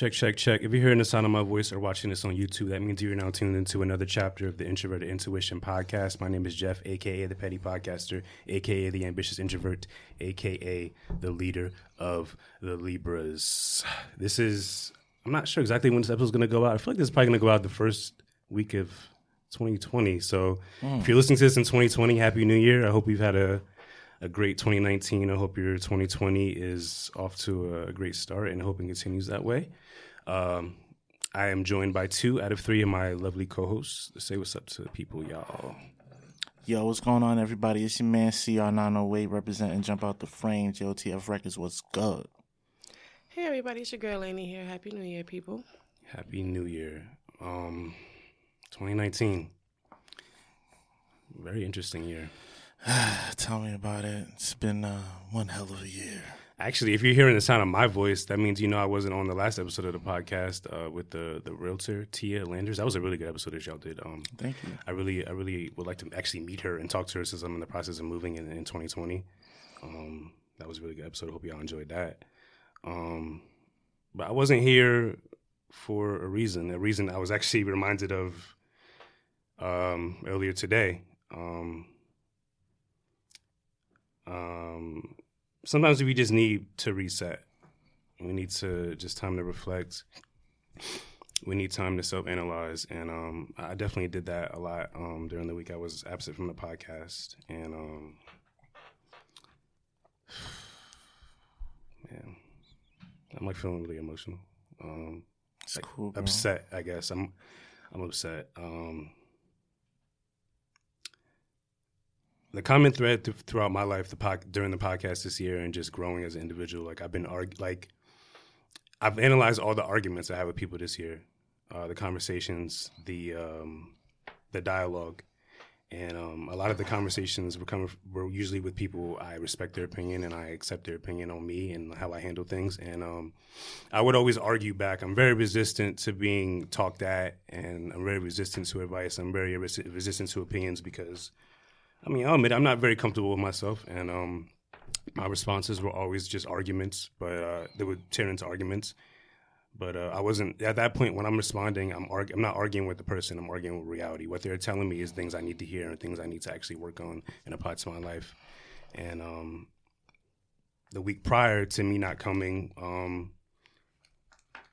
Check, check, check. If you're hearing the sound of my voice or watching this on YouTube, that means you're now tuned into another chapter of the Introverted Intuition podcast. My name is Jeff, aka the Petty Podcaster, aka the Ambitious Introvert, aka the leader of the Libras. This is, I'm not sure exactly when this episode is going to go out. I feel like this is probably going to go out the first week of 2020. So hmm. if you're listening to this in 2020, Happy New Year. I hope you've had a a great 2019. I hope your 2020 is off to a great start and hope it continues that way. Um, I am joined by two out of three of my lovely co-hosts. Say what's up to the people, y'all. Yo, what's going on, everybody? It's your man CR908 representing Jump Out the Frame, Yo, TF Records, what's good? Hey everybody, it's your girl Lainey here. Happy New Year, people. Happy New Year. Um, 2019. Very interesting year. Tell me about it. It's been uh, one hell of a year. Actually, if you're hearing the sound of my voice, that means you know I wasn't on the last episode of the podcast uh, with the the realtor Tia Landers. That was a really good episode that y'all did. Um, Thank you. I really, I really would like to actually meet her and talk to her since I'm in the process of moving in, in 2020. Um, that was a really good episode. I hope y'all enjoyed that. Um, but I wasn't here for a reason. A reason I was actually reminded of um, earlier today. Um, um, sometimes we just need to reset. We need to just time to reflect. We need time to self analyze. And um, I definitely did that a lot um, during the week. I was absent from the podcast. And um, man, I'm like feeling really emotional. Um, It's cool, bro. upset, I guess. I'm I'm upset. Um, the common thread th- throughout my life, the pod- during the podcast this year, and just growing as an individual, like I've been arg- like I've analyzed all the arguments I have with people this year, uh, the conversations, the um, the dialogue, and um, a lot of the conversations were coming were usually with people I respect their opinion and I accept their opinion on me and how I handle things. And um, I would always argue back. I'm very resistant to being talked at, and I'm very resistant to advice. I'm very resi- resistant to opinions because, I mean, I'll admit I'm not very comfortable with myself, and um, my responses were always just arguments, but uh, they would turn into arguments. But uh, I wasn't at that point when I'm responding. I'm arg- I'm not arguing with the person. I'm arguing with reality. What they're telling me is things I need to hear and things I need to actually work on and apply to my life. And um, the week prior to me not coming, um,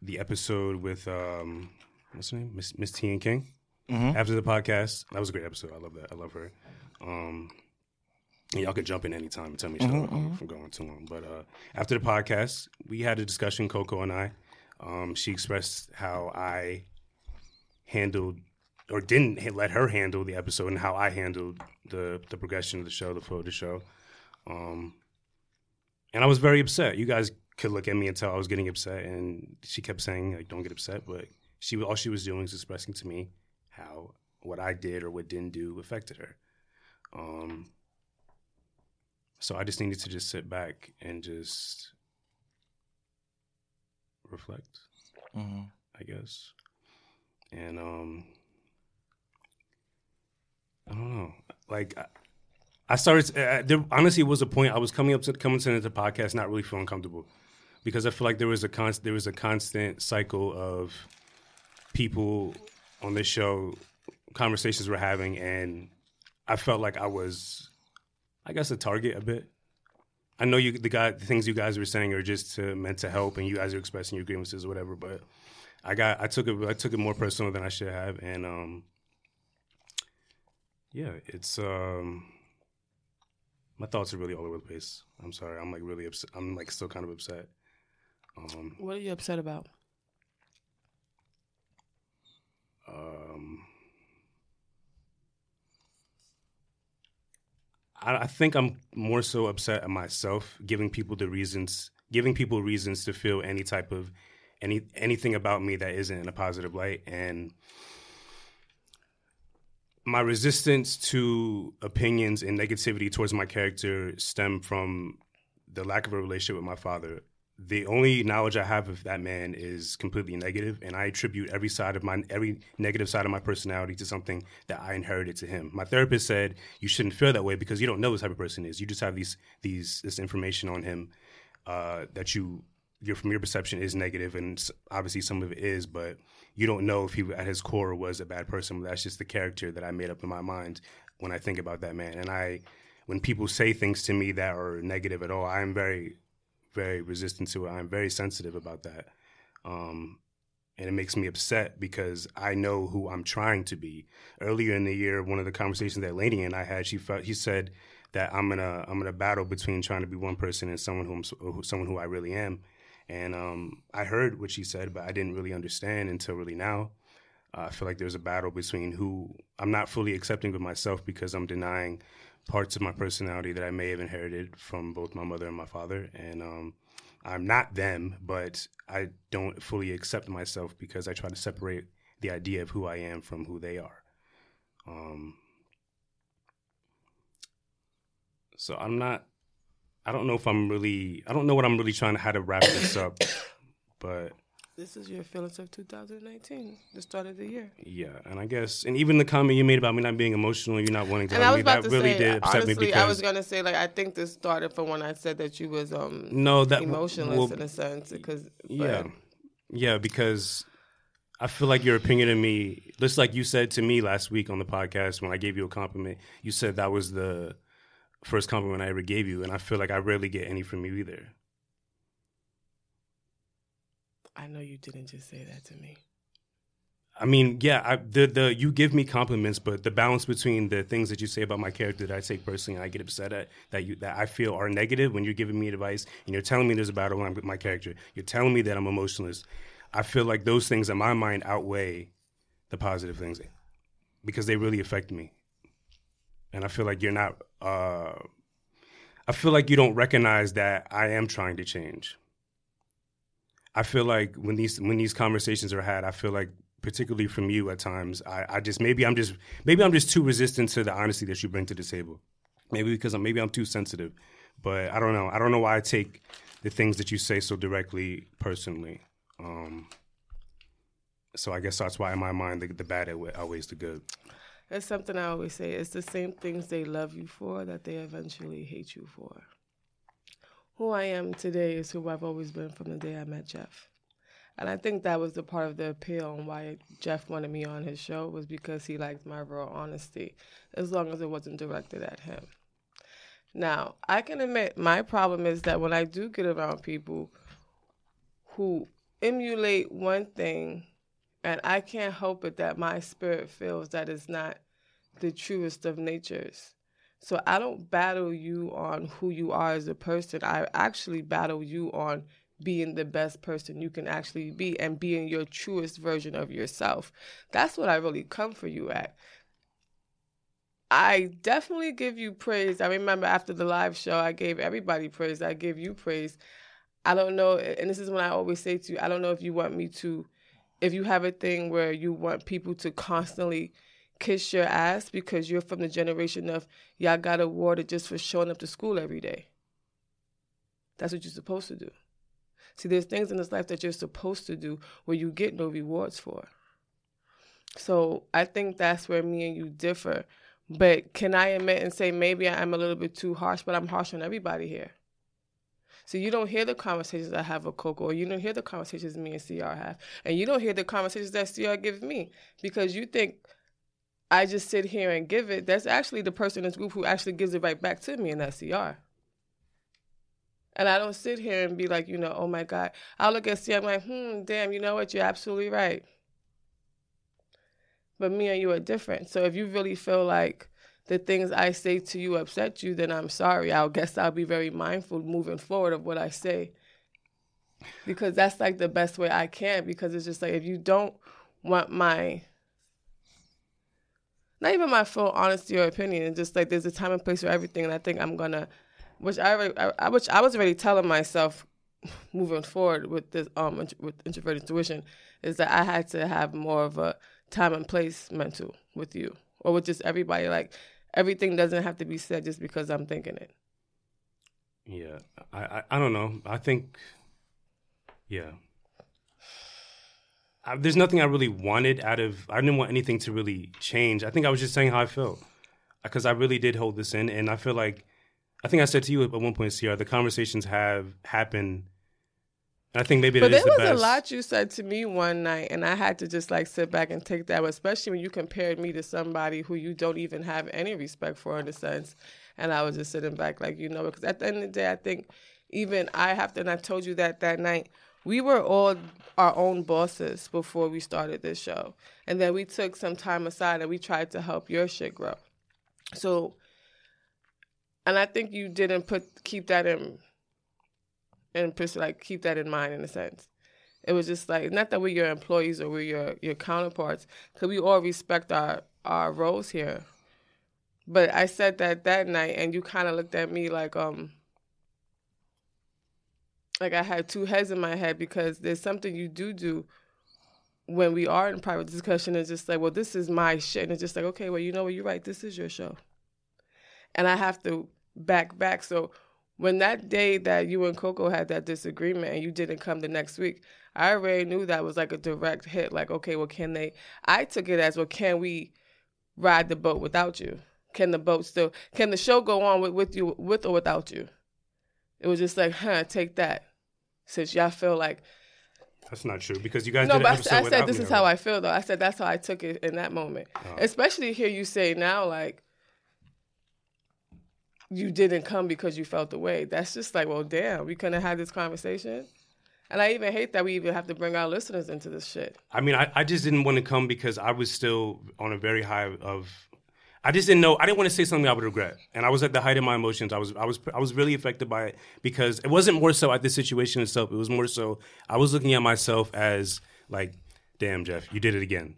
the episode with um, what's her name, Miss, Miss T and King. After the podcast, that was a great episode. I love that. I love her. Um, and y'all can jump in anytime and tell me shut up if I'm going too long. But uh, after the podcast, we had a discussion, Coco and I. Um, she expressed how I handled or didn't let her handle the episode and how I handled the the progression of the show, the flow of the show. Um, and I was very upset. You guys could look at me and tell I was getting upset, and she kept saying like, "Don't get upset," but she all she was doing was expressing to me how what I did or what didn't do affected her. Um, so I just needed to just sit back and just reflect, hmm I guess. And um, I don't know. Like I, I started. Uh, there honestly was a point I was coming up to coming to the podcast, not really feeling comfortable because I feel like there was a constant there was a constant cycle of people on this show, conversations we're having, and I felt like I was, I guess, a target a bit. I know you the guy the things you guys were saying are just to, meant to help, and you guys are expressing your grievances or whatever. But I got I took it I took it more personal than I should have, and um, yeah, it's um, my thoughts are really all over the place. I'm sorry, I'm like really upset. I'm like still kind of upset. Um, What are you upset about? um, I, I think I'm more so upset at myself, giving people the reasons, giving people reasons to feel any type of any anything about me that isn't in a positive light, and my resistance to opinions and negativity towards my character stem from the lack of a relationship with my father. The only knowledge I have of that man is completely negative, and I attribute every side of my every negative side of my personality to something that I inherited to him. My therapist said you shouldn't feel that way because you don't know what type of person is. You just have these these this information on him uh, that you your from your perception is negative, and obviously some of it is, but you don't know if he at his core was a bad person. That's just the character that I made up in my mind when I think about that man. And I, when people say things to me that are negative at all, I am very, very resistant to it. I'm very sensitive about that. Um, and it makes me upset because I know who I'm trying to be. Earlier in the year, one of the conversations that Lainey and I had, she felt he said that I'm gonna I'm gonna battle between trying to be one person and someone who- someone who I really am. And um, I heard what she said, but I didn't really understand until really now. Uh, I feel like there's a battle between who I'm not fully accepting of myself because I'm denying parts of my personality that I may have inherited from both my mother and my father. And um, I'm not them, but I don't fully accept myself because I try to separate the idea of who I am from who they are. Um, so I'm not. I don't know if I'm really. I don't know what I'm really trying to how to wrap this up, but This is your feelings of 2019, the start of the year. yeah. And I guess, and even the comment you made about me not being emotional, you're not wanting to And I was me, about that to really say, did upset honestly, me because I was gonna say like I think this started from when I said that you was um no, that emotionless well, in a sense because Yeah, yeah, because I feel like your opinion of me, just like you said to me last week on the podcast when I gave you a compliment, you said that was the first compliment I ever gave you, and I feel like I rarely get any from you either. I know you didn't just say that to me. I mean, yeah, I, the the you give me compliments, but the balance between the things that you say about my character that I take personally, and I get upset at that you that I feel are negative when you're giving me advice and you're telling me there's a battle with my character, you're telling me that I'm emotionless. I feel like those things in my mind outweigh the positive things because they really affect me, and I feel like you're not. Uh, I feel like you don't recognize that I am trying to change. I feel like when these when these conversations are had, I feel like particularly from you at times, I, I just maybe I'm just maybe I'm just too resistant to the honesty that you bring to the table. Maybe because I'm maybe I'm too sensitive, but I don't know. I don't know why I take the things that you say so directly personally. Um, so I guess that's why in my mind the, the bad outwe- outweighs the good. It's something I always say. It's the same things they love you for that they eventually hate you for. Who I am today is who I've always been from the day I met Jeff. And I think that was the part of the appeal and why Jeff wanted me on his show was because he liked my raw honesty, as long as it wasn't directed at him. Now, I can admit my problem is that when I do get around people who emulate one thing and I can't help it that my spirit feels that it's not the truest of natures. So I don't battle you on who you are as a person. I actually battle you on being the best person you can actually be and being your truest version of yourself. That's what I really come for you at. I definitely give you praise. I remember after the live show, I gave everybody praise. I give you praise. I don't know, and this is when I always say to you, I don't know if you want me to, if you have a thing where you want people to constantly kiss your ass because you're from the generation of y'all got awarded just for showing up to school every day. That's what you're supposed to do. See, there's things in this life that you're supposed to do where you get no rewards for. So I think that's where me and you differ. But can I admit and say maybe I'm a little bit too harsh, but I'm harsh on everybody here. So you don't hear the conversations I have with Coco, or you don't hear the conversations me and CR have, and you don't hear the conversations that CR gives me because you think I just sit here and give it. That's actually the person in this group who actually gives it right back to me, in that's CR. And I don't sit here and be like, you know, oh my God. I'll look at CR, I'm like, hmm, damn, you know what? You're absolutely right. But me and you are different. So if you really feel like the things I say to you upset you, then I'm sorry. I guess I'll be very mindful moving forward of what I say. Because that's like the best way I can. Because it's just like if you don't want my not even my full honesty or opinion, just like there's a time and place for everything and I think I'm gonna which I, already, I which I was already telling myself moving forward with this um with introverted intuition is that I had to have more of a time and place mental with you or with just everybody. Like everything doesn't have to be said just because I'm thinking it. Yeah, I, I, I don't know. I think, yeah. I, there's nothing I really wanted out of. I didn't want anything to really change. I think I was just saying how I felt uh, because I really did hold this in, and I feel like I think I said to you at one point, CR, the conversations have happened, I think maybe But there the was a lot you said to me one night, and I had to just like sit back and take that, especially when you compared me to somebody who you don't even have any respect for in a sense. And I was just sitting back, like, you know, because at the end of the day, I think even I have to, and I told you that that night, we were all our own bosses before we started this show. And then we took some time aside and we tried to help your shit grow. So, and I think you didn't put, keep that in, in like keep that in mind in a sense. It was just like not that we're your employees or we're your your counterparts, because we all respect our our roles here. But I said that that night, and you kind of looked at me like um like I had two heads in my head because there's something you do do when we are in private discussion. It's just like, well, this is my shit, and it's just like, okay, well, you know what, you're right. This is your show, and I have to back back. So when that day that you and Coco had that disagreement and you didn't come the next week, I already knew that was like a direct hit. Like, okay, well, can they? I took it as, well, can we ride the boat without you? Can the boat still? Can the show go on with, with you, with or without you? It was just like, huh, take that. Since y'all feel like That's not true because you guys no, did but I, I said this is how. I feel though. I said that's how I took it in that moment. Oh. Especially hear you say now like you didn't come because you felt the way. That's just like, well, damn, we couldn't have had this conversation. And I even hate that we even have to bring our listeners into this shit. I mean, I, I just didn't want to come because I was still on a very high of. I just didn't know. I didn't want to say something I would regret, and I was at the height of my emotions. I was, I was, I was really affected by it because it wasn't more so at the situation itself. It was more so I was looking at myself as like, "Damn, Jeff, you did it again."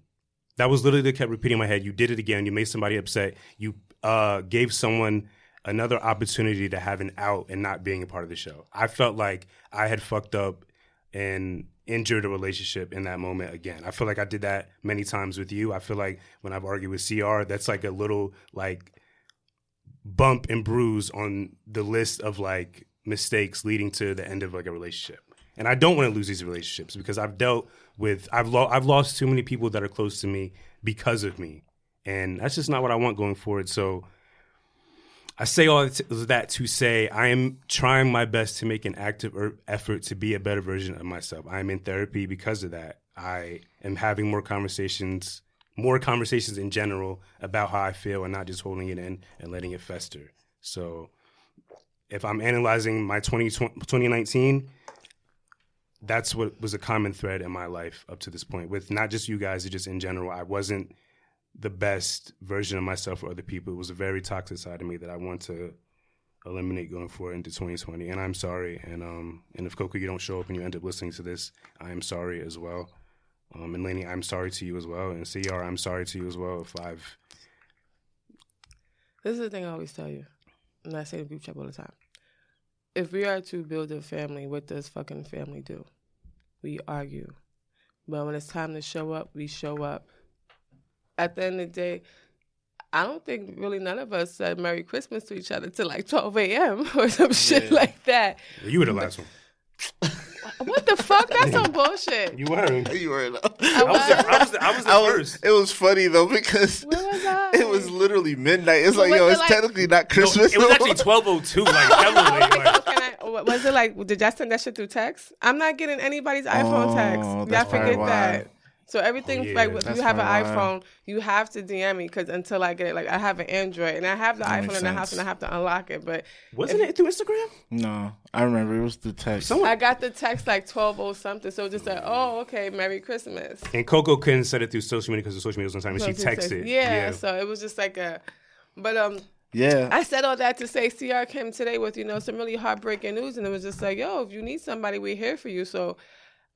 That was literally that kept repeating in my head. You did it again. You made somebody upset. You uh, gave someone another opportunity to have an out and not being a part of the show. I felt like I had fucked up and injured a relationship in that moment again. I feel like I did that many times with you. I feel like when I've argued with CR, that's like a little like bump and bruise on the list of like mistakes leading to the end of like a relationship. And I don't want to lose these relationships because I've dealt with I've lo- I've lost too many people that are close to me because of me. And that's just not what I want going forward. So I say all that to say I am trying my best to make an active er- effort to be a better version of myself. I am in therapy because of that. I am having more conversations, more conversations in general about how I feel and not just holding it in and letting it fester. So if I'm analyzing my 20, 2019, that's what was a common thread in my life up to this point with not just you guys, just in general. I wasn't the best version of myself for other people. It was a very toxic side of me that I want to eliminate going forward into 2020. And I'm sorry. And um, and if Coco, you don't show up and you end up listening to this, I am sorry as well. Um, and Lenny, I'm sorry to you as well. And CR, I'm sorry to you as well if I've. This is the thing I always tell you, and I say to group chat all the time. If we are to build a family, what does fucking family do? We argue. But when it's time to show up, we show up. At the end of the day, I don't think really none of us said Merry Christmas to each other till like 12 a.m. or some shit Yeah. like that. You were the last one. What the fuck? That's some bullshit. You were. You were. I I was the, I was the, I was the I was, first. it was funny though because was it was literally midnight. It's like, yo, it it's like- technically not No, Christmas. it was actually 1202, like heavily. Okay, Like, oh, I, oh, was it like, did y'all send that shit through text? I'm not getting anybody's iPhone Oh, text. Y'all that's probably forget why. that. So everything, Oh, yeah. like, if you have an probably why. iPhone, you have to DM me because until I get it, like, I have an Android and I have the That iPhone in the house and I have to unlock it. But wasn't it through Instagram? No, I remember it was through text. Someone I got the text like 12 or something. So just like, oh, okay, Merry Christmas. and Coco couldn't send it through social media because the social media was on time, and she So just texted. like- Yeah, so it was just like a, but um, yeah, I said all that to say CR came today with, you know, some really heartbreaking news. And it was just like, yo, if you need somebody, we're here for you. So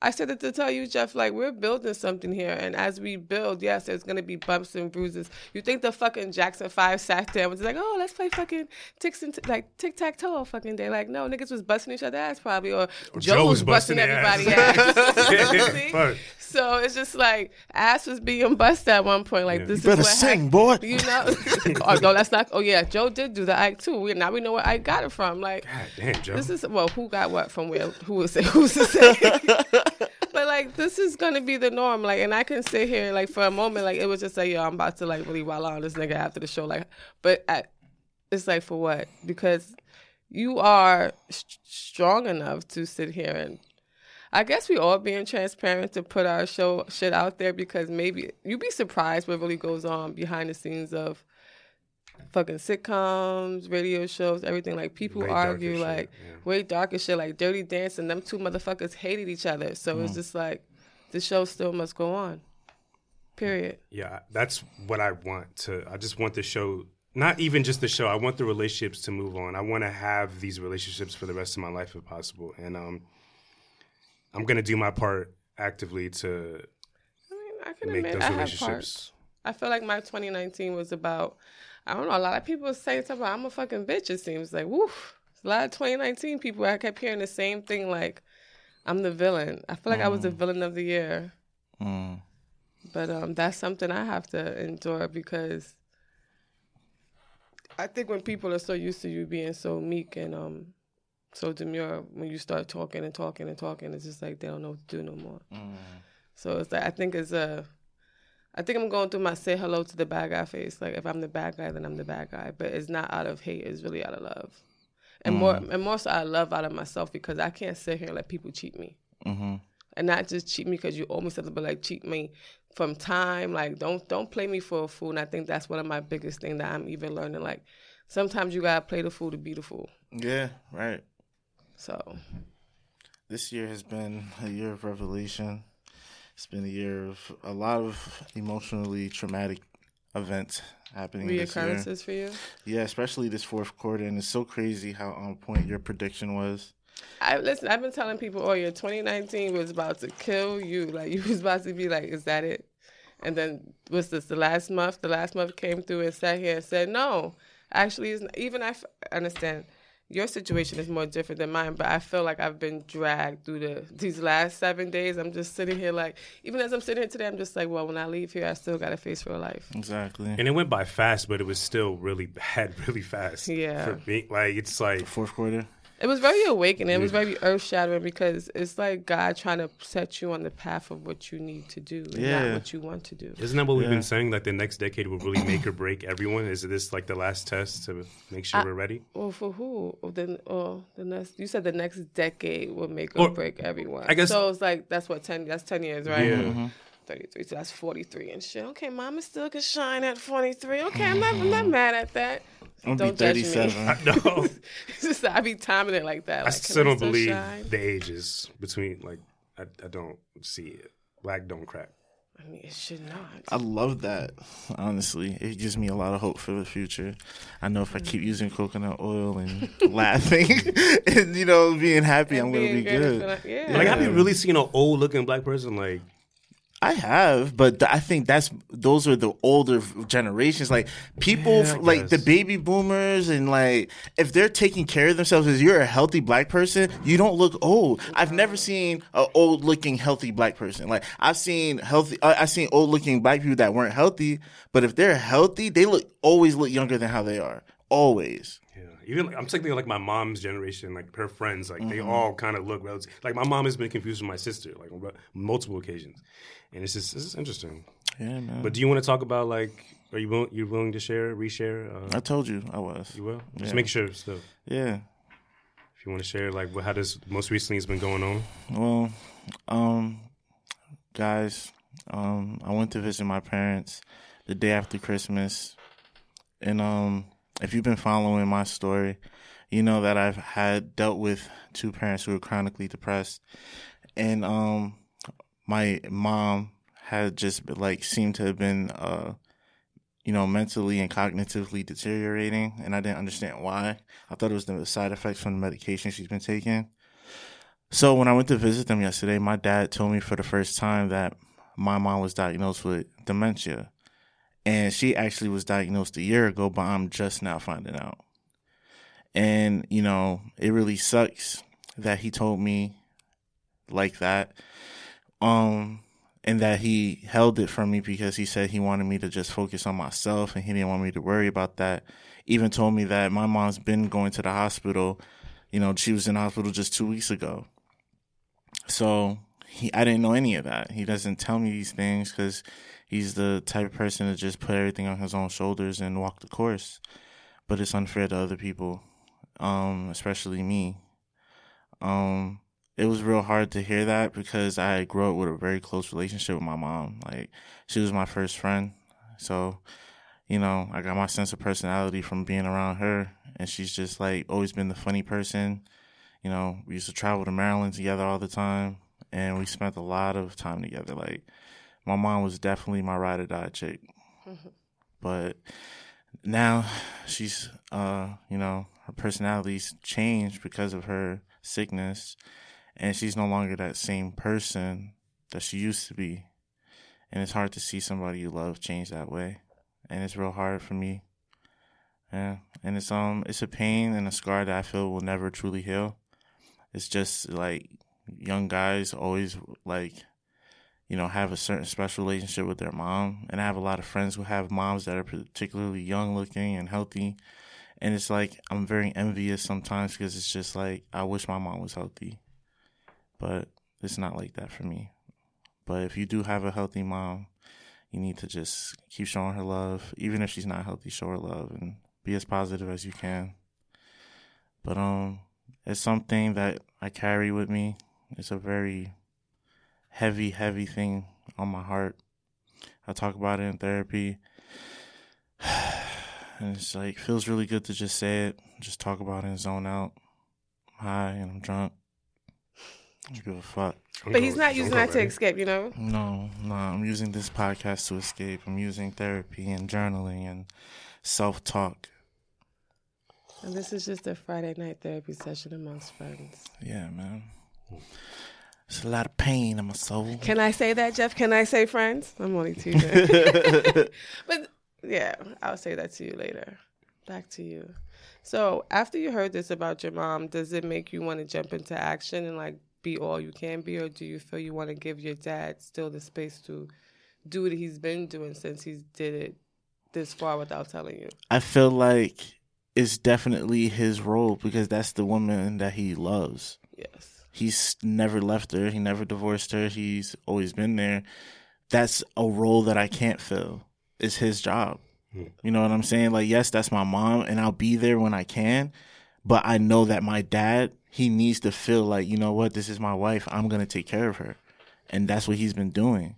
I said it to tell you, Jeff, like, we're building something here. And as we build, yes, there's going to be bumps and bruises. You think the fucking Jackson 5 sat there and was like, oh, let's play fucking ticks and t- like tic tac toe all fucking day. Like, no, niggas was busting each other ass probably. Or, Joe, Joe was was busting, busting everybody ass. ass. So it's just like ass was being busted at one point. Like Yeah. this You better is what sing, hap- boy. You know? oh no, that's not. Oh yeah, Joe did do the Ike too. We, now we know where I got it from. Like God damn, Joe. this is well, who got what from where? Who was it? Who's to say? But like this is gonna be the norm. Like, and I can sit here like for a moment, like it was just like, yo, I'm about to like really wild on this nigga after the show. Like, but I, it's like for what? Because you are st- strong enough to sit here and I guess we all being transparent to put our show shit out there because maybe you'd be surprised what really goes on behind the scenes of fucking sitcoms, radio shows, everything. Like people Way argue like yeah. way darker shit, like Dirty Dancing. Them two motherfuckers hated each other, so Mm. it's just like the show still must go on. Period. Yeah, that's what I want to. I just want the show, not even just the show. I want the relationships to move on. I want to have these relationships for the rest of my life if possible, and um, I'm gonna do my part actively to I mean, I can make admit those I have relationships. parts. I feel like my 2019 was about. I don't know. A lot of people say something about I'm a fucking bitch. It seems like woof. A lot of 2019 people. I kept hearing the same thing. Like I'm the villain. I feel like I was the villain of the year. Mm. But um, that's something I have to endure because I think when people are so used to you being so meek and um so demure, when you start talking and talking and talking, it's just like they don't know what to do no more. So it's like I think it's a, I think I'm going through my say hello to the bad guy face. Like if I'm the bad guy, then I'm the bad guy. But it's not out of hate; it's really out of love, and more and more so out of love out of myself because I can't sit here and let people cheat me Mm-hmm. and not just cheat me because you owe me something, but like cheat me from time. Like don't don't play me for a fool. And I think that's one of my biggest thing that I'm even learning. Like sometimes you gotta play the fool to be the fool. Yeah, right. So This year has been a year of revelation. It's been a year of a lot of emotionally traumatic events happening this year. reoccurrences for you. Yeah, especially this fourth quarter, and it's so crazy how on point your prediction was. I listen. I've been telling people all year 2019 was about to kill you. Like you was about to be like, is that it? And then was this? The last month, the last month came through and sat here and said, no, actually, even I f- understand your situation is more different than mine, but I feel like I've been dragged through the these last seven days. I'm just sitting here like, even as I'm sitting here today, I'm just like, well, when I leave here, I still got to face real life. Exactly. and it went by fast, but it was still really bad, really fast. Yeah. for me, like it's like Fourth quarter. It was very awakening. It was very earth shattering because it's like God trying to set you on the path of what you need to do, and Yeah. not what you want to do. Isn't that what we've been saying? Like the next decade will really make or break everyone. Is this like the last test to make sure I- we're ready? Well, for who? Or then, oh, the next. You said the next decade will make or, Or- break everyone. I guess- so. It's like that's what ten. That's ten years, right? Yeah. Mm-hmm. Thirty-three. So that's forty-three and shit. Okay, Mama still can shine at forty-three. Okay, I'm not. I'm not mm-hmm. mad at that. I'm Don't gonna be judge me. 37. No, It's just that I be timing it like that. I Like, still don't believe shine? the ages between. Like I, I don't see it. Black don't crack. I mean, it should not. I love that. Honestly, it gives me a lot of hope for the future. I know if I keep using coconut oil and laughing and you know being happy, I'm gonna be good. is yeah. Like have you Yeah. really seen an old looking black person? Like I have, but I think that's those are the older generations. Like people, Yeah, like the baby boomers, and like if they're taking care of themselves, as you're a healthy black person, you don't look old. I've never seen an old looking healthy black person. Like I've seen healthy, I've seen old looking black people that weren't healthy, but if they're healthy, they look always look younger than how they are. Always. Even I'm thinking like my mom's generation, like her friends, like they Mm-hmm. all kind of look relative. Like my mom has been confused with my sister, like on multiple occasions, and it's just it's interesting. Yeah, man. But do you want to talk about like, are you willing, you willing to share, reshare? Uh, I told you I was. you will. Just Yeah. make sure still. Yeah. If you want to share, like, what, how this most recently has been going on. Well, um, guys, um, I went to visit my parents the day after Christmas, and um, if you've been following my story, you know that I've had dealt with two parents who were chronically depressed, and um, my mom had just like seemed to have been uh you know, mentally and cognitively deteriorating, and I didn't understand why. I thought it was the side effects from the medication she's been taking. So when I went to visit them yesterday, my dad told me for the first time that my mom was diagnosed with dementia. And she actually was diagnosed a year ago, but I'm just now finding out. And, you know, it really sucks that he told me like that. Um, and that he held it from me because he said he wanted me to just focus on myself and he didn't want me to worry about that. Even told me that my mom's been going to the hospital. You know, she was in hospital just two weeks ago. So he, I didn't know any of that. He doesn't tell me these things because he's the type of person to just put everything on his own shoulders and walk the course. But it's unfair to other people, um, especially me. Um, it was real hard to hear that because I grew up with a very close relationship with my mom. Like she was my first friend. So, you know, I got my sense of personality from being around her and she's just like always been the funny person. You know, we used to travel to Maryland together all the time and we spent a lot of time together. Like my mom was definitely my ride or die chick. But now she's uh, you know, her personality's changed because of her sickness and she's no longer that same person that she used to be. And it's hard to see somebody you love change that way. And it's real hard for me. Yeah. And it's um it's a pain and a scar that I feel will never truly heal. It's just like young guys always like you know, have a certain special relationship with their mom. And I have a lot of friends who have moms that are particularly young looking and healthy. And it's like I'm very envious sometimes because it's just like I wish my mom was healthy but it's not like that for me. But if you do have a healthy mom, you need to just keep showing her love, even if she's not healthy. Show her love and be as positive as you can. But um, it's something that I carry with me. It's a very heavy, heavy thing on my heart. I talk about it in therapy. And it's like feels really good to just say it, just talk about it and zone out. I'm high and I'm drunk. I don't give a fuck. But he's not using that to escape, you know? No, no, I'm using this podcast to escape. I'm using therapy and journaling and self talk. And this is just a Friday night therapy session amongst friends. Yeah, man. It's a lot of pain in my soul. Can I say that, Jeff? Can I say friends? I'm only teasing. but yeah, I'll say that to you later. Back to you. So after you heard this about your mom, does it make you want to jump into action and like be all you can be, or do you feel you want to give your dad still the space to do what he's been doing since he did it this far without telling you? I feel like it's definitely his role because that's the woman that he loves. Yes. He's never left her. He never divorced her. He's always been there. That's a role that I can't fill. It's his job. Hmm. You know what I'm saying? Like, yes, that's my mom, and I'll be there when I can. But I know that my dad, he needs to feel like, you know what, this is my wife. I'm gonna take care of her, and that's what he's been doing.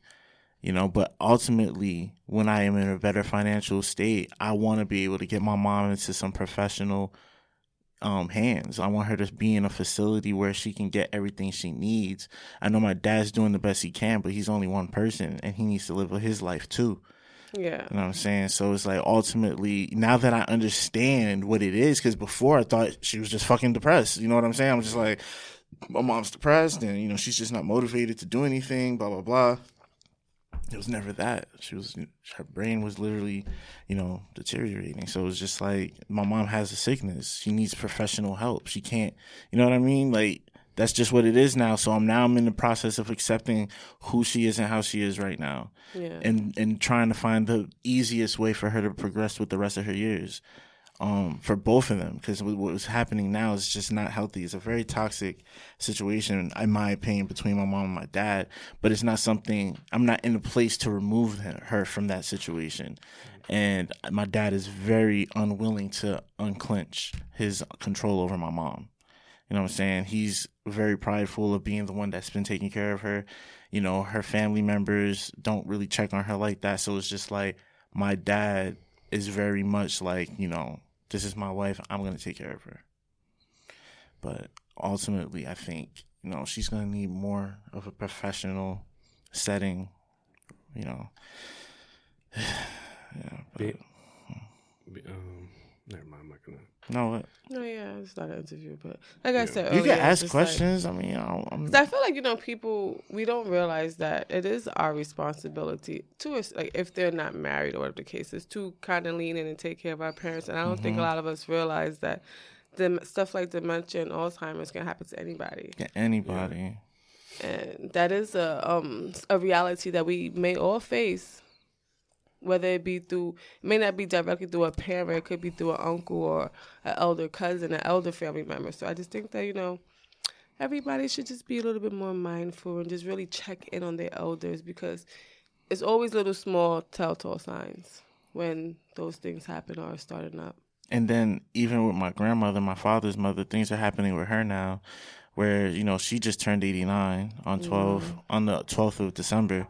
You know, but ultimately, when I am in a better financial state, I want to be able to get my mom into some professional um, hands. I want her to be in a facility where she can get everything she needs. I know my dad's doing the best he can, but he's only one person, and he needs to live his life too. Yeah. You know what I'm saying? So it's like ultimately, now that I understand what it is, because before I thought she was just fucking depressed. You know what I'm saying? I'm just like, my mom's depressed and, you know, she's just not motivated to do anything, blah, blah, blah. It was never that. She was, her brain was literally, you know, deteriorating. So it was just like, my mom has a sickness. She needs professional help. She can't, you know what I mean? Like, that's just what it is now. So I'm now I'm in the process of accepting who she is and how she is right now, Yeah. and and trying to find the easiest way for her to progress with the rest of her years, um, for both of them. Because what was happening now is just not healthy. It's a very toxic situation, in my opinion, between my mom and my dad. But it's not something I'm not in a place to remove her, her from that situation. And my dad is very unwilling to unclench his control over my mom. You know what I'm saying? He's very prideful of being the one that's been taking care of her. You know, her family members don't really check on her like that. So it's just like my dad is very much like, you know, this is my wife. I'm going to take care of her. But ultimately, I think, you know, she's going to need more of a professional setting, you know. yeah. But, Be- um, never mind. I'm not gonna. No, what? No, yeah, it's not an interview, but like I said, you earlier, can ask just like- questions. I mean, I I'm, I feel like you know people we don't realize that it is our responsibility to like if they're not married or whatever the case is to kind of lean in and take care of our parents and I don't think a lot of us realize that the stuff like dementia and Alzheimer's can happen to anybody yeah, anybody. and that is a um a reality that we may all face whether it be through it may not be directly through a parent it could be through an uncle or an elder cousin an elder family member. So i just think that you know everybody should just be a little bit more mindful and just really check in on their elders because it's always little small telltale signs when those things happen or are starting up. And then even with my grandmother, my father's mother, things are happening with her now where you know she just turned 89 on 12 mm. on the 12th of December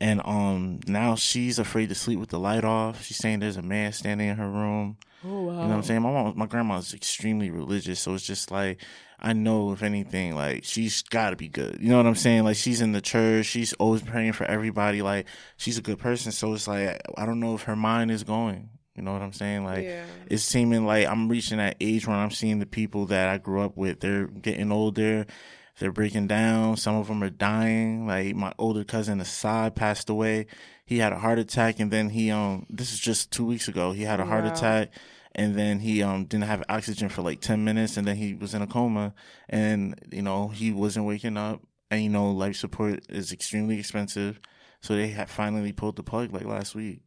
and um now she's afraid to sleep with the light off she's saying there's a man standing in her room Oh wow. you know what I'm saying? My mom, my grandma's extremely religious, so it's just like I know if anything, like she's got to be good. You know what I'm saying? Like she's in the church, she's always praying for everybody. Like she's a good person, so it's like I don't know if her mind is going. You know what I'm saying? Like Yeah. it's seeming like I'm reaching that age when I'm seeing the people that I grew up with. They're getting older. They're breaking down. Some of them are dying. Like my older cousin Assad passed away. He had a heart attack and then he um this is just two weeks ago. He had a heart Wow. attack and then he um didn't have oxygen for like ten minutes and then he was in a coma and you know he wasn't waking up and you know life support is extremely expensive. So they had finally pulled the plug like last week.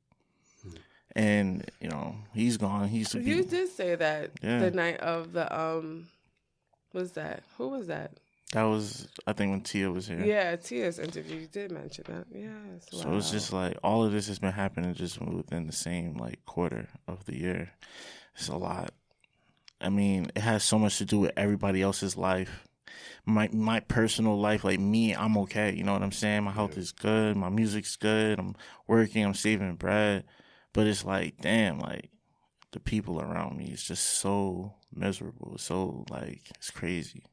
And, you know, he's gone. He's You did say that Yeah. the night of the um, was that? Who was that? That was I think when Tia was here. Yeah, Tia's interview. You did mention that. Yes. So it's just like all of this has been happening just within the same like quarter of the year. It's a lot. I mean, it has so much to do with everybody else's life. My my personal life, like me, I'm okay. You know what I'm saying? My health is good. My music's good. I'm working. I'm saving bread. But it's like, damn, like the people around me is just so miserable. So like, it's crazy.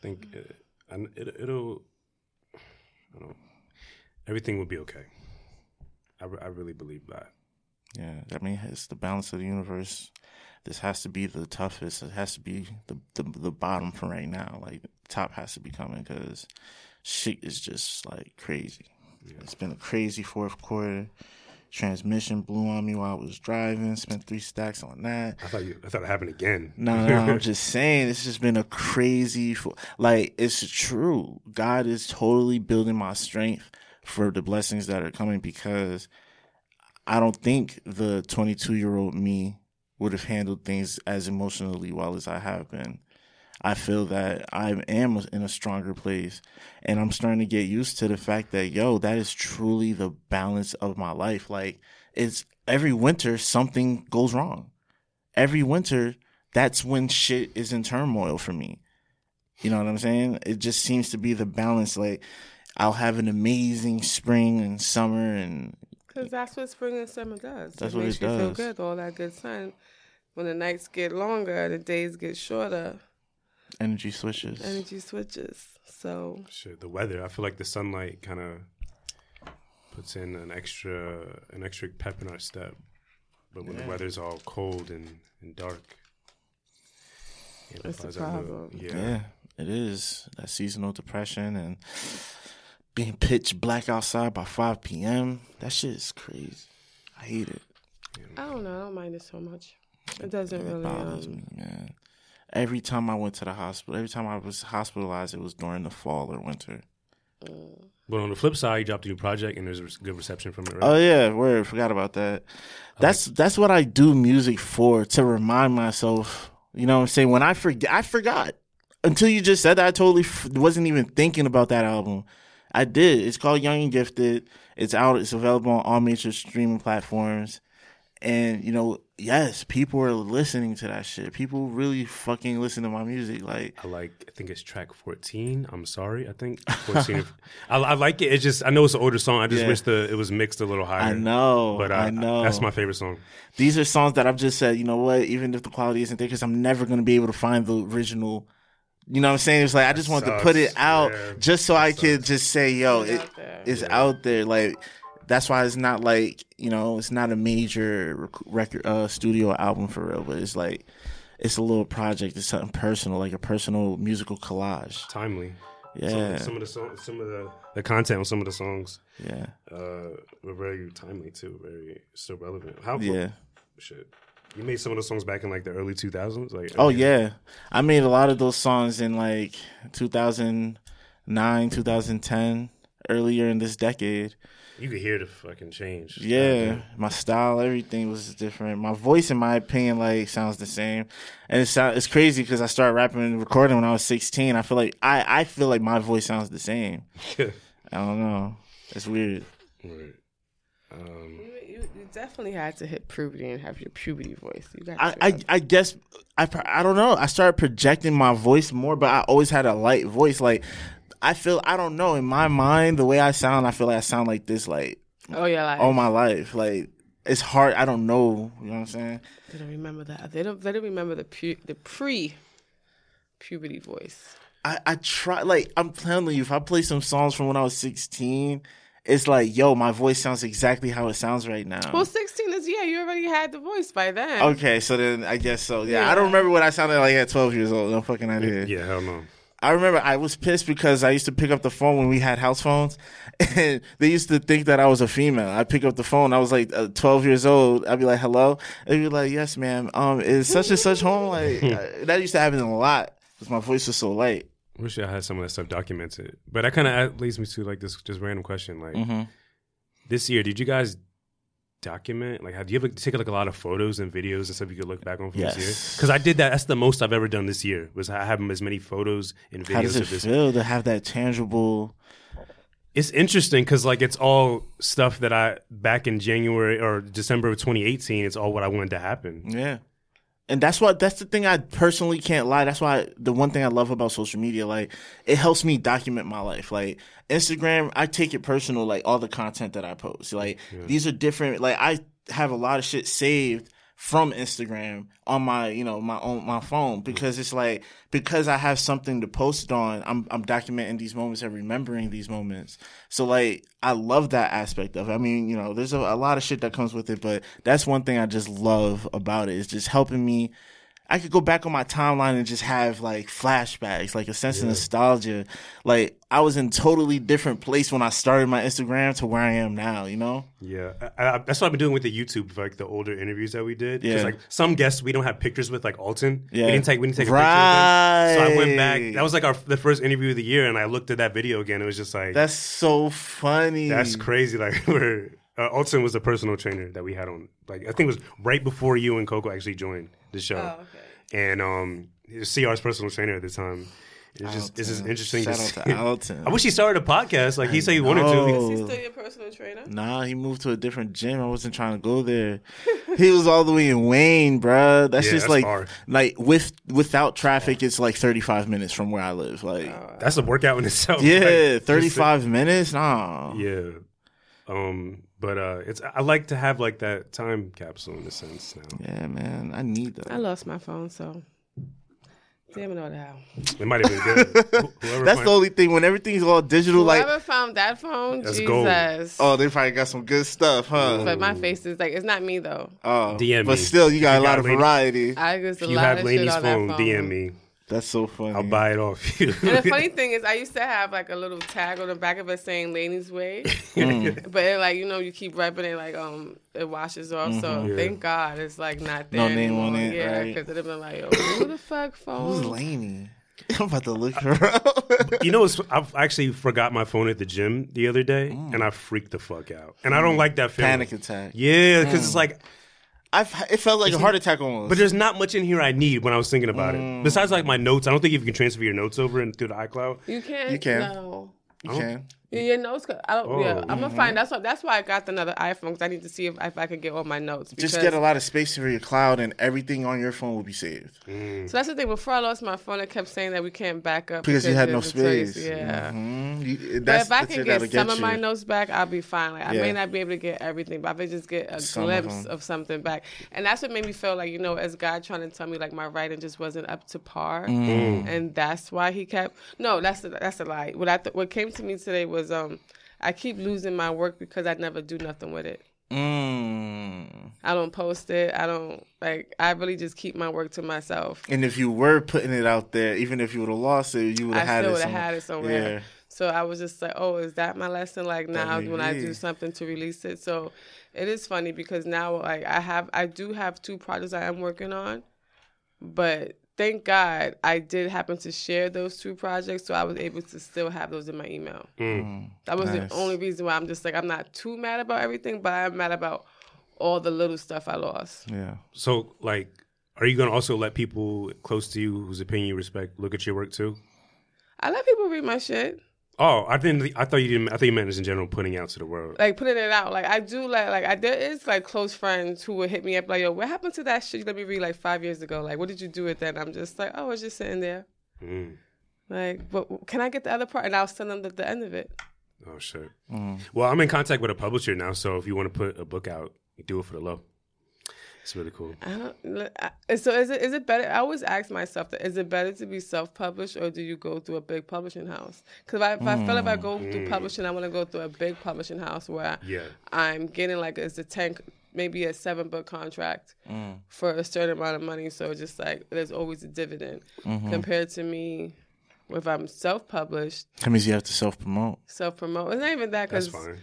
I think it, and it, it'll. I don't know. Everything will be okay. I, I really believe that. Yeah, I mean, it's the balance of the universe. This has to be the toughest. It has to be the the, the bottom for right now. Like top has to be coming because shit is just like crazy. It's been a crazy fourth quarter. Transmission blew on me while I was driving. Spent three stacks on that. I thought you. I thought it happened again. No, no, no, I'm just saying it's just been a crazy. Like it's true. God is totally building my strength for the blessings that are coming because I don't think the 22 year old me would have handled things as emotionally well as I have been. I feel that I am in a stronger place and I'm starting to get used to the fact that, yo, that is truly the balance of my life. Like, it's every winter something goes wrong. Every winter, that's when shit is in turmoil for me. You know what I'm saying? It just seems to be the balance. Like, I'll have an amazing spring and summer and because that's what spring and summer does. That's it what makes it you feel does. good. All that good sun. When the nights get longer, the days get shorter. Energy switches. Energy switches. So Shit, the weather. I feel like the sunlight kind of puts in an extra an extra pep in our step. But when the weather's all cold and, and dark, it That's the amplifies our mood. problem. Yeah. Yeah, it is. That seasonal depression and being pitch black outside by 5 p.m. That shit is crazy. I hate it. I don't know. I don't mind it so much. It doesn't It really. bothers Um, me, man. Every time I went to the hospital, every time I was hospitalized, it was during the fall or winter. Mm. But on the flip side, you dropped a new project and there's a good reception from it, right? Oh yeah, word. Forgot about that. That's that's what I do music for to remind myself. You know what I'm saying? When I forget, I forgot until you just said that. I totally f- wasn't even thinking about that album. I did. It's called Young and Gifted. It's out. It's available on all major streaming platforms. And you know, yes, people are listening to that shit. People really fucking listen to my music. Like, I like. I think it's track fourteen. I'm sorry. I think fourteen. I, I like it. It's just. I know it's an older song. I just Yeah. wish the it was mixed a little higher. I know, but I, I, know. That's my favorite song. these are songs that I've just said, you know what, even if the quality isn't there, because I'm never going to be able to find the original. You know what I'm saying? It's like I just want to put it out yeah. just so I could just say, yo, It's it, out there. it's out there. Like that's why it's not like you know, it's not a major record uh, studio album for real, but it's like it's a little project. It's something personal, like a personal musical collage. Timely. Yeah, Some, some of the song, some of the the content on some of the songs yeah, uh, were very timely too. Very still relevant. How? yeah. Shit. You made some of those songs back in like the early 2000s. Like. I Oh mean, yeah, I made a lot of those songs in like 2009, 2010, earlier in this decade. You could hear the fucking change. Yeah, my style, everything was different. My voice, in my opinion, like sounds the same, and it's it's crazy because I started rapping and recording when I was 16. I feel like I I feel like my voice sounds the same. I don't know. It's weird. Right. Um, you, you, You definitely had to hit puberty and have your puberty voice. You got. I, I, I guess I, I don't know. I started projecting my voice more, but I always had a light voice. Like I feel I don't know in my mind the way I sound. I feel like I sound like this like oh yeah, like all my life. Like it's hard. I don't know. You know what I'm saying? they don't remember that. They don't. They don't remember the pu- the pre puberty voice. I, I try like I'm telling you, if I play some songs from when I was 16, it's like, yo, my voice sounds exactly how it sounds right now. Well, sixteen is yeah. You already had the voice by then. okay, so then I guess so. Yeah, Yeah. I don't remember what I sounded like at 12 years old. No fucking idea. Yeah, hell no. I remember I was pissed because I used to pick up the phone when we had house phones, and they used to think that I was a female. I pick up the phone. I was like uh, 12 years old. I'd be like, "Hello," they'd be like, "Yes, ma'am. Um, is such and such home?" Like uh, that used to happen a lot because my voice was so light. Wish I had some of that stuff documented. But that kind of leads me to like this just random question. Like Mm-hmm. this year, did you guys document? Like, do you ever take like a lot of photos and videos and stuff you could look back on from this year? Because I did that. That's the most I've ever done this year. Was I have as many photos and videos. How does it of this. feel to have that tangible? It's interesting because like it's all stuff that I back in January or December of 2018. It's all what I wanted to happen. Yeah. And that's what that's the thing I personally can't lie. That's why the one thing I love about social media, like it helps me document my life. Like Instagram, I take it personal, like all the content that I post. Like these are different like I have a lot of shit saved from Instagram on my, you know, my own my phone because it's like because I have something to post on, I'm I'm documenting these moments and remembering these moments. So like I love that aspect of it. I mean, you know, there's a, a lot of shit that comes with it, but that's one thing I just love about it. It's just helping me I could go back on my timeline and just have like flashbacks, like a sense of nostalgia. Like I was in totally different place when I started my Instagram to where I am now, you know? Yeah, I, I, that's what I've been doing with the YouTube, like the older interviews that we did. Yeah. like some guests we don't have pictures with, like Alton. Yeah. we didn't take we didn't take a picture. With him. So I went back. That was like our the first interview of the year, and I looked at that video again. It was just like That's so funny. that's crazy. Like we're uh, Alton was a personal trainer that we had on. Like I think it was right before you and Coco actually joined the show, Oh, okay. And um, he was CR's personal trainer at the time. It's just it's just interesting. Shout to out see. to Alton. I wish he started a podcast. Like he said he wanted to. Is he still your personal trainer? Nah, he moved to a different gym. I wasn't trying to go there. he was all the way in Wayne, bruh. That's Yeah, just that's like far. like with without traffic, it's like thirty five minutes from where I live. Like That's a workout in itself. yeah, Like, just thirty to- five minutes. Nah. Yeah. Um, but uh it's I like to have like that time capsule in a sense now. Yeah, man, I need that. I lost my phone, so damn it all now. It might have been good. Whoever That's find- the only thing. When everything's all digital, like Whoever found that phone, That's Jesus. gold. oh, they probably got some good stuff, huh? But my face is like it's not me though. Oh, DM me. but still, you got If a lot got of lady- variety. I just a if you lot have of Lainey's shit on phone, that phone. DM me. That's so funny. I'll buy it off you. And the funny thing is, I used to have like a little tag on the back of it saying "Laney's Way," Mm. but it, like you know, you keep repping it, like um, it washes off. So Yeah. thank God it's like not Mm-hmm. No there name anymore. on it, yeah, right. because it'd have been like, yo, who the fuck phone? Who's phone? Laney? I'm about to look her up. you know, what's, I've actually forgot my phone at the gym the other day, and I freaked the fuck out. And I don't like that feeling. Mm. Panic attack. Yeah, because it's like, I've, it felt like a heart attack almost. but there's not much in here I need when I was thinking about Mm. it. Besides, like my notes, I don't think if you can transfer your notes over and through the iCloud. You can't. You can. No. you can. Yeah, your notes. I don't. Oh. Yeah, I'm gonna find. That's why. That's why I got another iPhone because I need to see if, if I could get all my notes. Just get a lot of space for your cloud, and everything on your phone will be saved. So that's the thing. Before I lost my phone, it kept saying that we can't back up Because you had no there's a trace. space. Yeah. Mhm. You- But if I the can shit get that'll some of my notes back, I'll be fine. Like I Yeah. may not be able to get everything, but if I could just get a Some glimpse them. of, something back, and that's what made me feel like you know, as God trying to tell me like my writing just wasn't up to par, Mm. and that's why He kept. No, that's a, that's a lie. What I th- what came to me today was um, I keep losing my work because I never do nothing with it. Mm. I don't post it. I don't like. I really just keep my work to myself. And if you were putting it out there, even if you would have lost it, you would have had still it. would have somewhere. had it somewhere. Yeah. So I was just like, oh, is that my lesson? Like now when I do something to release it. So it is funny because now like I have I do have two projects I am working on, but thank God I did happen to share those two projects, so I was able to still have those in my email. Mm. Mm. That was Nice. the only reason why I'm just like I'm not too mad about everything, but I'm mad about all the little stuff I lost. Yeah. So, like, are you gonna also let people close to you whose opinion you respect look at your work too? I let people read my shit. Oh, I didn't. I thought you didn't. I think you meant as in general putting out to the world. like putting it out. Like I do like like I there is like close friends who would hit me up like, yo, what happened to that shit let me read like five years ago? Like, what did you do with that? And I'm just like, oh, I was just sitting there. Mm. Like, but can I get the other part? And I'll send them the, the end of it. Oh shit. Well, I'm in contact with a publisher now, so if you want to put a book out, do it for the low. It's really cool. I don't. I- So is it is it better? I always ask myself that is it better to be self published or do you go through a big publishing house? Because if, I, if I feel if I go through mm. publishing, I want to go through a big publishing house where Yeah. I'm getting like it's a ten, maybe a seven book contract mm. for a certain amount of money. So just like there's always a dividend mm-hmm. compared to me. If I'm self published, That means you have to self promote. self promote, it's not even that That's because fine.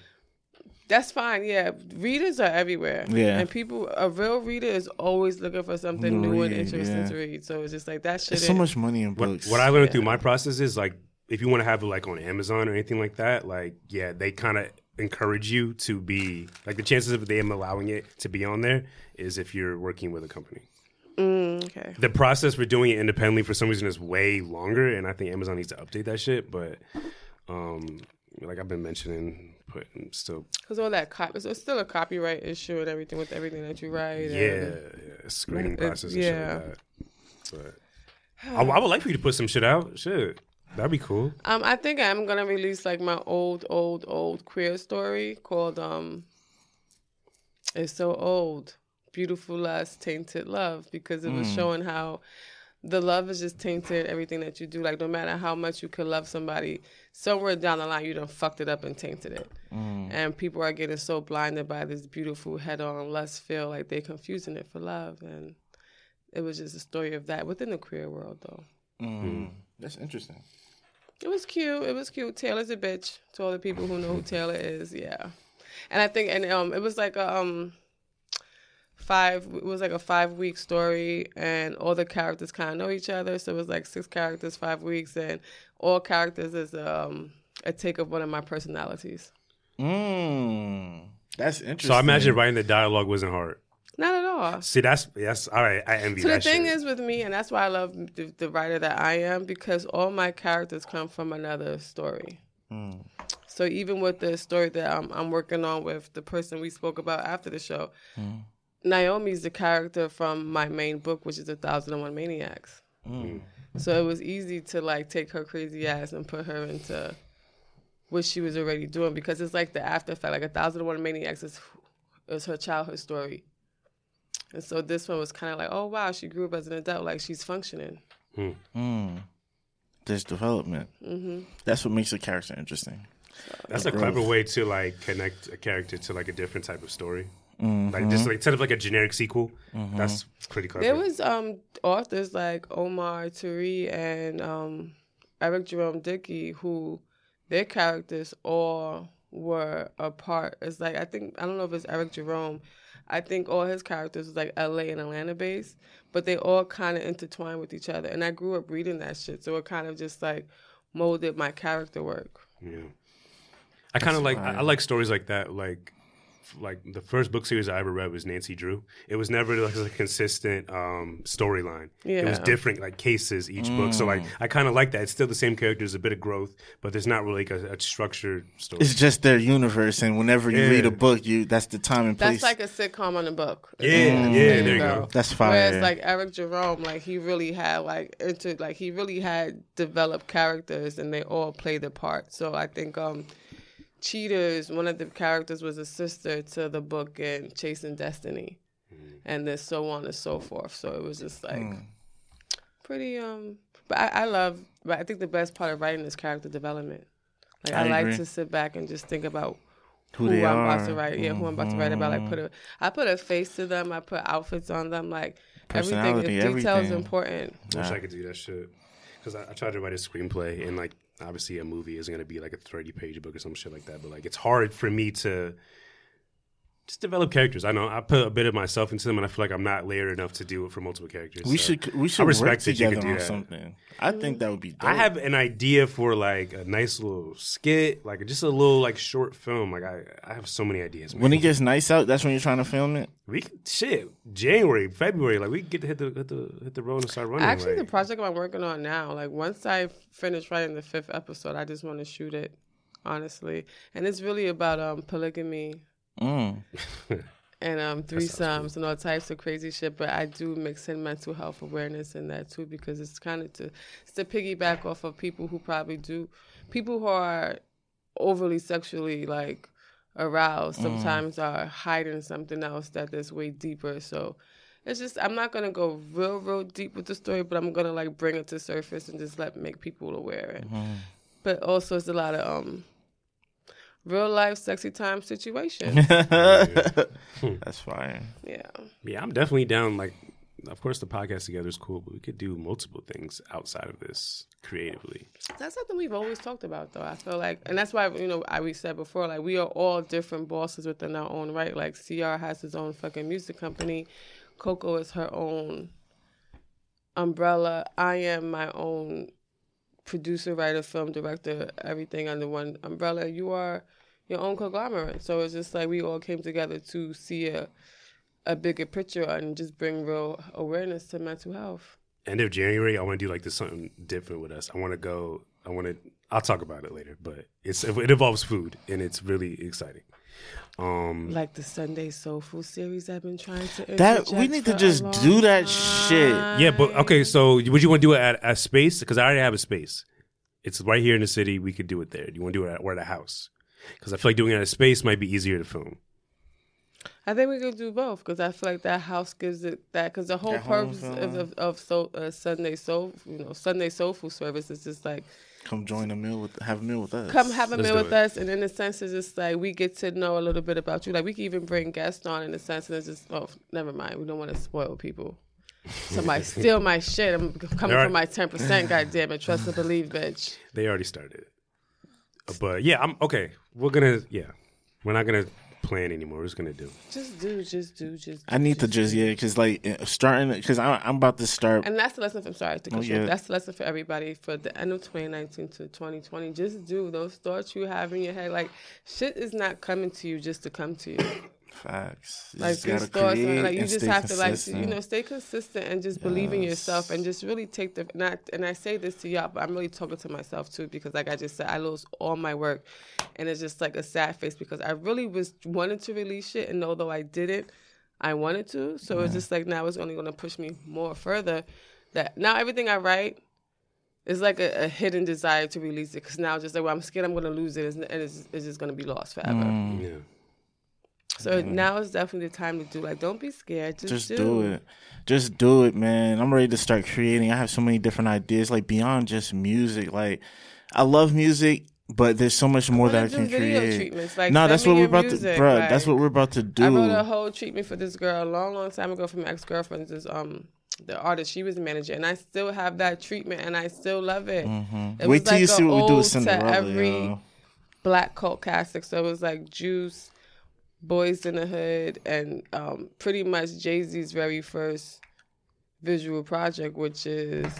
That's fine. Yeah, readers are everywhere. Yeah. and people, a real reader is always looking for something To new and interesting yeah. to read. So it's just like that shit. There's so much money in What, books. what I learned through my process is like if you want to have it like on Amazon or anything like that, like yeah, they kind of encourage you to be like the chances of them allowing it to be on there is if you're working with a company. Mm, okay. The process for doing it independently for some reason is way longer, and I think Amazon needs to update that shit. But um, like I've been mentioning, putting still Because all that cop, so it's still a copyright issue and everything with everything that you write. yeah, and- yeah screening It- process and yeah. shit like that. But I, I would like for you to put some shit out. Shit, that'd be cool. Um, I think I'm gonna release like my old, old, old queer story called um. It's so old, beautiful lust, tainted love, because it was showing how the love is just tainted everything that you do. Like no matter how much you could love somebody, somewhere down the line you done fucked it up and tainted it. And people are getting so blinded by this beautiful head-on lust feel like they're confusing it for love, and it was just a story of that within the queer world, though. Mm. That's interesting. It was cute. It was cute. Taylor's a bitch to all the people who know who Taylor is. Yeah, and I think and um it was like a um five. It was like a five week story, and all the characters kind of know each other. So it was like six characters, five weeks, and all characters is um a take of one of my personalities. Mm. That's interesting. So I imagine writing the dialogue wasn't hard. Not at all. See, that's that's all right. I envy So the thing shit. is with me, and that's why I love the, the writer that I am, because all my characters come from another story. Hmm. So even with the story that I'm, I'm working on with the person we spoke about after the show, hmm. Naomi's the character from my main book, which is A Thousand and One Maniacs. Hmm. So it was easy to like take her crazy ass and put her into what she was already doing because it's like the after effect. Like A Thousand and One Maniacs is, is her childhood story. And so this one was kind of like, oh wow, she grew up as an adult, like she's functioning. Mm. There's development. hmm That's what makes a character interesting. That's a growth. clever way to like connect a character to like a different type of story. Mm-hmm. Like just like instead of like a generic sequel, that's pretty clever. There was um authors like Omar Tyree and um Eric Jerome Dickey who their characters all were a part. It's like I think I don't know if it's Eric Jerome. I think all his characters was like LA and Atlanta based, but they all kind of intertwined with each other. And I grew up reading that shit, so it kind of just like molded my character work. Yeah. I kind of like I, I like stories like that. Like like the first book series I ever read was Nancy Drew. It was never like a consistent um, storyline. It was different like cases each book. So like I kind of like that. It's still the same characters, a bit of growth, but there's not really like a, a structured story. It's just their universe, and whenever you Yeah. read a book, you that's the time and place. That's like a sitcom on a book. Yeah, yeah, there you go. That's fine. Whereas like Eric Jerome, like he really had like into like he really had developed characters and they all played a part. So I think um Cheaters, one of the characters was a sister to the book in Chasing Destiny. Mm. And then so on and so forth. So it was just like mm. pretty um but I, I love but I think the best part of writing is character development. Like I, I like to sit back and just think about who, who they I'm are. about to write. Yeah, who I'm about to write about. Like put a, mm. I put a face to them. I put outfits on them. Like everything. Personality, Detail is everything. important. I wish I ah. could do that shit. Because I, I tried to write a screenplay, and like obviously a movie isn't going to be like a thirty page book or some shit like that. But like it's hard for me to just develop characters. I know I put a bit of myself into them, and I feel like I'm not layered enough to do it for multiple characters. We so should we I should work respect that you together could do on that. something. I think that would be. Dope. I have an idea for like a nice little skit, like just a little like short film. Like I, I have so many ideas. Man. when it gets nice out. That's when you're trying to film it. we could, shit January, February, like we get to hit the hit the hit the road and start running. Actually, the project I'm working on now, like once I finish writing the fifth episode, I just want to shoot it, honestly. And it's really about um polygamy Mm. and um threesomes and all types of crazy shit. But I do mix in mental health awareness in that too because it's kind of to it's to piggyback off of people who probably do people who are overly sexually like aroused sometimes are hiding something else that is way deeper. So it's just I'm not gonna go real real deep with the story, but I'm gonna like bring it to surface and just let make people aware. And, But also it's a lot of um real life sexy time situation. That's fine. yeah. yeah, I'm definitely down. Like, of course, the podcast together is cool, but we could do multiple things outside of this creatively. That's something we've always talked about, though. I feel like, and that's why you know I we said before, like we are all different bosses within our own right. Like Cr has his own fucking music company, Coco is her own umbrella. I am my own producer, writer, film director, everything under one umbrella. You are your own conglomerate. So it's just like we all came together to see a a bigger picture and just bring real awareness to mental health. End of January, I want to do like this something different with us. I want to go. I want to. I'll talk about it later, but it's it involves food and it's really exciting. Um, Like the Sunday Soul Food series I've been trying to That we need to just do that shit. yeah, but okay. So, would you want to do it at a space? Because I already have a space. It's right here in the city. We could do it there. Do you want to do it at, or at a house? Because I feel like doing it at a space might be easier to film. I think we could do both because I feel like that house gives it that because the whole That purpose feeling. of of, of soul, uh, Sunday soul you know Sunday soul food service is just like Come join a meal with have a meal with us. come have a Let's meal with it. us and in a sense it's just like we get to know a little bit about you like we can even bring guests on in a sense and it's just oh never mind we don't want to spoil people somebody steal my shit I'm coming All right. for my ten percent God damn it trust and believe bitch They already started. But yeah, I'm okay. We're gonna yeah. We're not gonna plan anymore. We're just gonna do. just do just do just I need to just yeah, because like uh, starting because I'm I'm about to start. And that's the lesson. For, I'm sorry to cut Oh, yeah. That's the lesson for everybody for the end of 2019 to 2020. Just do those thoughts you have in your head. Like shit is not coming to you just to come to you. Facts. You Like just these gotta thoughts, create like you and just stay have to like you know stay consistent and just believe in yourself and just really take the not. And I say this to y'all, but I'm really talking to myself too because like I just said, I lost all my work, and it's just like a sad face because I really was wanted to release it, and although I didn't, I wanted to. So it's just like now it's only going to push me more further. That now everything I write is like a, a hidden desire to release it because now just like well, I'm scared I'm going to lose it and it's, it's just going to be lost forever. Mm. Yeah. So now is definitely the time to do. Like, don't be scared. Just, just do. do it. Just do it, man. I'm ready to start creating. I have so many different ideas, like beyond just music. Like, I love music, but there's so much more that I can create. treatments, like, no, that's what we're about music, to, bro. like- that's what we're about to do. I wrote a whole treatment for this girl a long, long time ago from ex girlfriends. Is um the artist she was the manager, and I still have that treatment, and I still love it. It Mm-hmm. Wait till like you see what we do with Cinderella. every yo. black cult classic. So it was like Juice, Boys in the Hood, and um, pretty much Jay Z's very first visual project, which is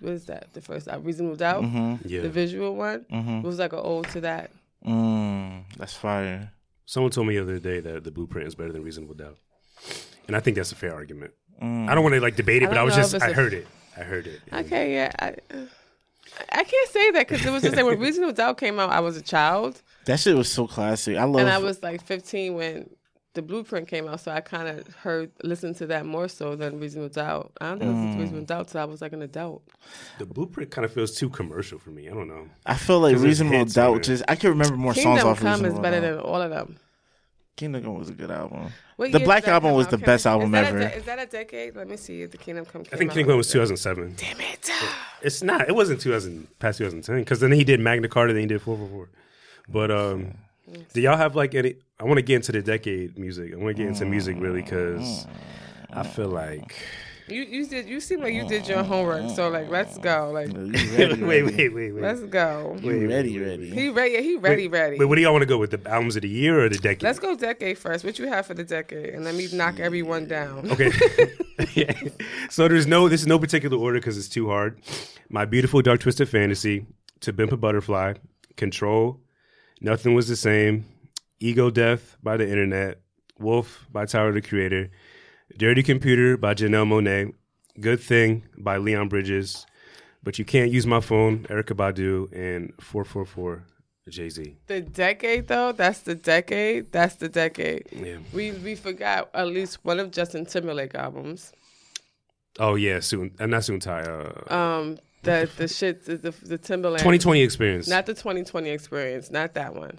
what is that? The first uh, Reasonable Doubt, Yeah. the visual one. It was like an ode to that. Mm, that's fire. Someone told me the other day that the blueprint is better than Reasonable Doubt, and I think that's a fair argument. I don't want to like debate it, I but I was just I it's I a- heard it. I heard it. And Okay, yeah. I, I can't say that because it was just like when Reasonable Doubt came out, I was a child, That shit was so classic. I love. It. And I was like 15 when the Blueprint came out, so I kind of heard listened to that more so than Reasonable Doubt. I don't think it Mm. was Reasonable Doubt till I was like an adult. The blueprint kind of feels too commercial for me. I don't know. I feel like there's Reasonable hits on Doubt. it. Just I can remember more songs off. Kingdom off Come is better Doubt. than all of them. Kingdom Come was a good album. What The Black Album was out? the Can best album is ever. de- is that a decade? Let me see if the Kingdom Come. Came I think Kingdom Kingdom was 2007. Damn it! It's not. It wasn't 2000 past 2010 because then he did Magna Carta, then he did 444. But um, do y'all have like any? I want to get into the decade music. I want to get into music really because I feel like You you did you seem like you did your homework. So like let's go. Like You ready, wait, wait, wait, wait. let's go. You ready, ready. He ready. He ready. Ready. Wait, what do y'all want to go with? The albums of the year or the decade? Let's go decade first. What you have for the decade, and let me knock everyone down. Okay. Yeah. So there's no this is no particular order because it's too hard. My beautiful dark twisted fantasy, To Pimp a Butterfly, Control, Nothing Was the Same, Ego Death by the Internet, Wolf by Tyler the Creator, Dirty Computer by Janelle Monáe, Good Thing by Leon Bridges, But You Can't Use My Phone, Erykah Badu, and 444 Jay Z. The decade though, that's the decade. That's the decade. Yeah. We we forgot at least one of Justin Timberlake albums. Oh yeah, soon and not soon Ty. Uh, Um, the the shit the the, the Timberland. 2020 experience. Not the 2020 experience. Not that one.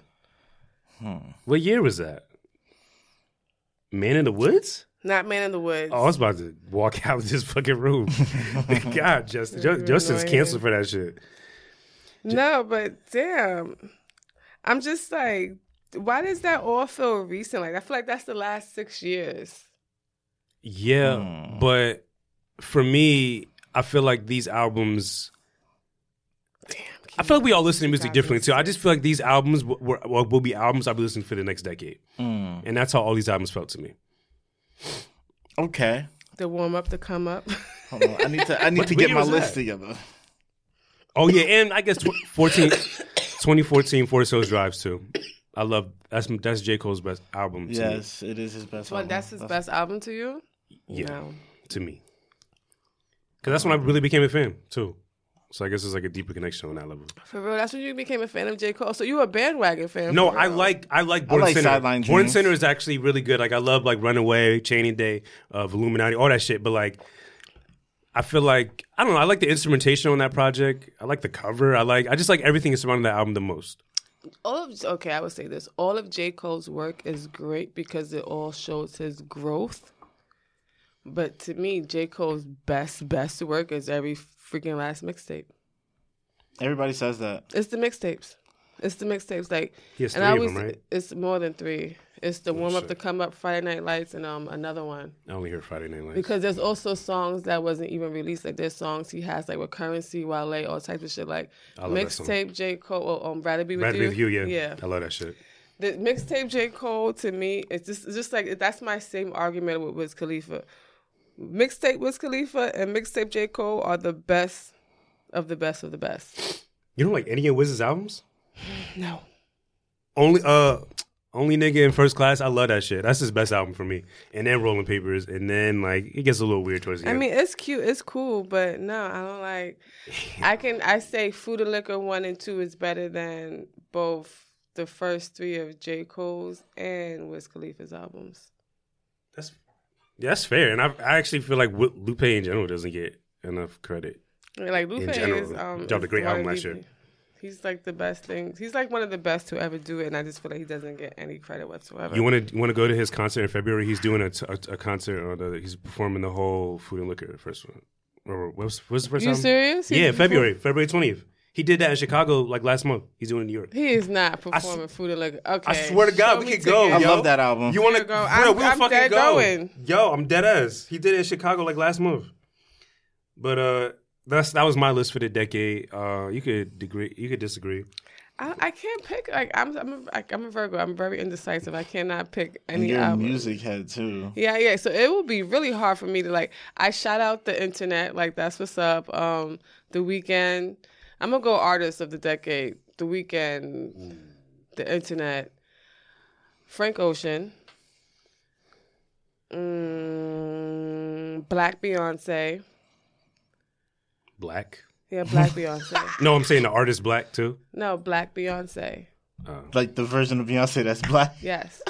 what year was that? Man in the Woods? Not Man in the Woods. Oh, I was about to walk out of this fucking room. God, Justin. Ju- Justin's annoying. canceled for that shit. No, but damn. I'm just like, why does that all feel recent? Like I feel like that's the last six years. Yeah, Hmm. but for me, I feel like these albums. Damn, I feel like we all listen to music differently too. I just feel like these albums w- were, will will be albums I'll be listening for the next decade, Mm. and that's how all these albums felt to me. Okay. The warm up, the come up. Hold on. I need to I need to get my list that? together. Oh yeah, and I guess tw- 14, 2014 Forest Hills Drives too. I love that's that's J Cole's best album. To me. Yes, it is his best. well, album. that's his best album to you. Yeah. No. to me. Because that's when I really became a fan too. So I guess it's like a deeper connection on that level. For real, that's when you became a fan of J. Cole. So you were a bandwagon fan. No, I like I like Born like Center. Sideline Born Dreams. Sinner is actually really good. Like I love like Runaway, Chaining Day, uh, Illuminati, all that shit. But like, I feel like I don't know. I like the instrumentation on that project. I like the cover. I like I just like everything surrounding that album the most. all of okay. I would say this: all of J. Cole's work is great because it all shows his growth. But to me, J. Cole's best best work is every freaking last mixtape. Everybody says that. It's the mixtapes. It's the mixtapes. Like, He has and three I of always, them, right? it's more than three. It's the warm up, shit. the come up, Friday Night Lights, and um another one. I only hear Friday Night Lights. Because there's also songs that wasn't even released. Like there's songs he has like with Curren$y, Wale, all types of shit. Like I love that song. mixtape J Cole, or um, Rather Be With Rather You. Be With You, yeah, yeah. I love that shit. The mixtape J Cole to me, it's just it's just like that's my same argument with Wiz Khalifa. Mixtape Wiz Khalifa and mixtape J Cole are the best of the best of the best. You don't like any of Wiz's albums? No. Only uh only nigga in first class. I love that shit. That's his best album for me. And then Rolling Papers, and then like it gets a little weird towards the I end. I mean, it's cute, it's cool, but no, I don't like. I can I say Food and Liquor one and two is better than both the first three of J Cole's and Wiz Khalifa's albums. that's that's fair. And I I actually feel like Lupe in general doesn't get enough credit. Like Lupe general, is um dropped a great album last year. He's like the best thing. He's like one of the best to ever do it, and I just feel like he doesn't get any credit whatsoever. You want to want to go to his concert in February? He's doing a, t- a, a concert. On the, he's performing the whole Food and Liquor first one. Or what's what's the first You album? serious? He's Yeah, February, February twentieth. He did that in Chicago like last month. He's doing it in New York. He is not s- performing Food and Liquor. Okay. I swear to God, Show we me could go. tickets. I yo. love that album. You want to go. go? I'm- we'll I'm fucking dead go. going. Yo, I'm dead ass. He did it in Chicago like last month. But uh, that's that was my list for the decade. Uh, you could degree, you could disagree. I, I can't pick. Like I'm, I'm, a, like, I'm a Virgo. I'm very indecisive. I cannot pick And any you're a album. music head too. Yeah, yeah. So it will be really hard for me to like. I shout out the internet. Like that's what's up. Um, the Weeknd. I'm gonna go artist of the decade. The Weeknd. The internet. Frank Ocean. Mm, Black Beyonce. Black. Yeah, Black Beyonce. No, I'm saying the artist black too. No, Black Beyonce. Like the version of Beyonce that's black. Yes.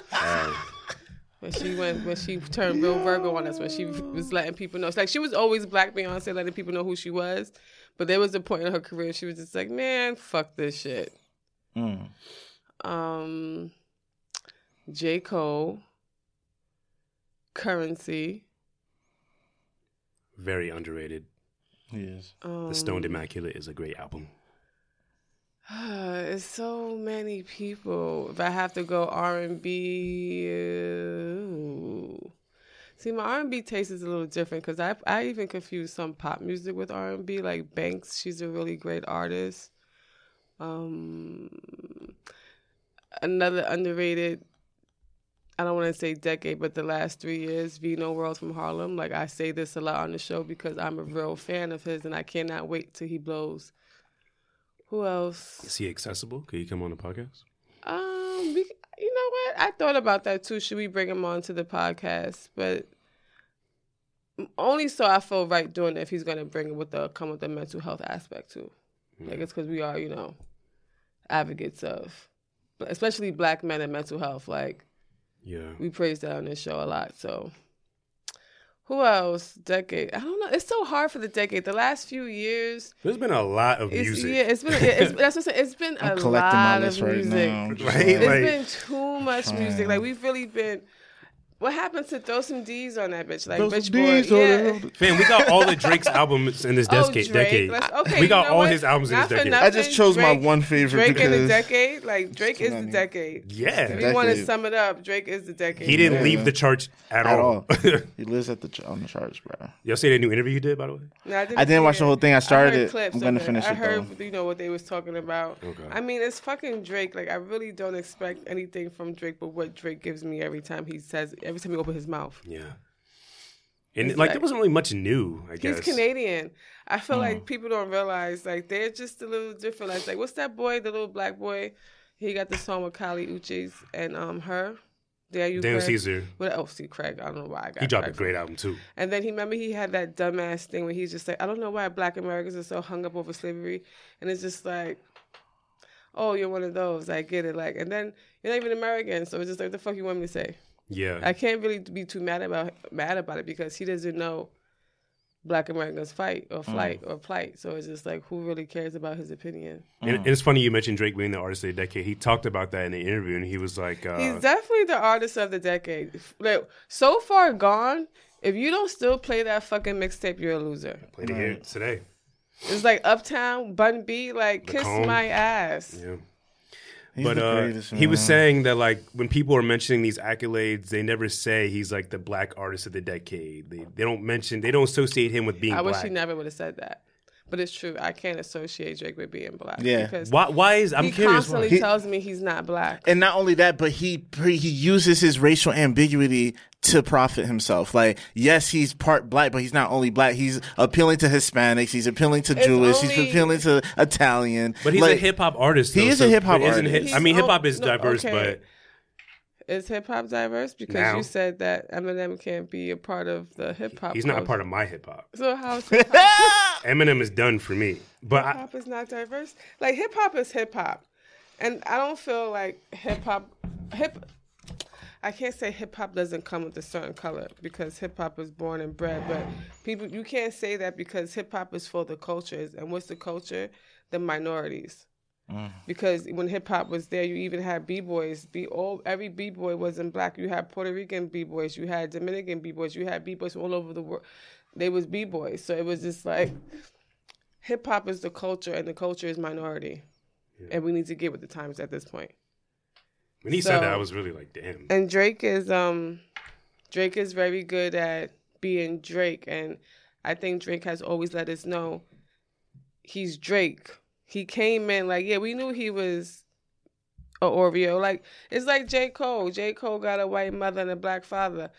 When she went, when she turned real Virgo on us, when she was letting people know, it's like she was always Black Beyonce, letting people know who she was. But there was a point in her career she was just like, man, fuck this shit. Mm. Um, J Cole, Curren$y, Very underrated. Yes. um, The Stoned Immaculate is a great album. It's so many people. If I have to go R and B, See, my R and B taste is a little different because I I even confuse some pop music with R and B. Like Banks, she's a really great artist. Um, another underrated. I don't want to say decade, but the last three years, Vino World from Harlem. Like I say this a lot on the show because I'm a real fan of his, and I cannot wait till he blows. Who else? Is he accessible? Could he come on the podcast? Um, we, you know what? I thought about that too. Should we bring him on to the podcast? But only so I feel right doing it if he's gonna bring it with the come with the mental health aspect too. Like it's because we are, you know, advocates of, especially black men and mental health. Like Yeah. we praise that on this show a lot. So. Who else? Decade. I don't know. It's so hard for the decade. The last few years, There's been a lot of it's, music. yeah, it's been. It's, that's what I'm saying. It's been I'm a lot list of right music. now. I'm just Right? It's Like- been too much music. Like we've really been. What happened to throw some D's on that bitch? Like Throw some bitch boy. D's on yeah. Fam, we got all the Drake's albums in this Oh, decade. Drake. decade. Okay, we you got know all what? his albums in this decade. nothing, I just chose my one favorite Drake in the decade. Like Drake is the decade. Yeah. If you want to sum it up, Drake is the decade. He didn't Yeah. leave the charts at, At all. all. He lives at the ch- on the charts, bro. Y'all see that new interview you did, by the way? No, I didn't, I didn't see watch the whole thing. I started heard it. clips I'm gonna finish it. I heard, you know, what they was talking about. I mean, it's fucking Drake. Like, I really don't expect anything from Drake, but what Drake gives me every time he says, every time he opens his mouth. Yeah. And It's like, like- there wasn't really much new, I guess. He's Canadian. I feel Mm. like people don't realize like they're just a little different. Like, like what's that boy, the little black boy? He got the song with Kali Uchis and um her. There you Daniel Craig. Caesar. What oh see Craig. I don't know why I got He dropped a great album too. And then he remember he had that dumbass thing where he's just like, I don't know why black Americans are so hung up over slavery. And it's just like, oh, you're one of those. I get it. Like, and then you're not even American, so it's just like, the fuck you want me to say? Yeah. I can't really be too mad about mad about it because he doesn't know black Americans fight or flight or plight. So it's just like, who really cares about his opinion? and, and it's funny you mentioned Drake being the artist of the decade. He talked about that in the interview, and he was like, uh, He's definitely the artist of the decade. Like, so far gone. If you don't still play that fucking mixtape, you're a loser. played it here today. It's like Uptown, Bun B, like kiss Comb. my ass. Yeah. He's but the uh, greatest, he was saying that like when people are mentioning these accolades, they never say he's like the black artist of the decade. They they don't mention they don't associate him with being I wish black. he never would have said that. But it's true. I can't associate Drake with being black. Yeah. Because why why is I'm he curious constantly why? He- tells me he's not black. And not only that, but he he uses his racial ambiguity to profit himself. Like, yes, he's part black, but he's not only black. He's appealing to Hispanics. He's appealing to It's Jewish. he's appealing to Italian. But he's Like, a hip hop artist. He though, is a hip-hop but isn't artist. hip- I mean, hip hop is no, diverse, okay. Is hip hop diverse? Because Now. you said that Eminem can't be a part of the hip hop. he's not a part of my hip hop. So how is hip hop? Eminem is done for me. But hip hop is not diverse. Like hip hop is hip hop, and I don't feel like hip hop hip. I can't say hip hop doesn't come with a certain color because hip hop is born and bred, but people you can't say that because hip hop is for the cultures, and what's the culture? The minorities. Because when hip hop was there, you even had b boys. Be all every b boy wasn't black. You had Puerto Rican b boys. You had Dominican b boys. You had b boys all over the world. They was b boys. So it was just like hip hop is the culture, and the culture is minority, and we need to get with the times at this point. when he said that, I was really like, damn. And Drake is um, Drake is very good at being Drake, and I think Drake has always let us know he's Drake. He came in like, yeah, we knew he was a Oreo. Like it's like J Cole. J Cole got a white mother and a black father.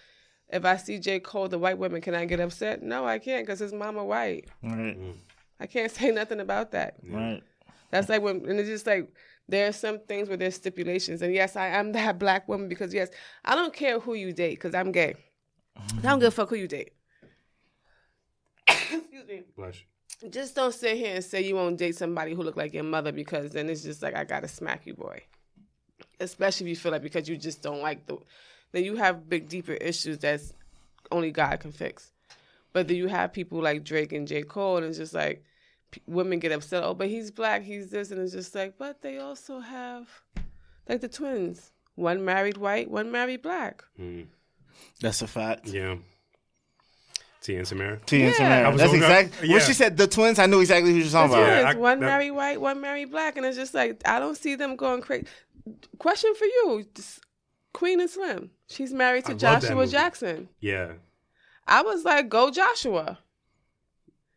If I see J Cole, the white woman, can I get upset? No, I can't because his mama white. right, mm. I can't say nothing about that. right. That's like when, and it's just like there are some things where there's stipulations. And yes, I am that black woman because yes, I don't care who you date because I'm gay. I don't give a fuck who you date. Excuse me. Bless you. Just don't sit here and say you won't date somebody who look like your mother because then it's just like I gotta smack you, boy. Especially if you feel like because you just don't like the, then you have big deeper issues that's only God can fix. But then you have people like Drake and J Cole, and it's just like p- women get upset. Oh, but he's black, he's this, and it's just like, but they also have like the twins. One married white, one married black. Hmm. That's a fact. Yeah. T and Samara. T and Yeah. Samara. I was That's gonna- exactly yeah. when she said the twins. I knew exactly who you're talking about. Yeah, twins, I- one that- married white, one married black, and it's just like I don't see them going crazy. Question for you, Just Queen and Slim. She's married I to love that Joshua movie. Jackson. Yeah. I was like, go Joshua.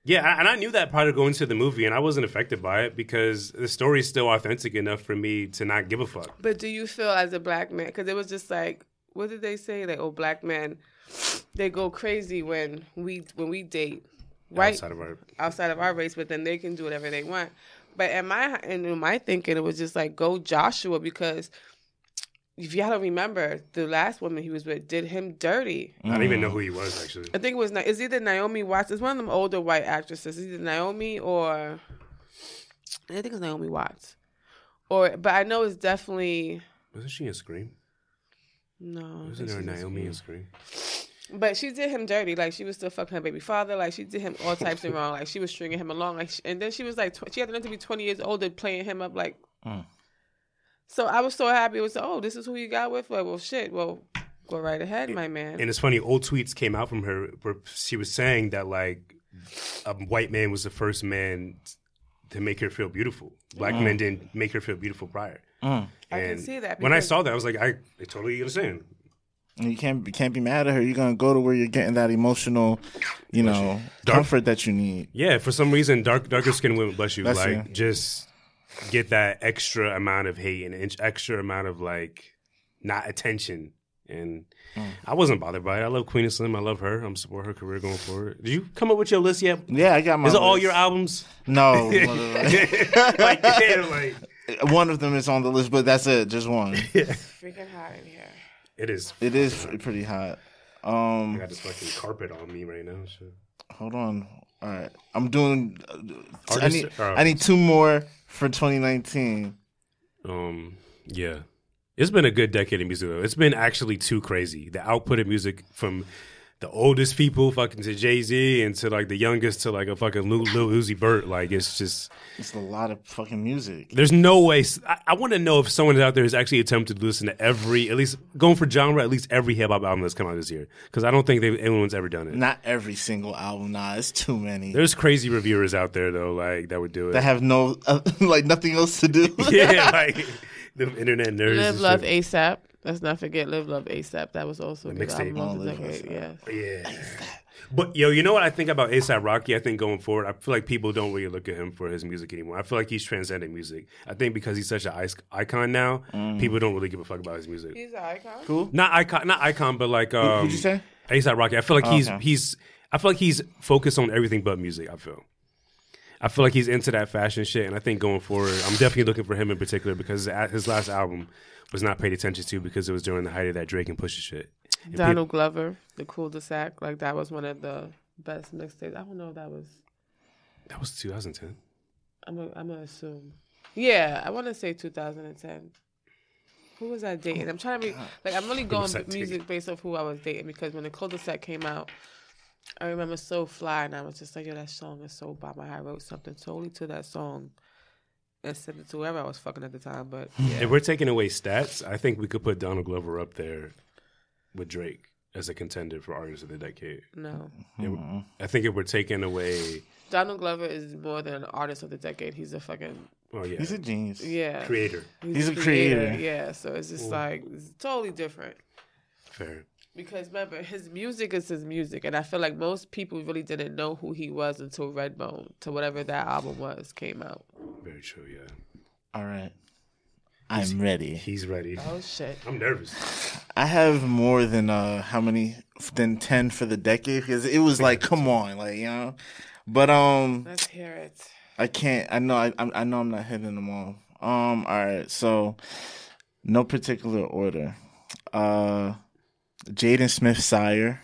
Yeah, I- and I knew that part of going to the movie, and I wasn't affected by it because the story's still authentic enough for me to not give a fuck. But do you feel as a black man? Because it was just like, what did they say? Like, oh, black men, they go crazy when we when we date, right? Outside of our, outside of our race, but then they can do whatever they want. But in my in my thinking, it was just like go Joshua because if y'all don't remember, the last woman he was with did him dirty. I don't even know who he was actually. I think it was it's either Naomi Watts. It's one of them older white actresses. It's either Naomi or I think it's Naomi Watts. Or but I know it's definitely Wasn't she in Scream? No. I Wasn't think there she's- Naomi in Scream? But she did him dirty. Like she was still fucking her baby father. Like she did him all types of wrong. Like she was stringing him along. Like she, and then she was like tw- she had enough to be twenty years older, playing him up like. Mm. So I was so happy. It was oh, this is who you got with. Like, well, shit. Well, go right ahead, my man. And it's funny, old tweets came out from her where she was saying that like a white man was the first man to make her feel beautiful. Black men didn't make her feel beautiful prior. Mm. I can see that When I saw that, I was like, I, I totally understand. And you can't you can't be mad at her. You're gonna go to where you're getting that emotional, you know, Dark- comfort that you need. Yeah, for some reason, dark darker skinned women, bless you, Bless like you. just get that extra amount of hate and an extra amount of like not attention. And Mm. I wasn't bothered by it. I love Queen of Slim. I love her. I'm support her career going forward. Did you come up with your list yet? Yeah, I got my. Is it all your albums? No, one of, them, like, yeah, like one of them is on the list, but that's it. Just one. freaking hot in here. it is. It is pretty hot. Um, I got this fucking carpet on me right now. Shit. hold on. All right, I'm doing. uh, I need, uh, I need two more for 2019. Um, yeah. It's been a good decade of music though. It's been actually too crazy. The output of music from the oldest people fucking to Jay Z and to like the youngest to like a fucking Lil, Lil Uzi Vert. Like it's just It's a lot of fucking music. there's no way. I, I want to know if someone out there has actually attempted to listen to every at least going for genre at least every hip hop album that's come out this year because I don't think they've, anyone's ever done it. Not every single album. Nah, it's too many. There's crazy reviewers out there though, like that would do it. that have no uh, like nothing else to do. yeah, like the internet nerds. Live Love. ASAP. Let's not forget Live Love ASAP. That was also a The good mixtape. album Oh, the decade. Yes. Yeah. But yo, you know what I think about ASAP Rocky? I think going forward, I feel like people don't really look at him for his music anymore. I feel like he's transcending music. I think because he's such an icon now, people don't really give a fuck about his music. He's an icon. Cool. Not icon, not icon, but like um, What'd you say? ASAP Rocky. I feel like he's okay. he's. I feel like he's focused on everything but music. I feel. I feel like he's into that fashion shit, and I think going forward, I'm definitely looking for him in particular because his last album was not paid attention to because it was during the height of that Drake and Pusha shit. And peop- Donald Glover, the cul-de-sac. Like that was one of the best mixtapes. I don't know if that was. that was 2010. I'm gonna I'm gonna assume. Yeah, I want to say 2010. Who was I dating? I'm trying to be oh, like I'm really going was I music based off who I was dating because when the cul-de-sac came out, I remember so fly and I was just like, yo, that song is so bomb. I wrote something totally to that song and sent it to whoever I was fucking at the time. But yeah, If we're taking away stats, I think we could put Donald Glover up there with Drake as a contender for artist of the decade. no, If- hmm. I think if we're taking away, Donald Glover is more than an artist of the decade. He's a fucking oh yeah, He's a genius. yeah. creator. He's a creator. Yeah, so it's just like it's totally different. Fair. Because remember, his music is his music, and I feel like most people really didn't know who he was until Redbone, to whatever that album was, came out. Very true. Yeah, All right. I'm ready. he's ready. Oh shit! I'm nervous. I have more than uh how many than 10 for the decade because it was like come on, like, you know. But um Let's hear it. I can't. I know. I I'm- I know. I'm not hitting them all. Um. All right. So, no particular order. Uh, Jaden Smith Sire,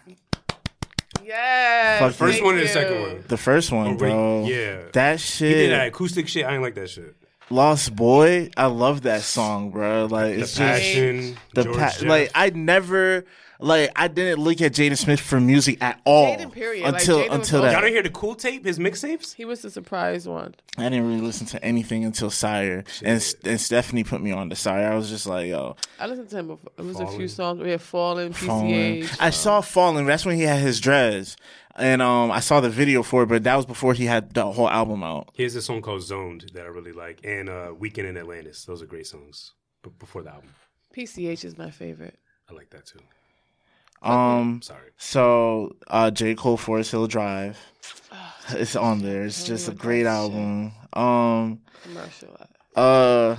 Yes. Fuck First thank one or the second one? the first one, oh, bro. yeah. That shit. He shit. did that acoustic shit. I ain't like that shit. Lost Boy. I love that song, bro. Like The it's just passion. the George pa- Jeff. like I never like I didn't look at Jaden Smith for music at all Jaden, period. Like, until Jaden was until also- Y'all that. didn't hear the cool tape, his mixtapes? He was the surprise one. I didn't really listen to anything until Sire, and and Stephanie put me on to Sire. I was just like, yo, I listened to him before. It was a few songs. We had Fallen, Fallen. PCH. I saw Fallen. That's when he had his dreads, and um, I saw the video for it, but that was before he had the whole album out. Here's a song called Zoned that I really like, and uh, Weekend in Atlantis. Those are great songs. But before the album, PCH is my favorite. I like that too. Um, Sorry. so uh, J Cole Forest Hill Drive, it's on there. It's just a great album. Um, Commercial. uh,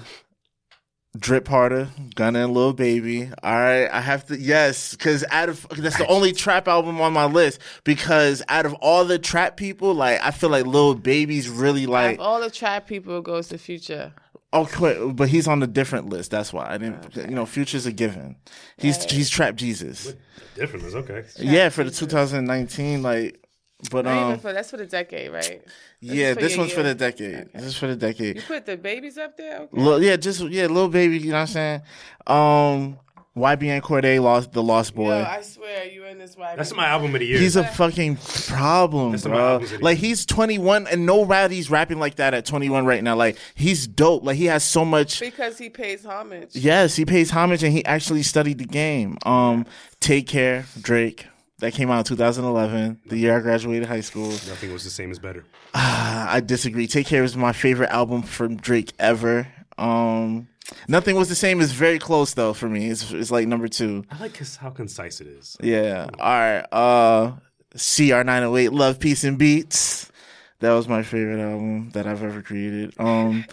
Drip Harder, Gunna and Lil Baby. All right, I have to yes, because out of that's the only trap album on my list. Because out of all the trap people, like I feel like Lil Baby's really like Like all the trap people goes to Future. Oh, quick, but he's on a different list. That's why I didn't. You know, Future's a given. He's he's Trap Jesus. Different is okay. Yeah, for the 2019, like, but Not even um, for that's for the decade, right? yeah, this your one's for the decade. This is for the decade. You put the babies up there. Okay. Lil, yeah, just yeah, little baby. You know what I'm saying? Um, YBN Cordae lost the Lost Boy. Yo, I swear you in this white. That's my album of the year. He's a fucking problem, That's my bro. albums of the Like he's 21, and no nobody's rapping like that at 21 right now. Like he's dope. Like he has so much. because he pays homage. Yes, he pays homage, and he actually studied the game. Um, Take Care, Drake. That came out in 2011, the year I graduated high school. Nothing was the same as better. I disagree. Take Care is my favorite album from Drake ever. Um, nothing was the same. Is very close though for me. It's it's like number two. I like how concise it is. Yeah. All right. Uh, CR nine hundred eight. Love, peace, and beats. That was my favorite album that I've ever created. Um,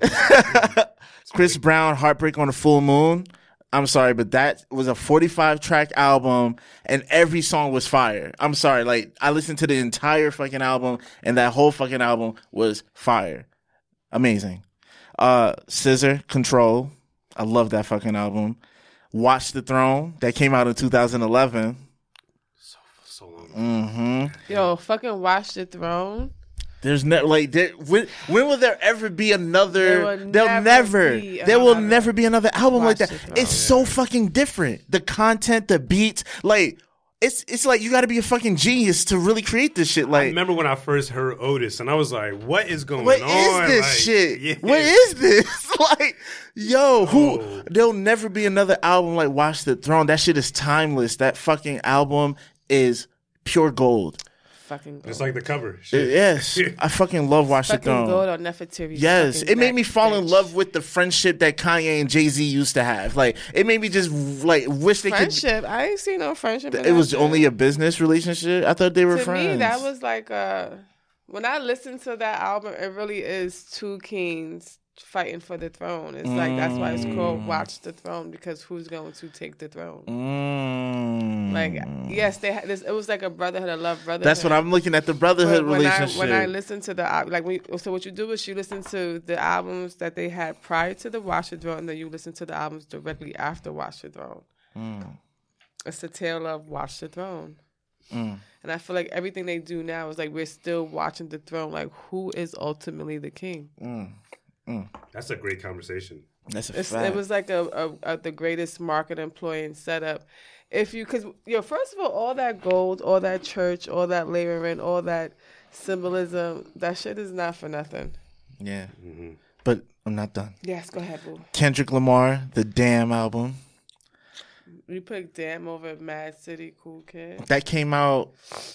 Chris Brown, Heartbreak on a Full Moon. I'm sorry, but that was a 45 track album and every song was fire. I'm sorry. Like, I listened to the entire fucking album and that whole fucking album was fire. Amazing. Uh, SZA, Control. I love that fucking album. Watch the Throne. That came out in 2011. So long. Mm-hmm. Yo, fucking watch the throne. There's never like there, when when will there ever be another? There will never never. be there will never be another album like that. the Throne. It's so fucking different. The content, the beats, like it's it's like you got to be a fucking genius to really create this shit. I Like, remember when I first heard Otis, and I was like, "What is going what on? is this Like, shit? yeah. What is this? like, yo, who? Oh. There'll never be another album like Watch the Throne. That shit is timeless. That fucking album is pure gold. Fucking gold. It's like the cover. Shit. Yes, I fucking love Watch the fucking Throne. gold on Nefertiti's Yes, it made me fall in love with the friendship that Kanye and Jay Z used to have. Like, it made me just like wish they could friendship. I ain't seen no friendship. It was that only a business relationship. I thought they were to friends. me that was like uh when I listened to that album, it really is two kings fighting for the throne. It's like that's why it's Mm. called Watch the Throne because who's going to take the throne? Mm. Like yes, they had this. It was like a brotherhood, a love brotherhood. That's what I'm looking at the brotherhood when I relationship. when I listen to the like you, so what you do is you listen to the albums that they had prior to the Watch the Throne, and then you listen to the albums directly after Watch the Throne. Mm. It's a tale of Watch the Throne. And I feel like everything they do now is like we're still watching the throne. Like who is ultimately the king? That's a great conversation. That's a It's, fact. it was like a, a, a the greatest market employing setup. If you, because yo, first of all, all that gold, all that church, all that layering, all that symbolism, that shit is not for nothing. yeah, Mm-hmm. but I'm not done. Yes, go ahead, boo. Kendrick Lamar, the Damn album You put Damn over Mad City, Cool Kid. that came out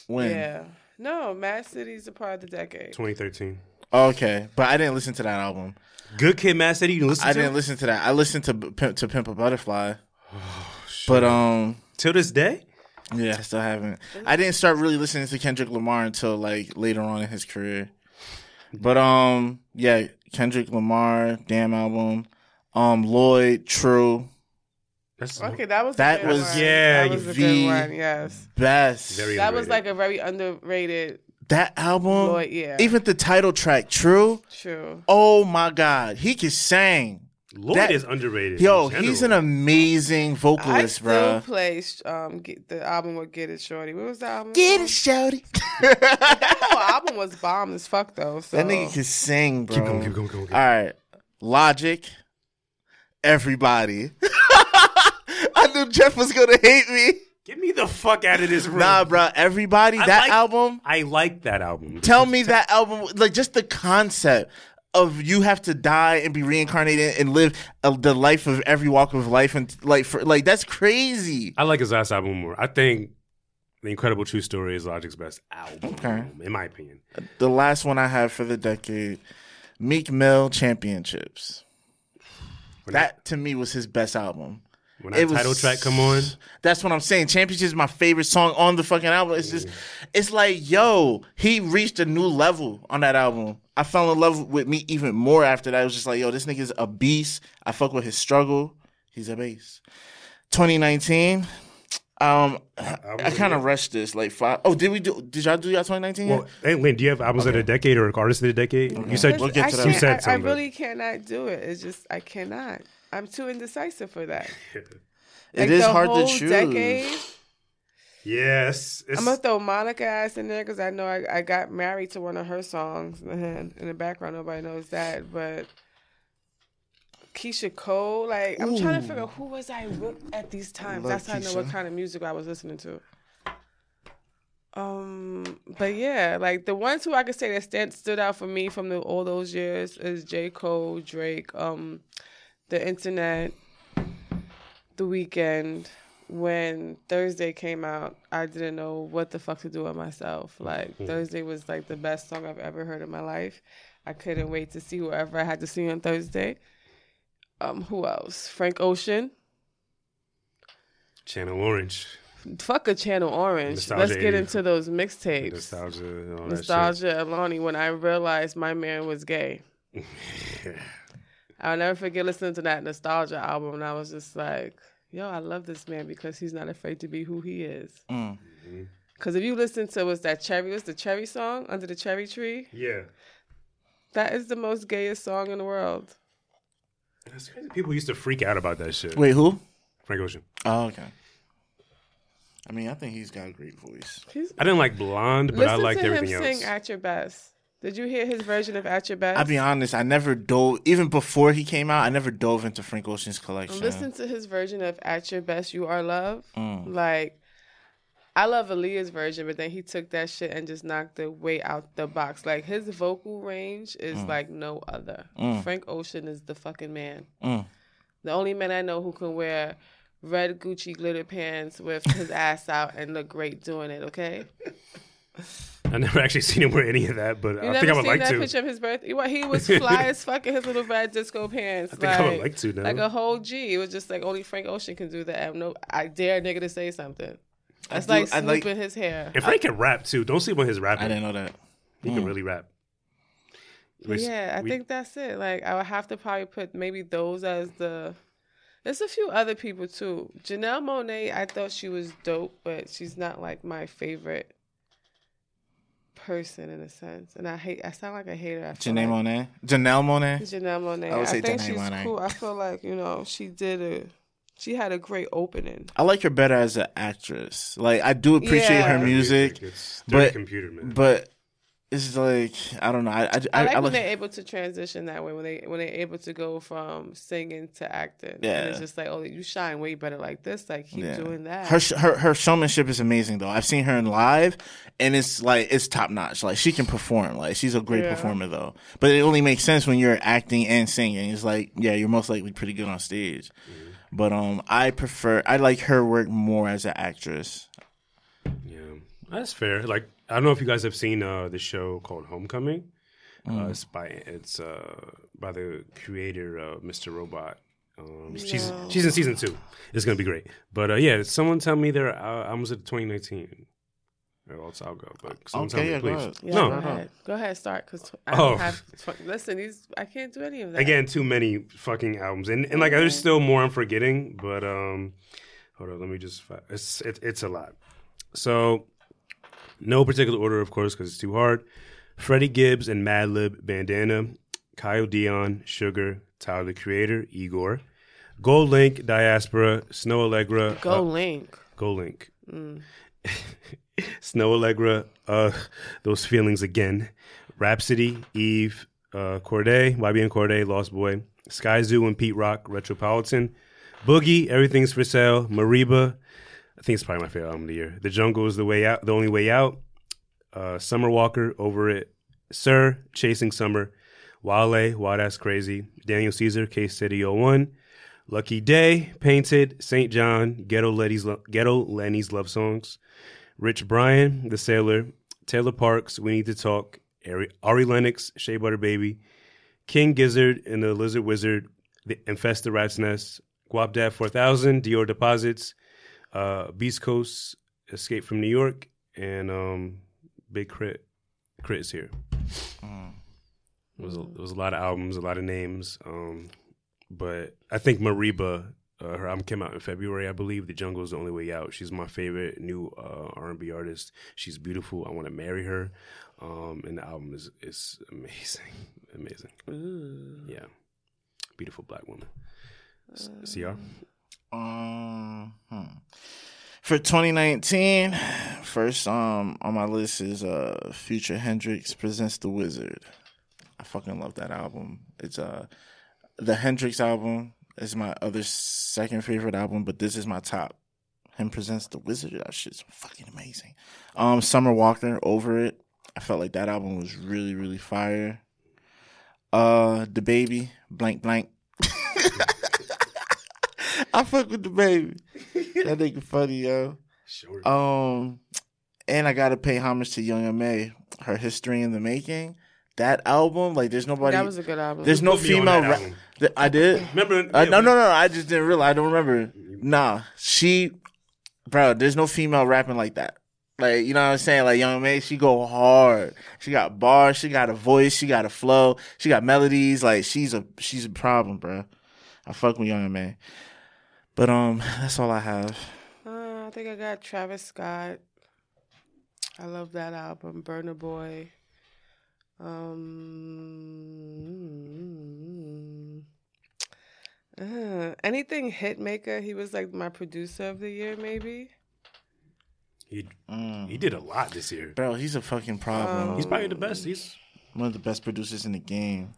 when. Yeah. No, Mad City's a part of the decade. 2013. Okay, but I didn't listen to that album. Good Kid, Mad City. You can listen I to didn't it? listen to that. I listened to Pimp, to Pimp a Butterfly. Oh, but um, till this day. Yeah, I still haven't. I didn't start really listening to Kendrick Lamar until like later on in his career. But um, yeah, Kendrick Lamar, damn album. Um, Lloyd, True, That's Okay, that was a That good was- one. yeah, that was the- good one. Yes, best. Very that was like a very underrated. That album, Lloyd, yeah. even the title track, True. True. Oh my God, he can sing. Lloyd that- is underrated. Yo, in he's an general. amazing I vocalist, still bro. play um get the album with Get It Shorty. What was the album? Get called? it, shouty. That whole album was bomb as fuck though. So. That nigga can sing, bro. Keep going, keep going, keep going. All right, Logic. Everybody. I knew Jeff was gonna hate me. Get me the fuck out of this room. Nah, bro. Everybody. I that like- album. I like that album. Tell me that album. Like just the concept of you have to die and be reincarnated and live uh, the life of every walk of life and like for like that's crazy. I like his last album more. I think The Incredible True Story is Logic's best album, Okay. in my opinion. The last one I have for the decade, Meek Mill Championships. That to me was his best album. When that title track come on, That's what I'm saying. Championship is my favorite song on the fucking album. It's just, it's like, yo, he reached a new level on that album. I fell in love with me even more after that. It was just like, yo, this nigga's a beast. I fuck with his struggle. He's a beast. 2019. Um, I kind of rushed this. Like five. Oh, did we do? Did y'all do y'all 2019? well, hey, Lynn, do you have albums of the decade or artists of the decade? You said We'll get to that. can't- You said I, I really cannot do it. It's just I cannot. I'm too indecisive for that. it Like, is hard to choose. Decade, yes. It's, I'm gonna throw Monica ass in there because I know I, I got married to one of her songs in the background. Nobody knows that, but Keyshia Cole. Like I'm trying to figure out who was I with at these times. That's how I know what kind of music I was listening to. Um, but yeah, like the ones who I could say that stand, stood out for me from the, all those years is J. Cole, Drake, um, the internet, the Weeknd. When Thursday came out, I didn't know what the fuck to do with myself. Like Thursday was like the best song I've ever heard in my life. I couldn't wait to see whoever I had to see on Thursday. Um, who else? Frank Ocean. Channel Orange, Fuck a Channel Orange. Nostalgia Let's get into those mixtapes. nostalgia, Nostalgia Alani when I realized my man was gay. shit. I'll never forget listening to that Nostalgia album and I was just like, yo, I love this man because he's not afraid to be who he is. Mm. Because if you listen to was that Cherry, was the Cherry song, Under the Cherry Tree? yeah. That is the most gayest song in the world. That's crazy. People used to freak out about that shit. Wait, who? Frank Ocean. Oh, okay. I mean, I think he's got a great voice. He's, I didn't like Blonde, but I liked to him everything sing. At Your Best. Did you hear his version of At Your Best? I'll be honest, I never dove even before he came out. I never dove into Frank Ocean's collection. Listen to his version of "At Your Best, You Are Love." Mm. Like, I love Aaliyah's version, but then he took that shit and just knocked it way out the box. Like his vocal range is like no other. Frank Ocean is the fucking man. Mm. The only man I know who can wear red Gucci glitter pants with his ass out and look great doing it. Okay, I never actually seen him wear any of that, but you I think I would seen like that to. picture of his birthday? What he was fly as fuck in his little red disco pants. I think I would like to now. Like a whole G. It was just like only Frank Ocean can do that. I, no, I dare a nigga to say something. That's do- like I like- swooping his hair. And Frank can rap too. Don't sleep on his rap. I didn't know that. He can hmm. really rap. But yeah, I We- think that's it. Like I would have to probably put maybe those as the. There's a few other people too. Janelle Monáe, I thought she was dope, but she's not like my favorite person in a sense. And I hate. I sound like a hater. I Janelle like. Monáe. Janelle Monáe. Janelle Monáe. I I, would say I think Janelle she's Monáe. cool. I feel like you know she did a. She had a great opening. I like her better as an actress. Like I do appreciate Yeah. her music, It's but- computer man. but it's like I don't know. I I, I, I, like I when they're able to transition that way. When they when they're able to go from singing to acting. Yeah. And it's just like, oh, you shine way better like this. Like keep Yeah. doing that. her her her showmanship is amazing though. I've seen her in live, and it's like it's top notch. Like she can perform. Like she's a great Yeah. performer though. But it only makes sense when you're acting and singing. It's like yeah, you're most likely pretty good on stage. But um, I prefer I like her work more as an actress. yeah, that's fair. Like I don't know if you guys have seen uh, the show called Homecoming. Mm. Uh, it's by it's uh, by the creator of Mr. Robot. Um, She's No. she's in season two. It's gonna be great. But uh, yeah, someone tell me their uh, albums of 2019. Or else I'll go. But someone Okay, yeah, tell go me, ahead. please. yeah, no, go ahead. Go ahead, start because I Oh. don't have. Tw- listen, these I can't do any of that. again, too many fucking albums, and and like there's still more I'm forgetting. But um, hold on, let me just. fi- It's it, it's a lot. So, no particular order, of course, because it's too hard. Freddie Gibbs and Madlib, Bandana, Kyle Dion, Sugar, Tyler the Creator, Igor, GoldLink, Diaspora, Snoh Aalegra, Go uh, Link. Go Link. Snoh Aalegra, uh, those feelings again. Rapsody, Eve, uh, Cordae, YBN Cordae, Lost Boy, Skyzoo and Pete Rock, Retropolitan, Boogie, Everything's for Sale, Mereba. I think it's probably my favorite album of the year. The Jungle is the way out, the only way out. Uh, Summer Walker, Over It, Sir, Chasing Summer, Wale, Wild Ass Crazy, Daniel Caesar, Case Study 01, Lucky Daye, Painted, St. John, Ghetto Lenny's, Lo- Ghetto Lenny's Love Songs, Rich Brian, The Sailor, Tayla Parx, We Need to Talk, Ari, Ari Lennox, Shea Butter Baby, King Gizzard and the Lizard Wizard, the Infest the Rat's Nest, Guapdad 4000, Dior Deposits, uh, Beast Coast, Escape from New York, and um, Big Crit. K.R.I.T. is here. It was, a, it was a lot of albums, a lot of names. Um, but I think Mereba, uh, her album came out in February, I believe. The Jungle is the only way out. She's my favorite new uh, R&B artist. She's beautiful. I want to marry her. Um, and the album is is amazing, amazing. Yeah, beautiful black woman. S- Cr. Um, hmm. For 2019, first um on my list is uh Future Hendrix presents The Wizard. I fucking love that album. It's uh the Hendrix album is my other second favorite album, but this is my top. Him presents The Wizard. That shit's fucking amazing. Um, Summer Walker, Over It. I felt like that album was really really fire. Uh, DaBaby, Blank Blank. I fuck with DaBaby. That nigga funny, yo. Sure. Um, and I gotta pay homage to Young M.A. Her history in the making. That album, like, there's nobody. That was a good album. there's no Put me on female. that Ra- album. Th- I did. Remember? Uh, yeah, no, we- no, no. I just didn't realize. I don't remember. Nah, she, bro. There's no female rapping like that. Like you know what I'm saying? Like Young M.A, she go hard. She got bars. She got a voice. She got a flow. She got melodies. Like she's a she's a problem, bro. I fuck with Young M.A. But um, that's all I have. Uh, I think I got Travis Scott. I love that album, Burna Boy. Um, uh, anything Hitmaker. He was like my producer of the year, maybe. He Mm. he did a lot this year. Bro, he's a fucking problem. He's probably the best. He's one of the best producers in the game.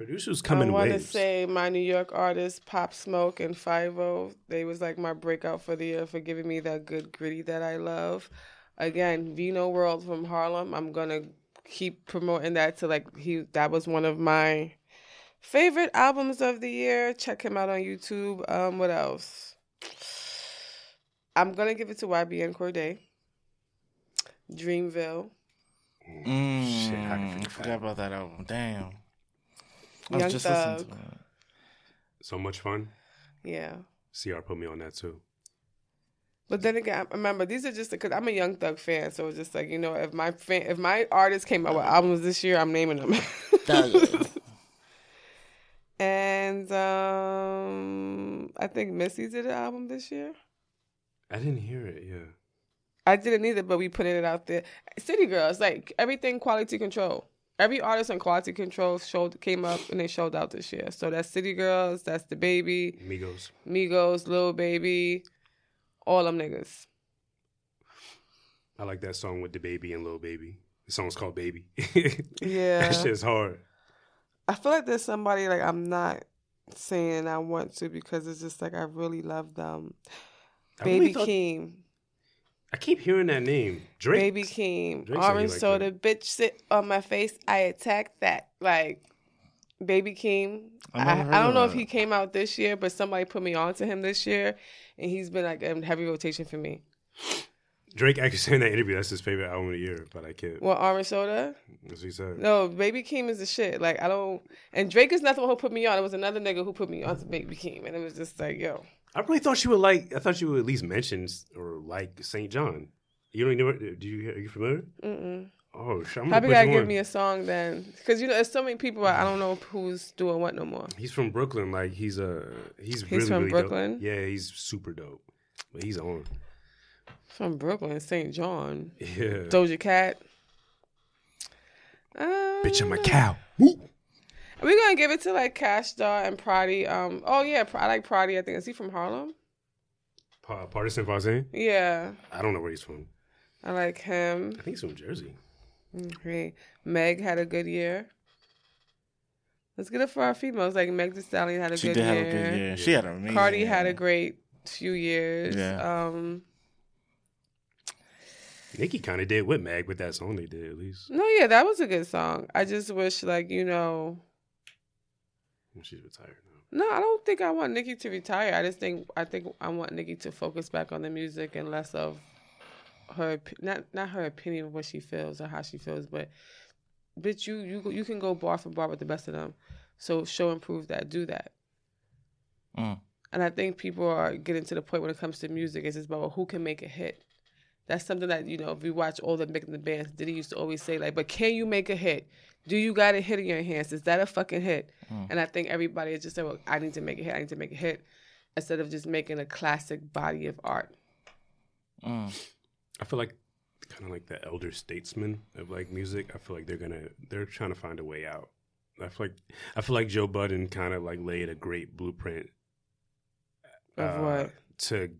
Producers come I in want to say my New York artists, Pop Smoke and Fivio. They was like my breakout for the year for giving me that good gritty that I love. Again, Vino World from Harlem. I'm gonna keep promoting that to like he. That was one of my favorite albums of the year. Check him out on YouTube. Um, what else? I'm gonna give it to YBN Cordae. Dreamville. Mm, Shit, how could you I forget forgot about that album. Damn. I was Young just listening Thug. to it. so much fun. Yeah. Cr put me on that too. But then again, I- remember these are just because I'm a Young Thug fan, so it's just like you know, if my fan, if my artist came out with albums this year, I'm naming them. and um, I think Missy did an album this year. I didn't hear it. Yeah. I didn't either, but we put it out there. City Girls, like everything, quality control. Every artist on quality control showed came up and they showed out this year. So that's City Girls, that's DaBaby, Migos. Migos, Lil Baby, all them niggas. I like that song with DaBaby and little baby. The song's called Baby. Yeah. that shit's hard. I feel like there's somebody like I'm not saying I want to because it's just like I really love them. I really Baby thought- Keem, I keep hearing that name. Drake. Baby Keem, Drake orange liked soda, bitch sit on my face. I attack that like Baby Keem. I I, I don't of know if he came out this year, but somebody put me on to him this year, and he's been like a heavy rotation for me. Drake actually said in that interview that's his favorite album of the year, but I can't. Well, orange soda. That's what he said. No, Baby Keem is the shit. Like I don't, and Drake is not the one who put me on. It was another nigga who put me on to Baby Keem, and it was just like, yo. I really thought you would like. I thought you would at least mention or like St. John. You don't even know. Do you? Are you familiar? Mm-mm. Oh, shit, I'm Probably gotta give on. me a song then, because you know there's so many people. I don't know who's doing what no more. He's from Brooklyn. Like he's a he's, He's really from really Brooklyn? Dope. Yeah, he's super dope. But he's on. From Brooklyn, St. John, Yeah. Doja Cat. Uh, Bitch, I'm a cow. We're gonna give it to like Cash Doll and Prodi. Um. Oh yeah, I like Prodi. I think is he from Harlem? Pa- Partisan Farzin. Yeah, I don't know where he's from. I like him. I think he's from Jersey. Okay. Meg had a good year. Let's get it for our females. Like Meg Thee Stallion had a She good did year. have a good year. She had an amazing. Cardi had a great few years. Yeah. Um. Nicki kind of did with Mag with that song they did at least. No, yeah, that was a good song. I just wish, like, you know, She's retired now. no, I don't think I want Nicki to retire. I just think I think I want Nicki to focus back on the music and less of her not not her opinion of what she feels or how she feels, but bitch, you you you can go bar for bar with the best of them. So show and prove that. Do that. Mm. And I think people are getting to the point when it comes to music, it's just about well, who can make a hit. That's something that you know. If you watch all the making the bands, Diddy used to always say like, "But can you make a hit? Do you got a hit in your hands? Is that a fucking hit?" And I think everybody is just saying, "Well, I need to make a hit. I need to make a hit," instead of just making a classic body of art. Mm. I feel like kind of like the elder statesman of like music. I feel like they're gonna they're trying to find a way out. I feel like I feel like Joe Budden kind of like laid a great blueprint Of uh, what? to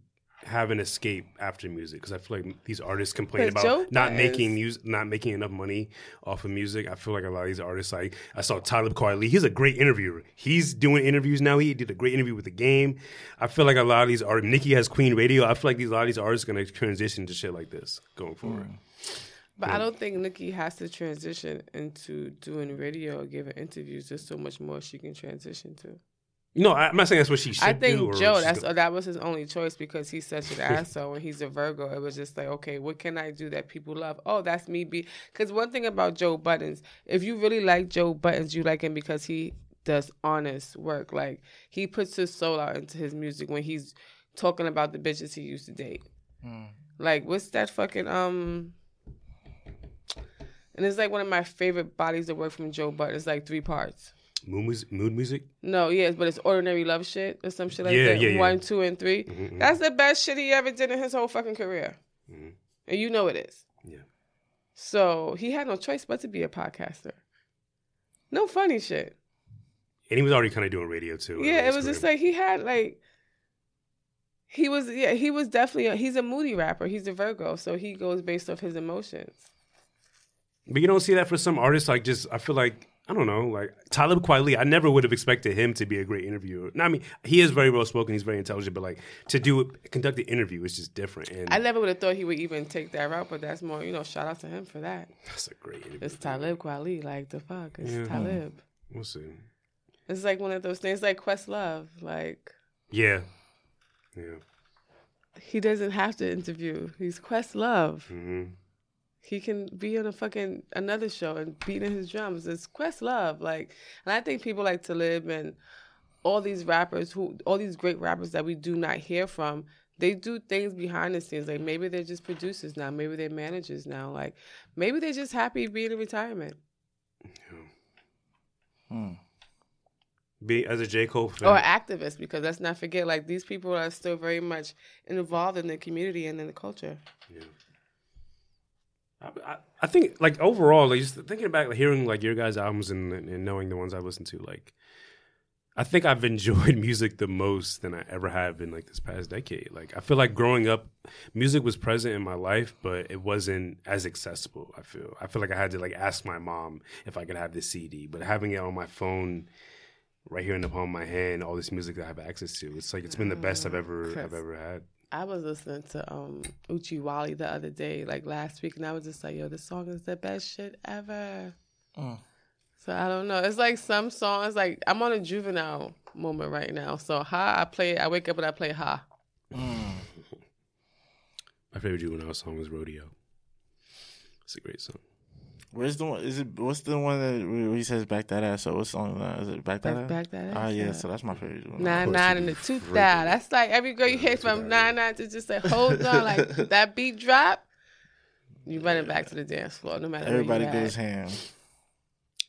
have an escape after music because I feel like these artists complain But about not Budden's- making music, not making enough money off of music. I feel like a lot of these artists, like I saw Talib Kweli, he's a great interviewer. He's doing interviews now. He did a great interview with the game. I feel like a lot of these artists, Nicki has Queen Radio. I feel like these a lot of these artists are gonna transition to shit like this going forward. Mm. But I don't think Nicki has to transition into doing radio or giving interviews. There's so much more she can transition to. No, I- I'm not saying that's what she should do. I do. think or Joe, that's go- that was his only choice because he's such an asshole and he's a Virgo. It was just like, okay, what can I do that people love? Oh, that's me. Be because one thing about Joe Budden, if you really like Joe Budden, you like him because he does honest work. Like he puts his soul out into his music when he's talking about the bitches he used to date. Like what's that fucking um? And it's like one of my favorite bodies of work from Joe Budden. It's like three parts. Mood music. Mood music. No, yes, but it's ordinary love shit or some shit like Yeah, that. yeah, yeah. One, two, and 3 Mhm, mhm. That's the best shit he ever did in his whole fucking career, Mhm. and you know it is. Yeah. So he had no choice but to be a podcaster. No funny shit. And he was already kind of doing radio too. Yeah, it was just like he had like. He was yeah he was definitely a, he's a moody rapper he's a Virgo so he goes based off his emotions. But you don't see that for some artists. Like, just I feel like I don't know. Like Talib Kweli, I never would have expected him to be a great interviewer. No, I mean, he is very well spoken. He's very intelligent. But like to do conduct an interview is just different. And I never would have thought he would even take that route, but that's more you know shout out to him for that. that's a great interview. It's Talib Kweli like the fuck it's Yeah. Talib. We'll see. It's like one of those things like Questlove. Like Yeah, yeah. he doesn't have to interview. He's Questlove. hmm He can be on a fucking another show and beating his drums. It's Questlove. Like and I think people like Talib and all these rappers who all these great rappers that we do not hear from, they do things behind the scenes. Like maybe they're just producers now, maybe they're managers now. Like maybe they're just happy being in retirement. Hmm. Be as a J Cole fan. Or activist because let's not forget, like these people are still very much involved in the community and in the culture. Yeah. I, I, think like overall, like just thinking back, like hearing like your guys' albums and, and knowing the ones I listened to, like I think I've enjoyed music the most than I ever have in like this past decade. Like I feel like growing up, music was present in my life, but it wasn't as accessible. I feel I feel like I had to like ask my mom if I could have this CD, but having it on my phone. Right here in the palm of my hand, all this music that I have access to. It's like it's been the best I've mm, ever Chris. I've ever had. I was listening to um Uchi Wally the other day, like last week, and I was just like, yo, this song is the best shit ever. Mm. So I don't know. It's like some songs, like I'm on a juvenile moment right now. So ha, I play. I wake up and I play ha. Mm. My favorite juvenile song is Rodeo. It's a great song. Where's the one? Is it what's the one that where he says back that ass? So what song is that? Is it back that Back- ass? Back That ass. Ah, Ass yeah. Up. So that's my favorite one. Nine course nine and the be tooth freaking- down. That's like every girl you Yeah, hear from that nine nine to just say hold on, like that beat drop. You running back to the dance floor, no matter. where Everybody you goes at. ham.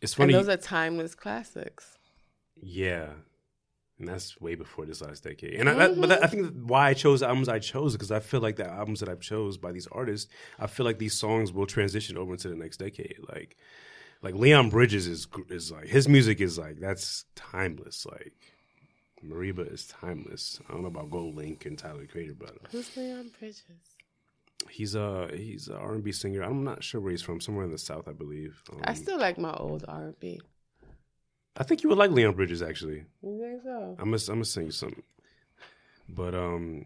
It's funny. And funny. those are timeless classics. yeah. And that's way before this last decade. And I, that, but that, I think why I chose the albums I chose because I feel like the albums that I've chose by these artists, I feel like these songs will transition over into the next decade. Like, like Leon Bridges is is like his music is like that's timeless. Like, Mereba is timeless. I don't know about GoldLink and Tyler the Creator, but Who's Leon Bridges? he's a he's an R and B singer. I'm not sure where he's from. Somewhere in the South, I believe. Um, I still like my old R and B. I think you would like Leon Bridges actually. You think so? I'm gonna I'm gonna sing you something. But um,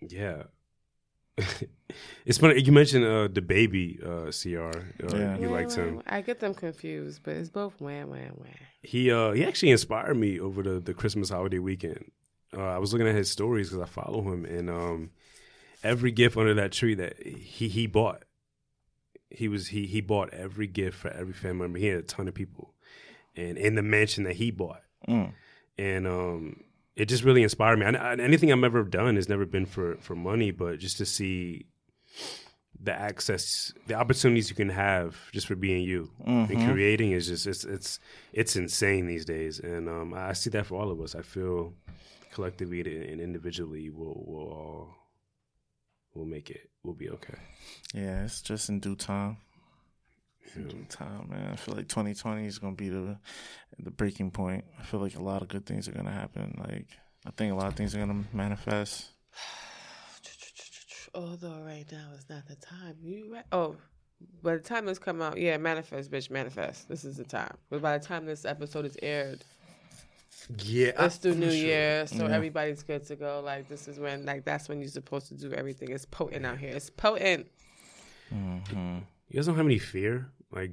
yeah. it's funny you mentioned uh DaBaby uh Cr. Uh, Yeah. You Wah, liked him. I get them confused, but it's both wham wham wham. He uh he actually inspired me over the the Christmas holiday weekend. Uh, I was looking at his stories because I follow him, and um, every gift under that tree that he he bought, he was he he bought every gift for every family member. He had a ton of people, and in the mansion that he bought, Mm. and um it just really inspired me. And anything I've ever done has never been for for money, but just to see the access, the opportunities you can have just for being you and creating is just it's it's it's insane these days. And um, I see that for all of us. I feel collectively and individually, we'll we'll all we'll make it. We'll be okay. Yeah, it's just in due time. In time, man. I feel like 2020 is gonna be the the breaking point. I feel like a lot of good things are gonna happen. Like I think a lot of things are gonna manifest. Although right now is not the time. You right? Oh, by the time this come out, yeah, manifest, bitch, manifest. This is the time. But by the time this episode is aired, Yeah, it's the new year, so everybody's good to go. Like this is when, like that's when you're supposed to do everything. It's potent out here. It's potent. Mm-hmm. You guys don't have any fear, like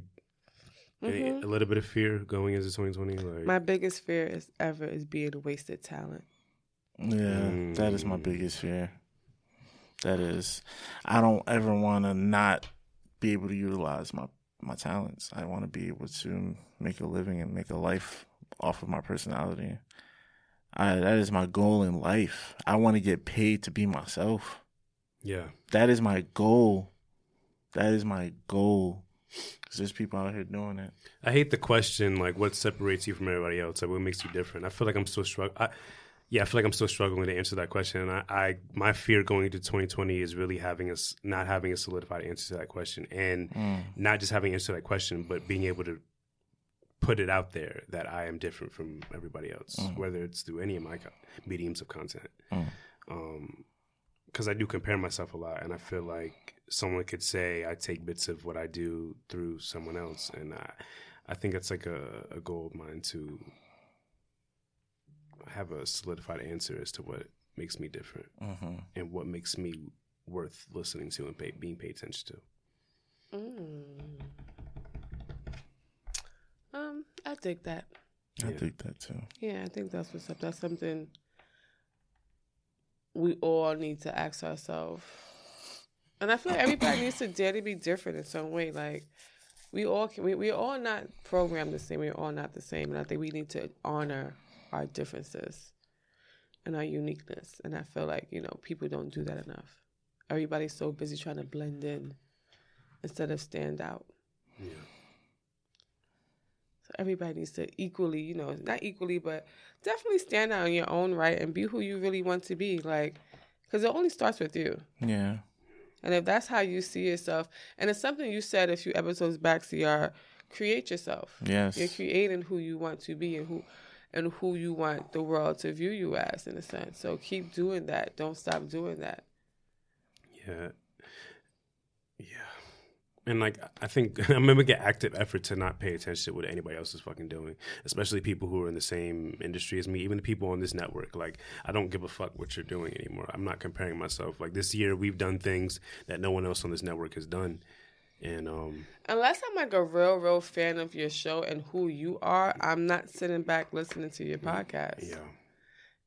any- a mm-hmm. little bit of fear going into 2020. Like My biggest fear is ever is being a wasted talent. Yeah, mm. that is my biggest fear. That is, I don't ever want to not be able to utilize my my talents. I want to be able to make a living and make a life off of my personality. I, that is my goal in life. I want to get paid to be myself. yeah, That is my goal. That is my goal. Cause there's people out here doing it. I hate the question like what separates you from everybody else. Like what makes you different. I feel like I'm still struggling. Yeah, I feel like I'm still struggling to answer that question. And I, I my fear going into 2020 is really having us not having a solidified answer to that question, and mm. not just having an answer to that question, but being able to put it out there that I am different from everybody else, mm. whether it's through any of my co- mediums of content. Mm. Um, because I do compare myself a lot, and I feel like someone could say I take bits of what I do through someone else, and I, I think that's like a, a goal of mine to have a solidified answer as to what makes me different and what makes me worth listening to and pay, being paid attention to. Um, I dig that. I Yeah. think that too. Yeah, I think that's what's up. That's something we all need to ask ourselves. And I feel like everybody needs to dare to be different in some way. Like we all can, we we're all not programmed the same. We're all not the same, and I think we need to honor our differences and our uniqueness. And I feel like you know people don't do that enough. Everybody's so busy trying to blend in instead of stand out. Yeah. So everybody needs to equally, you know, not equally, but definitely stand out in your own right and be who you really want to be. Like, because it only starts with you. Yeah. And if that's how you see yourself, and it's something you said a few episodes back, CR, create yourself. Yes. You're creating who you want to be and who and who you want the world to view you as in a sense. So keep doing that. Don't stop doing that. Yeah. Yeah. And like I think I'm gonna make an active effort to not pay attention to what anybody else is fucking doing, especially people who are in the same industry as me, even the people on this network. Like I don't give a fuck what you're doing anymore. I'm not comparing myself. Like this year we've done things that no one else on this network has done. And um Unless I'm like a real, real fan of your show and who you are, I'm not sitting back listening to your podcast. yeah.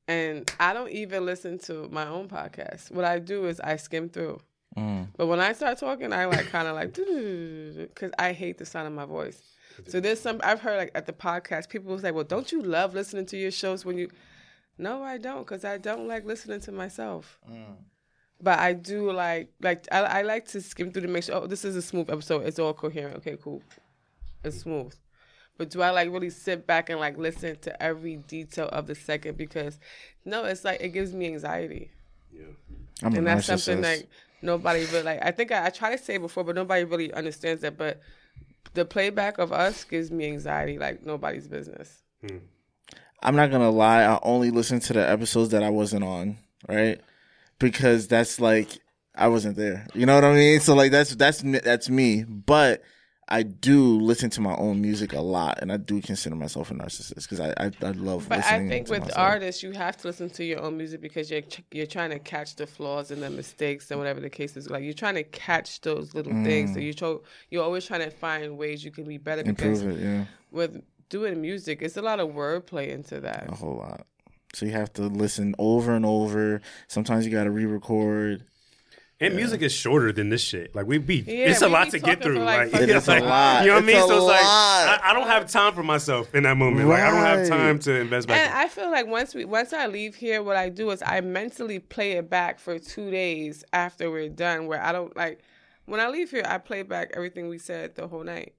And I don't even listen to my own podcast. What I do is I skim through. Mm. But when I start talking, I like kind of like because I hate the sound of my voice. So there's some I've heard like at the podcast, people will say, "Well, don't you love listening to your shows when you?" No, I don't, because I don't like listening to myself. But I do like like I, I like to skim through to make sure. Oh, this is a smooth episode. It's all coherent. Okay, cool. It's smooth. But do I like really sit back and like listen to every detail of the second? Because no, it's like it gives me anxiety Yeah. I'm a and that's something narcissist. like nobody really like. I think I, I tried to say it before, but nobody really understands that. But the playback of us gives me anxiety like nobody's business. Hmm. I'm not gonna lie. I only listen to the episodes that I wasn't on, right? Because that's like I wasn't there. You know what I mean? So like that's that's that's me. But I do listen to my own music a lot, and I do consider myself a narcissist because I, I I love. But I think with myself. artists, you have to listen to your own music because you're you're trying to catch the flaws and the mistakes and whatever the case is. Like you're trying to catch those little things. So mm. you try, you're always trying to find ways you can be better. Because improve it, yeah, with doing music, it's a lot of wordplay into that. a whole lot. So you have to listen over and over. Sometimes you got to re-record. And music is shorter than this shit. Like we be, Yeah, it's a lot to get through. for, like, Like, it's like, a lot. you know what I mean? A So it's like lot. I, I don't have time for myself in that moment. Like I don't have time to invest back. And I feel like once we once I leave here, what I do is I mentally play it back for two days after we're done. Where I don't like when I leave here, I play back everything we said the whole night.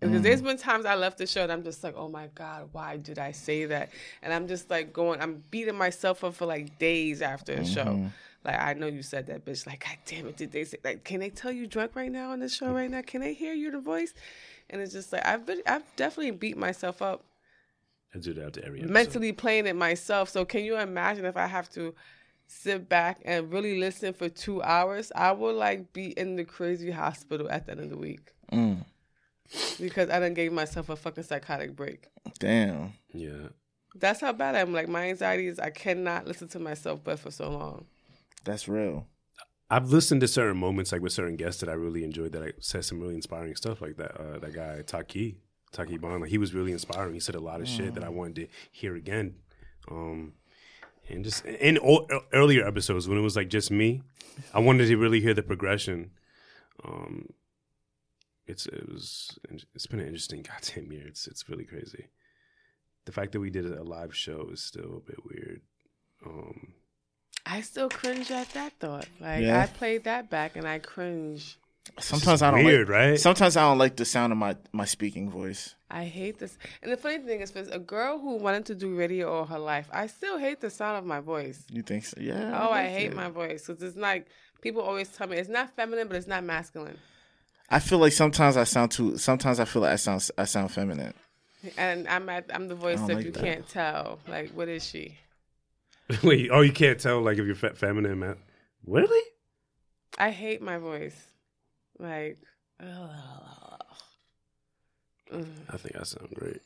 Because Mm. there's been times I left the show and I'm just like, oh my god, why did I say that? And I'm just like going, I'm beating myself up for like days after the show. Like I know you said that, bitch. Like, god damn it, did they say? Like, can they tell you drunk right now on this show right now? Can they hear your voice? And it's just like I've been, I've definitely beat myself up I do that to every episode. mentally playing it myself. So can you imagine if I have to sit back and really listen for two hours? I will like be in the crazy hospital at the end of the week Mm. because I done gave myself a fucking psychotic break. Damn. Yeah. That's how bad I'm. Like my anxiety is I cannot listen to myself but for so long. That's real. I've listened to certain moments, like with certain guests that I really enjoyed, that I said some really inspiring stuff, like that. Uh, that guy Taki, Taki Bond, like he was really inspiring. He said a lot of shit that I wanted to hear again. Um, and just in o- earlier episodes when it was like just me, I wanted to really hear the progression. Um, it's it was it's been an interesting goddamn year. It's it's really crazy. The fact that we did a live show is still a bit weird. Um, I still cringe at that thought. Like Yeah. I played that back and I cringe. Sometimes I don't weird, like, right? Sometimes I don't like the sound of my my speaking voice. I hate this. And the funny thing is, for a girl who wanted to do radio all her life, I still hate the sound of my voice. You think so? Yeah. Oh, I like hate it. my voice because it's like people always tell me it's not feminine, but it's not masculine. I feel like sometimes I sound too. Sometimes I feel like I sound I sound feminine. And I'm at, I'm the voice that like you that. can't tell. Like, what is she? Wait, oh, you can't tell like if you're fe- feminine, man. Really? I hate my voice. Like, ugh. Ugh. I think I sound great.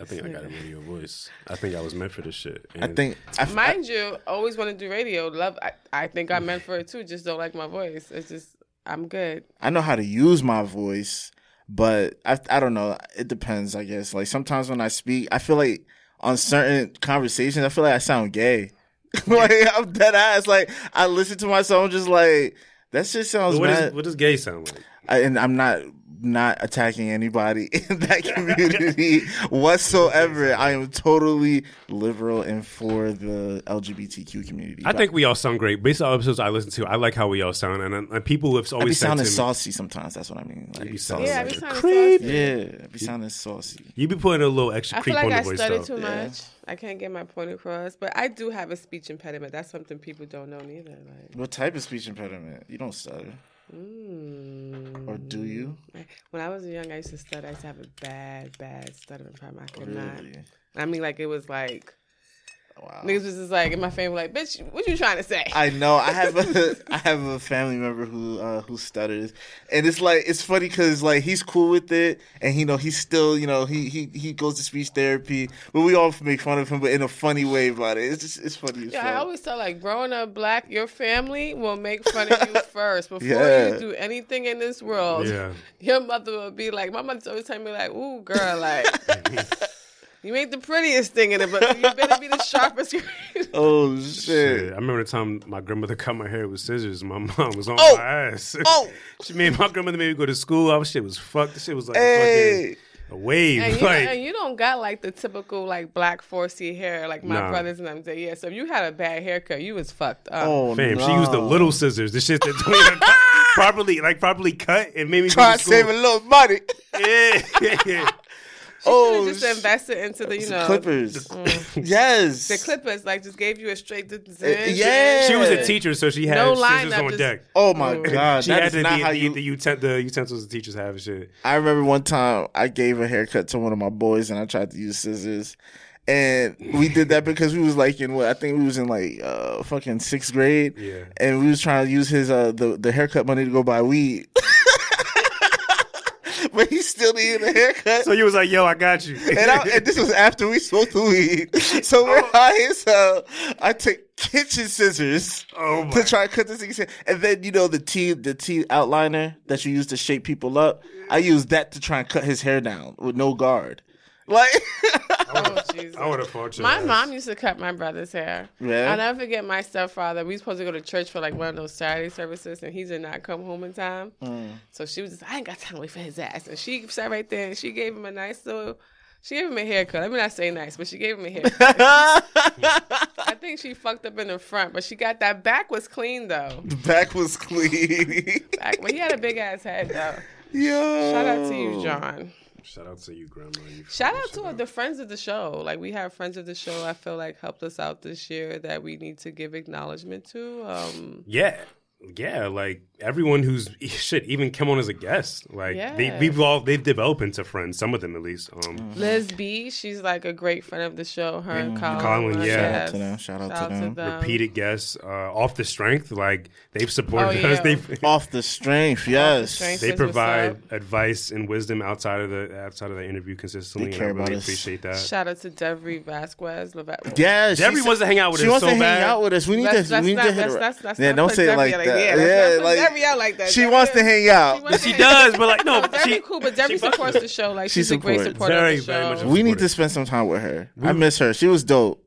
I think I got a radio voice. I think I was meant for this shit. I And think. I, mind you, always want to do radio. Love. I, I think I'm meant for it too. Just don't like my voice. It's just I'm good. I know how to use my voice, but I I don't know. It depends, I guess. Like sometimes when I speak, I feel like on certain conversations, I feel like I sound gay. like I'm dead ass. Like I listen to myself, just like that shit sounds what, mad. is, what does gay sound like? I, and I'm not not attacking anybody in that community whatsoever. I am totally liberal and for the LGBTQ community. I But think we all sound great. Based on episodes I listen to, I like how we all sound. And, and people have I be always said sounding to me, saucy sometimes. That's what I mean. Like, be saucy. sounding Yeah, I like be a sounding creep. saucy. Yeah, I be sounding saucy. you be putting a little extra I creep feel like on I the voice, stutter though. too Yeah. much. I can't get my point across, but I do have a speech impediment. That's something people don't know neither. Like, What type of speech impediment? You don't stutter. Or do you? Mm-hmm. when I was young, I used to stutter. I used to have a bad, bad stuttering problem. I could not. I mean, like it was like Wow. niggas was just like in my family, like, bitch, what you trying to say? I know. I have a I have a family member who uh, who stutters, and it's like it's funny because like he's cool with it, and you know he's still you know he he he goes to speech therapy, but we all make fun of him, but in a funny way about it. It's just it's funny. As Yeah, I always tell like growing up black, your family will make fun of you first before Yeah. you do anything in this world. Yeah. Your mother will be like, my mother's always telling me like, "Ooh, girl, like you ain't the prettiest thing in it, but you better be the sharpest." oh Shit. shit! I remember the time my grandmother cut my hair with scissors. My mom was on Oh. my ass. Oh. she made my grandmother made me go to school. Our shit was fucked. The shit was like Hey, fucking a wave. And you, like, and you don't got like the typical like black 4C hair like my Nah. brothers and them say. Yeah, so if you had a bad haircut, you was fucked up. oh fam, no. she used the little scissors. The shit that don't properly, like properly cut and made me try to to save a little money. Yeah. Oh, just invested into the you know Clippers. Mm. Yes, The Clippers like just gave you a straight to Uh, yeah. Eh, she was a teacher, so she had No scissors lineup, on just- deck. Oh my Mm. god, She that had is the, not the, how you. the, uten- the utensils the teachers have and shit. I remember one time I gave a haircut to one of my boys and I tried to use scissors. And we did that because we was like in what I think we was in like uh fucking sixth grade. Yeah. And we was trying to use his uh the, the haircut money to go buy weed. still needed a haircut. So you was like, "Yo, I got you." and, I, and this was after we smoked the weed. So we're oh. high as hell. I took kitchen scissors oh to try to cut this thing's hair. And then you know the T the T outliner that you use to shape people up. I used that to try and cut his hair down with no guard. Like I Oh, Jesus. I would have fought you. My mom used to cut my brother's hair. Yeah? I'll never forget my stepfather. We supposed to go to church for like one of those Saturday services, and he did not come home in time. Mm. So she was just, I ain't got time to wait for his ass. And she sat right there and she gave him a nice little, she gave him a haircut. Let me not say nice, but she gave him a haircut. I think she fucked up in the front, but she got that back was clean though. The back was clean. Back, but he had a big ass head though. Yo. Shout out to you, John. Shout out to you, Grandma. You Shout out to the friends of the show. Like we have friends of the show. I feel like helped us out this year that we need to give acknowledgement to. Um, Yeah. Yeah, like everyone who's shit even come on as a guest. Like they we've all they've developed into friends, some of them at least. Um Liz B, she's like a great friend of the show. Her and Colin. Colin, were yeah. Shout out to them. Shout out to them. repeated guests, uh off the strength, like they've supported Oh, us. yeah. They've Off the strength, yes. strength. they provide advice and wisdom outside of the outside of the interview consistently. They and I really about us. appreciate that. Shout out to Devry Vasquez. Levette. Yeah, she Debbie said- wants to hang out with She us wants so to hang bad. out with us. We need Let's, to. let's we need not, to hit let's, her. let's, let's yeah, don't say it like out that. Yeah, let's yeah, not put like Debbie out like that. she Debbie wants to hang out. wants She to- does, but like no, No, Debbie she cool, but Debbie she supports the show. Like She she's a great supporter Very, of the very show. much We need to spend some time with her. I miss her. She was dope.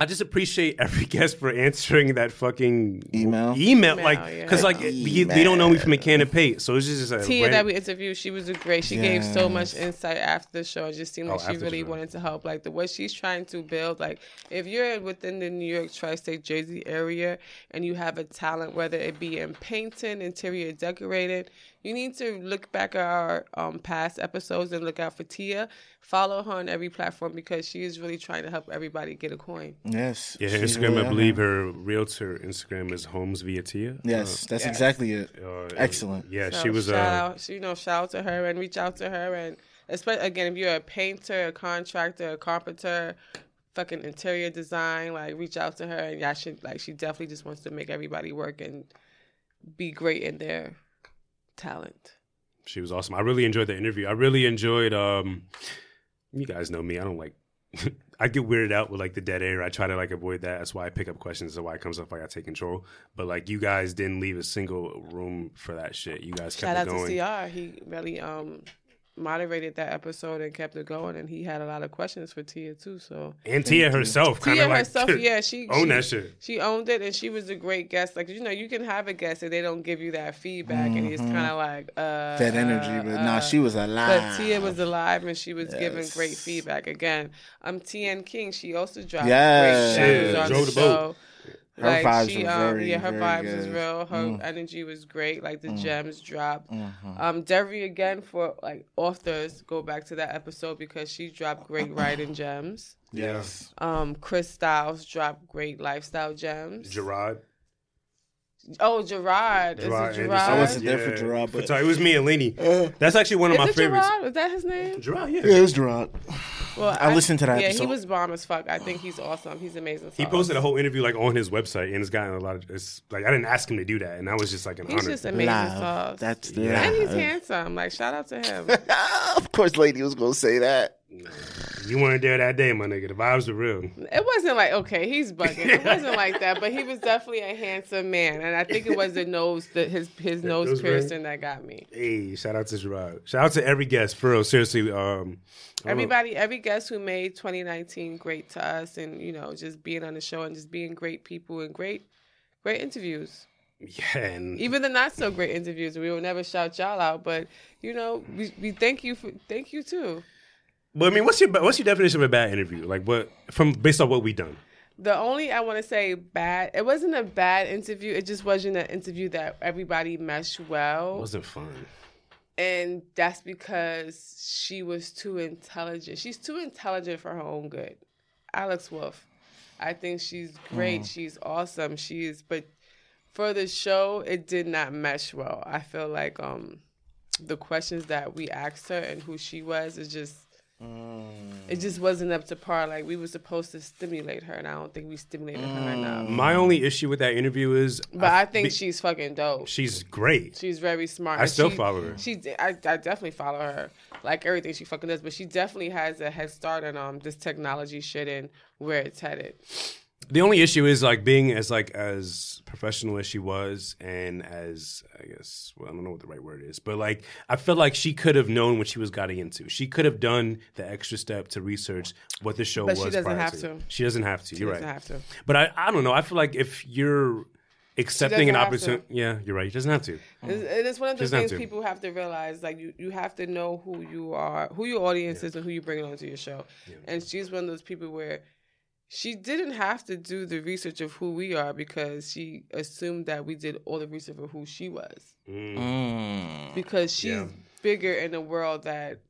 I just appreciate every guest for answering that fucking Email? Email, Email, like, yeah. because like they, they don't know me from a can of paint, so it's just a Tia ran- that we interviewed, she was a great. She gave so much insight after the show. It just seemed oh, like Oh, she really show. wanted to help. Like the what she's trying to build. Like if you're within the New York tri-state Jersey area and you have a talent, whether it be in painting, interior decorating, you need to look back at our um, past episodes and look out for Tia. Follow her on every platform because she is really trying to help everybody get a coin. Yes. Yeah, her Instagram, really I believe her. her realtor Instagram is Homes via Tia. Yes, that's Yes. exactly it. Uh, uh, Excellent. Yeah, So she was. shout Uh, out, so, you know, shout out to her and reach out to her and especially again if you're a painter, a contractor, a carpenter, fucking interior design, like reach out to her and yeah, she like she definitely just wants to make everybody work and be great in their talent. she was awesome. I really enjoyed the interview. I really enjoyed. um You guys know me. I don't like. I get weirded out with like the dead air. I try to like avoid that. That's why I pick up questions. That's why it comes up like I take control. But like you guys didn't leave a single room for that shit. You guys kept Shout out it going. to CR. He really um moderated that episode and kept it going and he had a lot of questions for Tia too. So and Tia herself, kind Tia of like herself, yeah, she owned she, that shit. She owned it, and she was a great guest. Like you know, you can have a guest and they don't give you that feedback, and it's kind of like uh, Mm-hmm. That energy, but uh, nah, she was alive. But Tia was alive, and she was giving great feedback. Again, um, Tien King, she also dropped Yes. great gems Yeah, on drove the the boat. Show. Her like vibes she, um, very, yeah, her very vibes was good. real. Her Mm. energy was great. Like the gems dropped. Mhm. Um, Devi again for like authors. Go back to that episode because she dropped great writing gems. Yes. Um, Chris Styles dropped great lifestyle gems. Gerard. Oh, Gerard. Is Gerard it Gerard? I wasn't there for Gerard, but- it was me and Lenny. Uh, That's actually one of Is my it favorites. Gerard? Was that his name? Gerard, yeah. yeah, it was Gerard. Well, I listened to that Yeah, episode. he was bomb as fuck. I think he's awesome. He's amazing. He posted a whole interview like on his website, and it's gotten a lot of. It's like I didn't ask him to do that, and that was just like an He's honor. just amazing Live. sauce. That's the Yeah. and he's handsome. Like shout out to him. of course, lady was gonna say that. you weren't there that day, my nigga. The vibes were real. It wasn't like okay, he's bugging. It wasn't like that, but he was definitely a handsome man, and I think it was the nose, that his his nose nose ring? piercing that got me. Hey, shout out to Gerard. Shout out to every guest for real. Seriously, um, I don't know. Everybody, every guest who made 2019 great to us, and you know, just being on the show and just being great people and great, great interviews. Yeah, and Even the not so great interviews, we will never shout y'all out, but you know, we, we thank you for thank you too. but I mean, what's your what's your definition of a bad interview? Like what from based on what we done? The only I want to say bad, it wasn't a bad interview. It just wasn't an interview that everybody meshed well. It well, wasn't fun. And that's because she was too intelligent. She's too intelligent for her own good. Alex Wolf, I think she's great. She's awesome. She is, but for the show, it did not mesh well. I feel like um, the questions that we asked her and who she was is just. It just wasn't up to par. Like we were supposed to stimulate her, and I don't think we stimulated her enough. My only issue with that interview is, But I think be- she's fucking dope. she's great. She's very smart. I And still she- follow her. She, I, I definitely follow her. Like everything she fucking does, but she definitely has a head start on um this technology shit and where it's headed. The only issue is like being as like as professional as she was, and as I guess well, I don't know what the right word is, but like I felt like she could have known what she was getting into. She could have done the extra step to research what the show was. But she doesn't have to. She doesn't have to. She you're doesn't right. have to. But I, I don't know. I feel like if you're accepting an to. opportunity, yeah, you're right. She doesn't have to. It's, it's one of the Doesn't have things people have to realize. Like you, you have to know who you are, who your audience is, and who you bring onto your show. And she's one of those people where she didn't have to do the research of who we are because she assumed that we did all the research of who she was Mm. because she's Yeah. bigger in a world that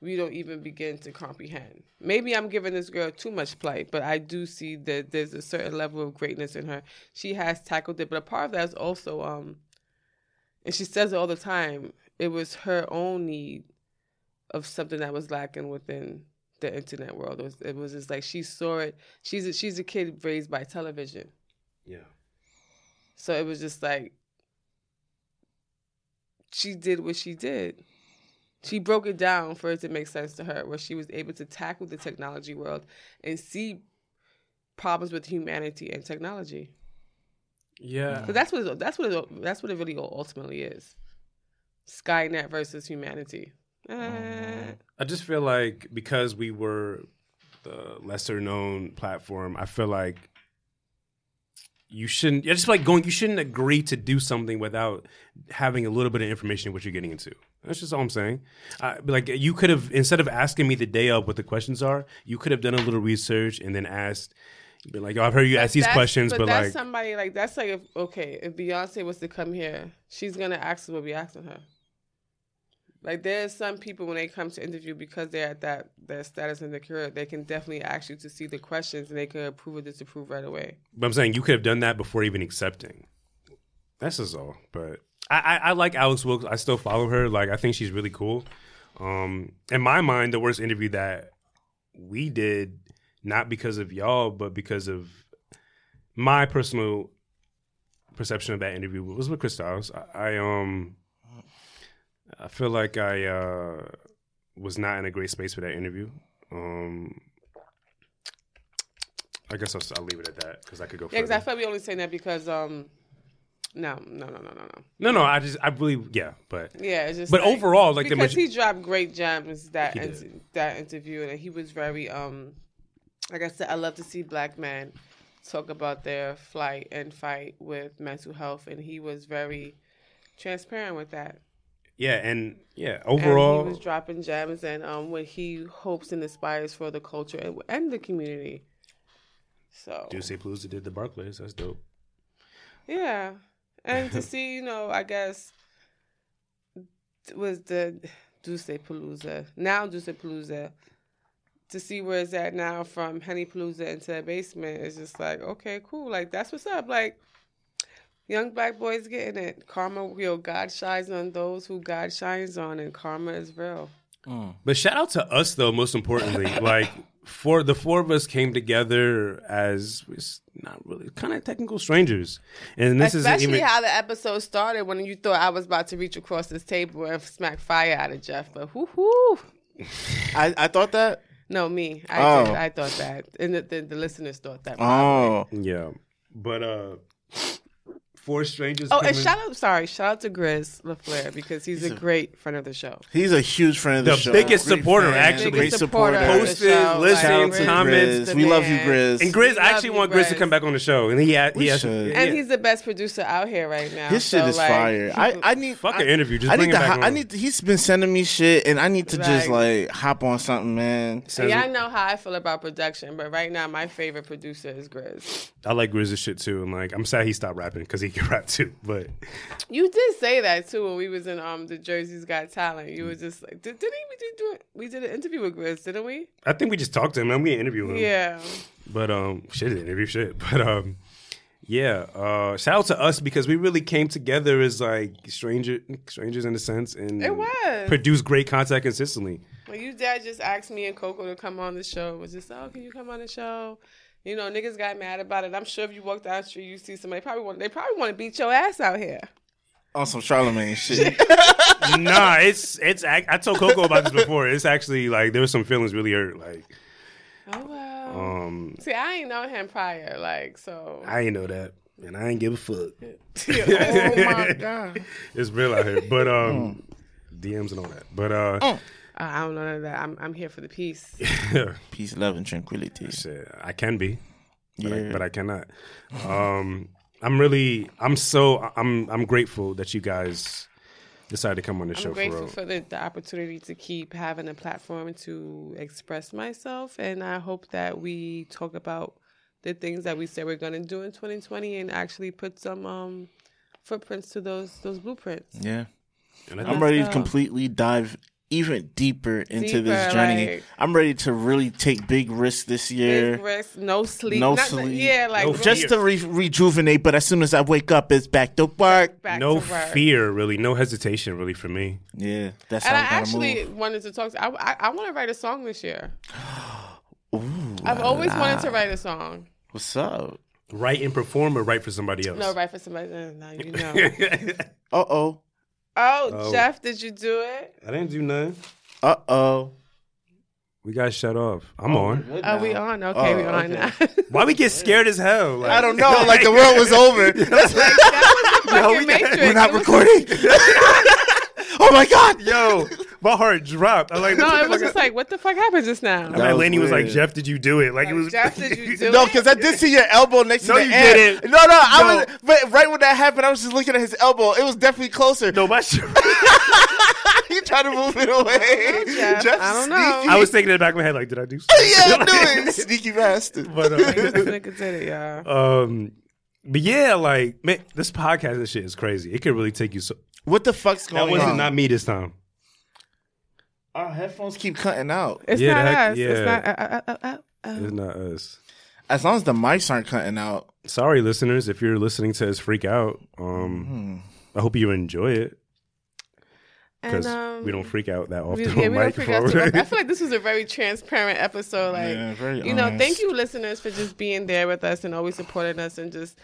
we don't even begin to comprehend. Maybe I'm giving this girl too much play, but I do see that there's a certain level of greatness in her. She has tackled it, but a part of that is also, um, and she says it all the time. It was her own need of something that was lacking within the internet world. It was, it was just like she saw it. She's a, she's a kid raised by television. Yeah. So it was just like she did what she did. She broke it down for it to make sense to her, where she was able to tackle the technology world and see problems with humanity and technology. Yeah. Mm. so that's what it, that's what it, that's what it really ultimately is. Skynet versus humanity. Eh. I just feel like because we were the lesser known platform, I feel like you shouldn't. I just feel like going. You shouldn't agree to do something without having a little bit of information of what you're getting into. That's just all I'm saying. I, like you could have instead of asking me the day of what the questions are, you could have done a little research and then asked. Been like, oh, I've heard you ask these questions, but, that's like, somebody like that's like if okay, if Beyonce was to come here, she's gonna ask what we asking her. Like there's some people when they come to interview because they're at that their status in their career, they can definitely ask you to see the questions and they can approve or disapprove right away. But I'm saying you could have done that before even accepting. That's just all. But I, I, I like Alex Wilkes. I still follow her. Like I think she's really cool. Um, in my mind, the worst interview that we did, not because of y'all, but because of my personal perception of that interview, was with Chris Styles. I, I um, I feel like I uh, was not in a great space for that interview. Um, I guess I'll, I'll leave it at that because I could go. Yeah, because. I feel we only saying that because um, no, no, no, no, no, no. No, no, I just I really yeah, but Yeah, it's just. But like- overall, like, the because maj- he dropped great gems that did. that interview, and he was very um, like I said, I love to see black men talk about their flight and fight with mental health, and he was very transparent with that. Yeah, and yeah, and overall, he was dropping gems and um, what he hopes and aspires for the culture and, and the community. So Juicy Palooza did the Barclays. That's dope. Yeah. And to see, you know, I guess was the Duce Palooza. Now Duce Palooza. To see where it's at now from Henny Palooza into the basement is just like, okay, cool. Like that's what's up. Like young black boys getting it. Karma real. God shines on those who God shines on and karma is real. But shout out to us though. Most importantly, like for the four of us came together as it's not really kind of technical strangers, and this isn't even. how the episode started when you thought I was about to reach across this table and smack fire out of Jeff, but whoo hoo. I, I thought that. No, me. I Oh. did. I thought that, and the, the, the listeners thought that. probably. Oh, yeah, but uh, four strangers. Oh, and shout out, sorry, shout out to Grizz LaFleur because he's, a, great friend of the show. he's a huge friend of the, The show. biggest Great supporter, fan, actually. Great Biggest supporter. supporter of Posted, show, listens, Shout out to comments. We love you, man. Grizz. And Grizz, I actually you, want Grizz to come back on the show, and he had he has. should. yeah. And he's the best producer out here right now. His shit so, is like, fire. I, I need Fuck I, an interview. Just I bring need it to. back I need. He's been sending me shit, and I need to just Like- like hop on something, man. and y'all know how I feel about production, but right now my favorite producer is Grizz. I like Grizz's shit too, and like I'm sad he stopped rapping because he can rap too. But You did say that too when we was in um the Jersey's Got Talent. You were just like, did, didn't we did do it? We did an interview with Grizz, didn't we? I think we just talked to him and we didn't him. Yeah. But um, shit, interview shit. But um, yeah. Uh, shout out to us because we really came together as like stranger strangers in a sense, and It was. produced great content consistently. Well, you dad just asked me and Coco to come on the show, it was just, oh, can you come on the show? You know, niggas got mad about it. I'm sure if you walk down the street, you see somebody probably want they probably want to beat your ass out here. On some Charlemagne shit. nah, it's it's. ac- I told Coco about this before. It's actually like there was some feelings really hurt. Like Oh well. Um, See, I ain't know him prior, like so. I ain't know that, and I ain't give a fuck. oh my god. It's real out here, but um, DMs and all that. But uh, Uh, I don't know none of that. I'm I'm here for the peace. Peace, love, and tranquility. shit, I can be, but, I, but I cannot. Um, I'm really, I'm so, I'm, I'm grateful that you guys decided to come on the show I'm for grateful real. for the, the opportunity to keep having a platform to express myself, and I hope that we talk about the things that we said we're going to do in 2020 and actually put some um, footprints to those those blueprints. Yeah. And I I'm think- ready to completely dive even deeper into this journey. like- I'm ready to really take big risks this year. Big risk, no sleep, No Not- sleep. yeah, like No really Just to re- rejuvenate, but as soon as I wake up, it's back to work. back no to work. fear, really, no hesitation, really, for me. Yeah, that's And I how I gotta actually move. wanted to talk. To, I I, I want to write a song this year. Ooh, I've la always la. wanted to write a song. What's up? Write and perform, or write for somebody else. No, write for somebody. uh, Now you know. Uh oh. Oh, Oh. Jeff, did you do it? I didn't do nothing. Uh oh. We got shut off. I'm on. Are we on? Okay, Oh, we on okay. now. Why we get scared as hell? Like, I don't know. Like the world was over. Fucking we got- Matrix. We're not recording. oh my god. Yo, my heart dropped. I like. No, it was just like, what the fuck happened just now? I'm That was like. Jeff, did you do it? Like, it was. Jeff, did you do No, because I did see your elbow next No, to the you air. didn't. No, no, I No. was. But right when that happened, I was just looking at his elbow. It was definitely closer. no, my shit. he tried to move it away. Jeff. I don't know. sneaky. I was thinking in the back of my head, like, did I do? yeah, something? I knew it. Sneaky bastard. But uh, This nigga did it, y'all. um, but yeah, like, man, this podcast, this shit is crazy. It could really take you so. What the fuck's going on? That wasn't on? not me this time. Our headphones keep cutting out. It's Yeah, not the heck- us. yeah. It's not. Uh, uh, uh, uh, uh. It's not us. As long as the mics aren't cutting out. Sorry, listeners, if you're listening to us freak out. Um, I hope you enjoy it because um, we don't freak out that we, often yeah, on we don't freak out too much. I feel like this was a very transparent episode. Like, Yeah, very you know, thank you, listeners, for just being there with us and always supporting us and just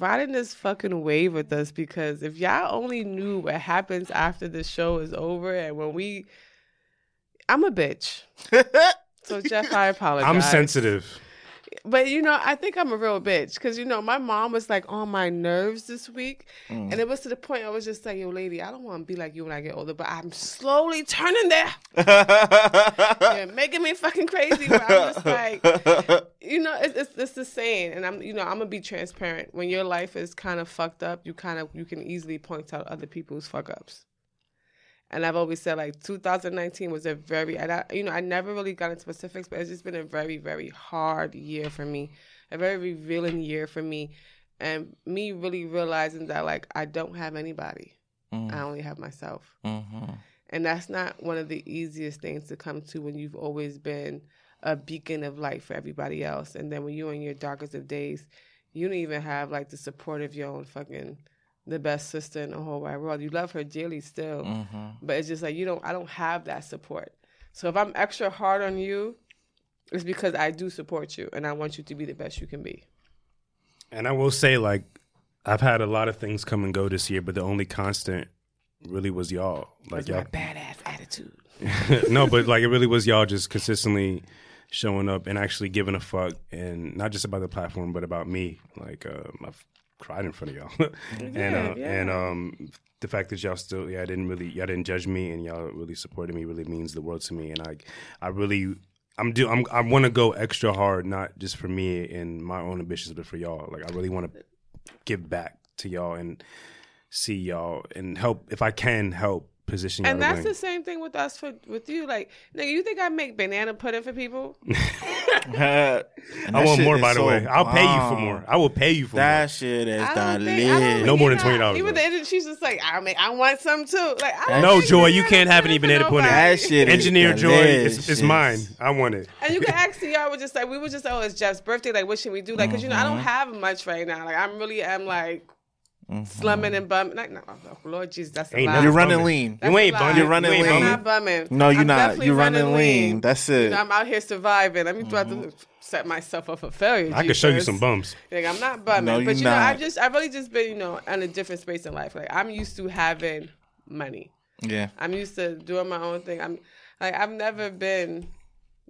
riding this fucking wave with us. Because if y'all only knew what happens after the show is over and when we, I'm a bitch. So Jeff, I apologize. I'm sensitive. But you know, I think I'm a real bitch because you know my mom was like on my nerves this week, Mm. and it was to the point I was just like, "Yo, lady, I don't want to be like you when I get older, but I'm slowly turning there. You're making me fucking crazy." But I'm just like, you know, it's, it's it's the saying, and I'm you know I'm gonna be transparent. When your life is kind of fucked up, you kind of you can easily point out other people's fuck ups. And I've always said like 2019 was a very, and I, you know, I never really got into specifics, but it's just been a very, very hard year for me, a very revealing year for me, and me really realizing that like I don't have anybody, I only have myself, Mhm. and that's not one of the easiest things to come to when you've always been a beacon of light for everybody else, and then when you're in your darkest of days, you don't even have like the support of your own fucking the best sister in the whole wide world. You love her dearly still, Mhm. but it's just like you don't. I don't have that support. So if I'm extra hard on you, it's because I do support you and I want you to be the best you can be. And I will say, like, I've had a lot of things come and go this year, but the only constant really was y'all. Like, y'all. badass attitude. no, but like, it really was y'all just consistently showing up and actually giving a fuck, and not just about the platform, but about me. Like, uh, I've cried in front of y'all, and uh, yeah. and um, the fact that y'all still, yeah, I didn't really, y'all didn't judge me, and y'all really supported me, really means the world to me, and I, I really. I'm do I'm I want to go extra hard, not just for me and my own ambitions, but for y'all. Like I really want to give back to y'all and see y'all and help if I can help position. And that's the same thing with us for with you. Like, nigga, you think I make banana pudding for people? I I want more, by the way. I'll pay you for more. I will pay you for That more. shit is I don't think, I don't delicious. No more than $20 Even though. the end, she's just like, I make, I want some too. Like, I don't No, Joy, you can't have any banana pudding. nobody. That shit is Engineer Joy, it's, it's mine. I want it. And you can ask the y'all. We're just like we were just oh it's Jeff's birthday. Like what should we do? Like because you know I Mm-hmm. don't have much right now. Like I'm really am like slumming and bumming. Like no, oh, Lord Jesus, that's a Ain't lie. You're running lean. That's You ain't a bumming. You're running You lean. I'm not bumming. No, you're I'm not. You're running lean. That's You it. know, I'm out here surviving. Let me do I have to set myself up for failure. I could show you some bumps. Like I'm not bumming, No, but you're you know. I've just I've really just been you know in a different space in life. Like I'm used to having money. Yeah. I'm used to doing my own thing. I'm like I've never been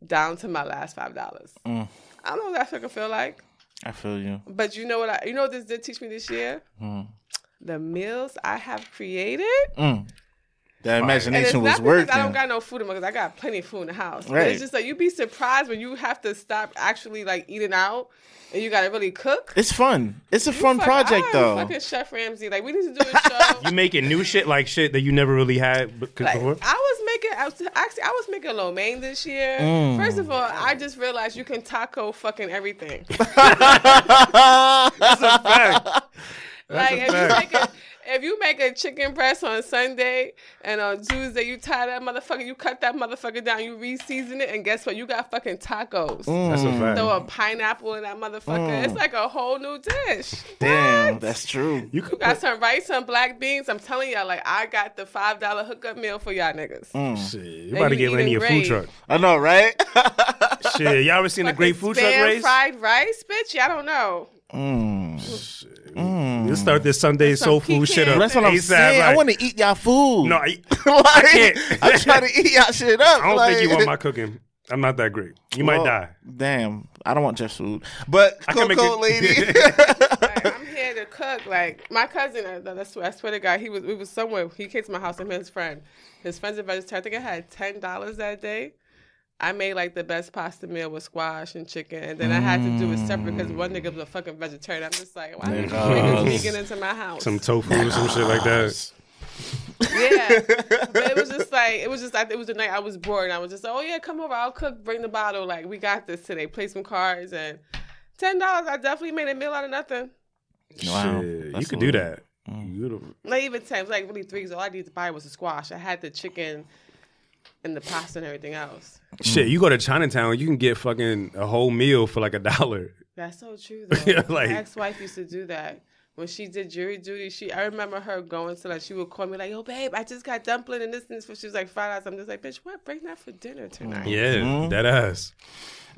down to my last five dollars. Mm. I don't know what that fucking feel like. I feel you. But you know what? I, you know what this did teach me this year? Mm. The meals I have created. Mm. That And it's imagination was not because working. I don't got no food in my because I got plenty of food in the house. But Right. it's just like you'd be surprised when you have to stop actually like eating out and you gotta really cook. it's fun. It's a fun Fuck, project I'm though. Fucking Chef Ramsay. Like we need to do a show. You making new shit like shit that you never really had b- Like, before. I was making, I was, actually, I was making lo mein this year. Mm. First of all, I just realized you can taco fucking everything. That's a fact. like a if you make a if you make a chicken breast on Sunday and on Tuesday you tie that motherfucker, you cut that motherfucker down, you re-season it, and guess what? You got fucking tacos. That's a fact. Throw a pineapple in that motherfucker. It's like a whole new dish. Damn, What? that's true. You could You got some rice, some black beans. I'm telling y'all, like I got the five dollar hookup meal for y'all niggas. Mm. Shit, you about to get Lenny a eating food truck. I know, right? Shit, y'all ever seen a great food truck Spam race? fried rice, bitch. Y'all don't know. mm. Mm. We'll start this Sunday some soul food shit up. That's what I'm ASAP, saying. I want to eat y'all food. No, I, like, can't. I'm trying to eat y'all shit up. I don't like, think you want my cooking. I'm not that great. You might die. Damn, I don't want Jeff's food. But I can make Coco lady. Like, I'm here to cook. Like my cousin, I, I, swear, I swear to God, he was we was somewhere. He came to my house and his friend. His friend's a vegetarian. I think I had ten dollars that day. I made like the best pasta meal with squash and chicken, and then I had to do it separate because one nigga was a fucking vegetarian. I'm just like, why did you niggas vegan into my house? Some tofu or some shit like that. Yeah, but it was just like it was just like it was the night I was bored. And I was just like, oh yeah, come over, I'll cook, bring the bottle. Like we got this today. Play some cards and ten dollars. I definitely made a meal out of nothing. Wow, Shit, you could do lit. that. Mm. Beautiful. Not even ten. It was like really three. all I needed to buy was a squash. I had the chicken and the pasta and everything else. Shit, you go to Chinatown, you can get fucking a whole meal for like a dollar. That's so true though. Like- My ex-wife used to do that. When she did jury duty, she I remember her going to like she would call me like, "Yo, babe, I just got dumpling and this and this." She was like five dollars. I'm just like, "Bitch, what? Bring that for dinner tonight." Yeah, that ass.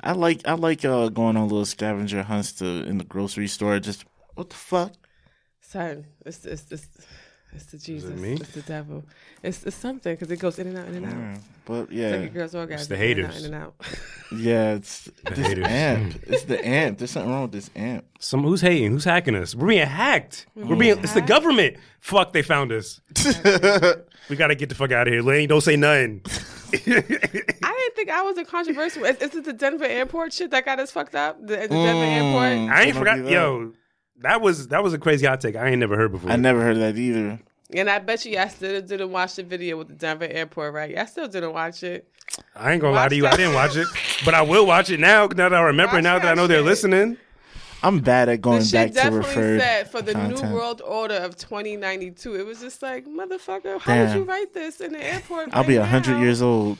I like I like uh, going on little scavenger hunts to in the grocery store. Just what the fuck? Son, it's it's it's, it's the Jesus. me? It's the devil. It's, it's something because it goes in and out, in and out. Yeah, But It's yeah, like a girl's orgasm. the in and out, haters. In and out. yeah, it's this haters. amp. It's the amp. There's something wrong with this amp. Some who's hating? Who's hacking us? We're being hacked. We're being. It's the government. Fuck, they found us. we gotta get the fuck out of here, Lane. Don't say nothing. I didn't think I was a controversial. Is, is it the Denver airport shit that got us fucked up? The, the Denver airport. Mm, I ain't forgot. Yo, that was that was a crazy hot take. I ain't never heard before. I never heard that either. And I bet you, I still didn't watch the video with the Denver airport, right? I still didn't watch it. I ain't gonna lie to you. I didn't watch it, but I will watch it now. Now that I remember, Watch now that I that know they're listening. I'm bad at going The back shit to definitely said for the content. New World Order of 2092. It was just like, motherfucker, how did Damn. you write this in the airport? I'll be right a hundred years old.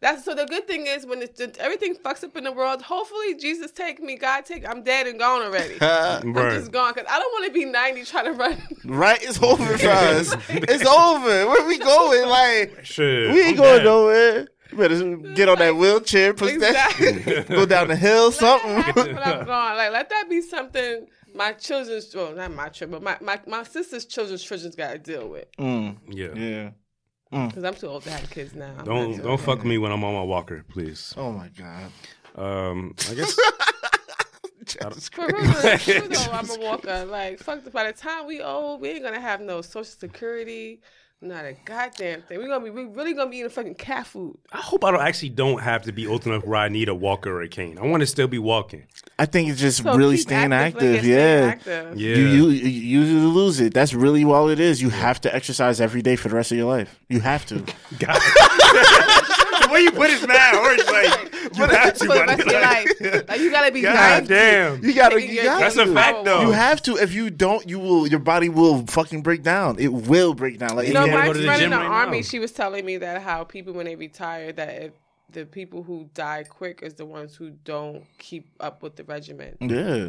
That's so. The good thing is when it's, everything fucks up in the world. Hopefully, Jesus take me. God take. I'm dead and gone already. I'm just gone because I don't want to be 90 trying to run. Right? It's over for us. It's over. Where we going? Like Shit, we ain't I'm going down. nowhere. You better get on that wheelchair, push Exactly. that, go down the hill, Let that something. when I'm gone. Like let that be something my children's, well, not my children, but my, my, my sister's children's children's got to deal with. Mm, Yeah. yeah. Because I'm too old to have kids now. I'm Don't not too don't old. fuck me when I'm on my walker, please. Oh my god. Um, I guess For real, though, true though, I'm a walker. Like, fuck, by the time we old, we ain't gonna have no social security, not a goddamn thing. We're gonna be, we really gonna be eating fucking cat food. I hope I don't actually don't have to be old enough where I need a walker or a cane. I want to still be walking. I think it's just So really keep staying active, active. like, stay yeah. active. Yeah, You, you you use it to lose it. That's really all it is. You have to exercise every day for the rest of your life. You have to. God. the way you put it now, or like you have to. For the my rest of your nigga. life. Like, you gotta be God active. damn. You gotta. You gotta That's a fact, though. You have to. If you don't, you will. Your body will fucking break down. It will break down. Like You know, my go to the friend in the right army, now. she was telling me that how people when they retire, that if the people who die quick is the ones who don't keep up with the regimen. yeah.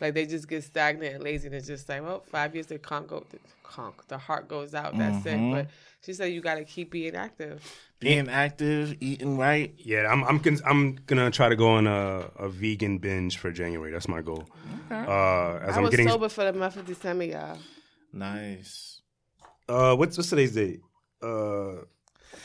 Like they just get stagnant and lazy and it's just like, well, five years they can't go conk, the heart goes out, that's Mm-hmm. it. But she said you gotta keep being active. Being active, eating right. Yeah, I'm I'm con- I'm gonna try to go on a, a vegan binge for January. That's my goal. Uh, as I I'm was getting sober for the month of December, y'all. Nice. uh, what's what's today's date? Uh,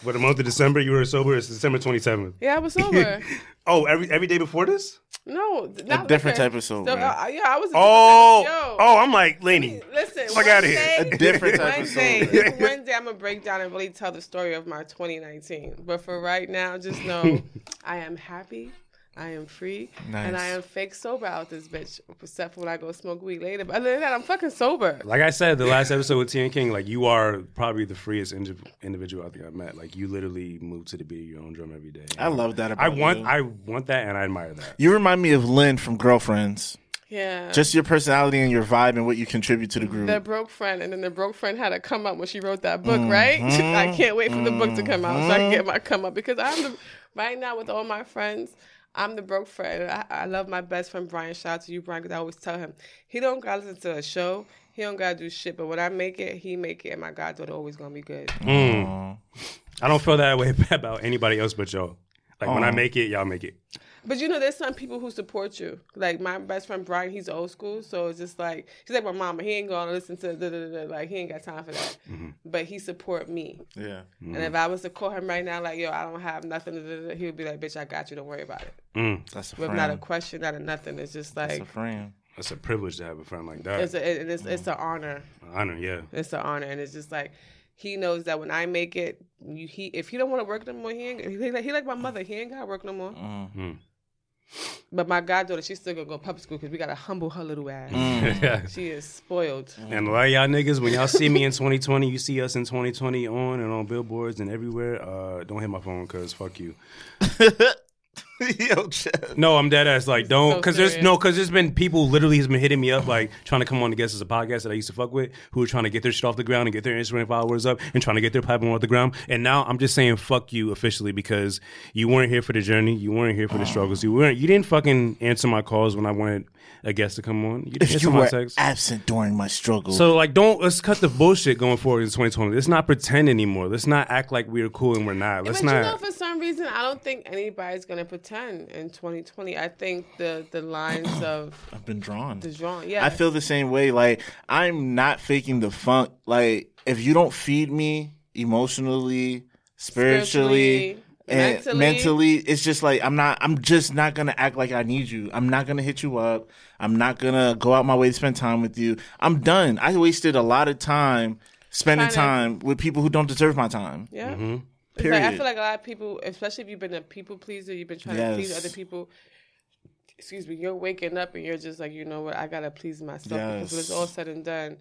For the month of December, you were sober. It's December twenty seventh. Yeah, I was sober. Oh, every every day before this. no, not different liquor. type of sober. So, uh, yeah, I was. a Oh, type of- yo. oh, I'm like Laney. Listen, Fuck outta here. A different type of Wednesday, sober. this Wednesday, I'm gonna break down and really tell the story of my 2019. But for right now, just know I am happy. I am free, and I am fake sober out this bitch. Except for when I go smoke weed later. But other than that, I'm fucking sober. Like I said, the last episode with T and King, like you are probably the freest indi- individual I think I've met. Like you literally move to the beat of your own drum every day. I love that about I want, you. I want that, and I admire that. you remind me of Lynn from Girlfriends. Yeah. Just your personality and your vibe and what you contribute to the group. the broke friend, and then the broke friend had to come up when she wrote that book, Mm-hmm. right? I can't wait for the book to come out so I can get my come up because I'm the right now with all my friends. I'm the broke friend. I, I love my best friend Brian. Shout out to you, Brian, because I always tell him he don't gotta listen to a show. He don't gotta do shit. But when I make it, he make it, and my goddaughter always gonna be good. Mm. I don't feel that way about anybody else but y'all. Like when I make it, y'all make it. But you know, there's some people who support you. Like my best friend Brian, he's old school, so it's just like he's like my mama. He ain't gonna listen to da, da, da, da. like he ain't got time for that. Mm-hmm. But he support me. yeah. And if mm-hmm. I was to call him right now, like yo, I don't have nothing, da, da, da, he would be like, bitch, I got you. Don't worry about it. Mm. That's a With friend. not a question, not a nothing. It's just That's like a friend. It's a privilege to have a friend like that. it's a, it- it's it's mm. an honor. Honor, yeah. It's an honor, and it's just like he knows that when I make it, you, he if he don't want to work no more, he ain't. He like, he like my mother. He ain't got to work no more. Mm. mm. But my goddaughter, she's still gonna go to public school because we gotta humble her little ass. Yeah. She is spoiled. And a lot of y'all niggas, when y'all see me in 2020, you see us in 2020 on and on billboards and everywhere. Uh, don't hit my phone because fuck you. Yo, Chad. No, I'm dead ass. Like, don't, so because there's no, because there's been people literally has been hitting me up, like trying to come on to guest as a podcast that I used to fuck with, who are trying to get their shit off the ground and get their Instagram followers up and trying to get their platform off the ground. And now I'm just saying fuck you officially because you weren't here for the journey, you weren't here for the struggles, you weren't, you didn't fucking answer my calls when I wanted a guest to come on. You didn't If answer you my were texts. absent during my struggle, So like, don't let's cut the bullshit going forward in 2020. Let's not pretend anymore. Let's not act like we're cool and we're not. Let's but not. you know, for some reason, I don't think anybody's gonna pretend in 2020. I think the the lines of I've been drawn. the drawing. Yeah, I feel the same way. Like I'm not faking the funk. Like if you don't feed me emotionally, spiritually, Spiritually, and mentally. mentally. it's just like I'm not. I'm just not gonna act like I need you. I'm not gonna hit you up. I'm not gonna go out my way to spend time with you. I'm done. I wasted a lot of time spending Trying to- time with people who don't deserve my time. Yeah. Mm-hmm. It's like, I feel like a lot of people, especially if you've been a people pleaser, you've been trying to please other people. Excuse me, you're waking up and you're just like, you know what, I gotta please myself because when it's all said and done,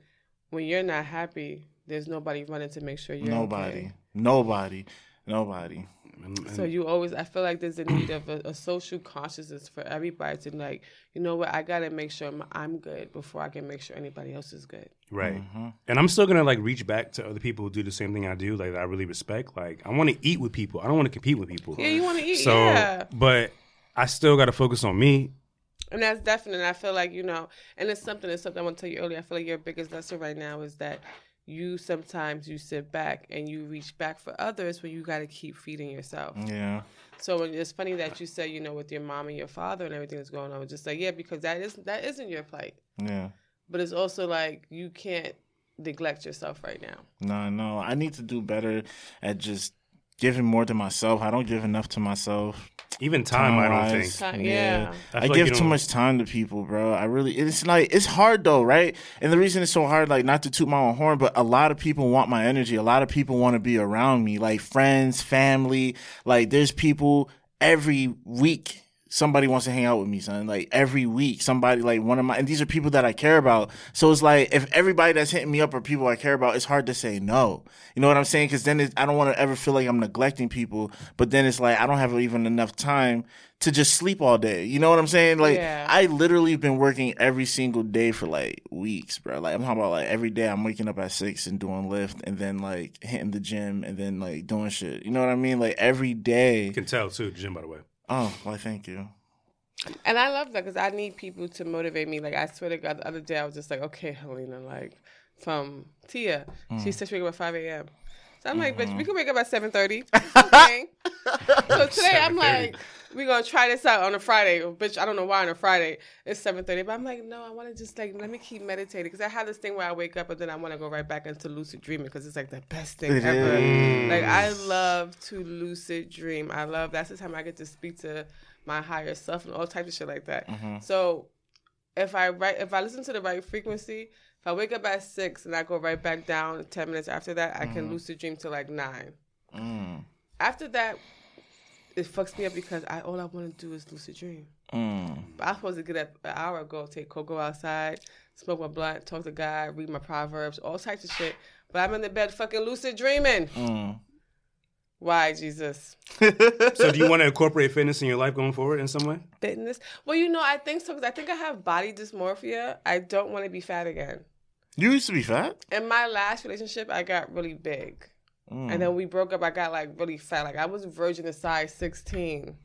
when you're not happy, there's nobody running to make sure you're Nobody. okay. Nobody. Nobody. And- and- So you always, I feel like there's a need of a, a social consciousness for everybody to like, you know what, I gotta make sure I'm- I'm good before I can make sure anybody else is good. Right. Mm-hmm. And I'm still gonna like reach back to other people who do the same thing I do, like that I really respect. Like I want to eat with people. I don't want to compete with people. Yeah, you want to eat, So, yeah. but I still got to focus on me. And that's definite. I feel like, you know, and it's something, it's something I want to tell you earlier. I feel like your biggest lesson right now is that you sometimes you sit back and you reach back for others when you got to keep feeding yourself. Yeah. So it's funny that you say, you know, with your mom and your father and everything that's going on, just like, yeah, because that is that isn't your plight. Yeah. But it's also like you can't neglect yourself right now. No, no. I need to do better at just giving more to myself. I don't give enough to myself. Even time, I don't Time-wise. think. Time- yeah. I I, feel like give too much time to people, bro. I really it's like it's hard though, right? And the reason it's so hard, like not to toot my own horn, but a lot of people want my energy. A lot of people want to be around me, like friends, family. Like there's people every week somebody wants to hang out with me, son. Like every week, somebody like one of my and these are people that I care about. So it's like if everybody that's hitting me up are people I care about, it's hard to say no. You know what I'm saying? Because then it, I don't want to ever feel like I'm neglecting people. But then it's like I don't have even enough time to just sleep all day. You know what I'm saying? Like Yeah. I literally been working every single day for like weeks, bro. Like I'm talking about like every day I'm waking up at six and doing lift and then like hitting the gym and then like doing shit. You know what I mean? Like every day. You can tell too, Jim. By the way, Oh, why thank you. And I love that because I need people to motivate me. Like I swear to God, the other day I was just like, okay, Helena, like from Tia, she said she wake up at five a.m. So I'm like, Mm-hmm. bitch, we can wake up at seven thirty. Okay. so today I'm like, we're gonna try this out on a Friday. Or, bitch, I don't know why on a Friday it's seven thirty, but I'm like, no, I want to just like let me keep meditating because I have this thing where I wake up and then I want to go right back into lucid dreaming because it's like the best thing It ever. is. Like I love to lucid dream. I love that's the time I get to speak to my higher self and all types of shit like that. Mm-hmm. So if I write, if I listen to the right frequency, if I wake up at six and I go right back down ten minutes after that, I can lucid dream to like nine. Mm. After that, it fucks me up because I all I want to do is lucid dream. Mm. But I'm supposed to get up an hour ago, take cocoa outside, smoke my blunt, talk to God, read my proverbs, all types of shit. But I'm in the bed fucking lucid dreaming. Mm. Why, Jesus? So do you want to incorporate fitness in your life going forward in some way? Fitness? Well, you know, I think so because I think I have body dysmorphia. I don't want to be fat again. You used to be fat. In my last relationship, I got really big. And then mm. we broke up, I got like really fat. Like I was virgin to size 16.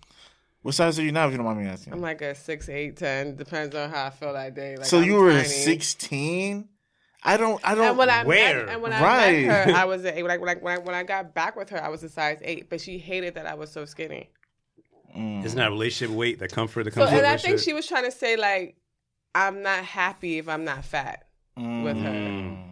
What size are you now? If you don't mind me asking. I'm like a 6, 8, 10. Depends on how I feel that day. Like, so I'm you were tiny. 16. I don't. I don't. And when I Where? met, and when I Right. met her, I was a, like when I, when I when I got back with her, I was a size eight, but she hated that I was so skinny. Mm. Isn't that relationship weight, that comfort that So comes with and I think she was trying to say like, I'm not happy if I'm not fat with her. Mm.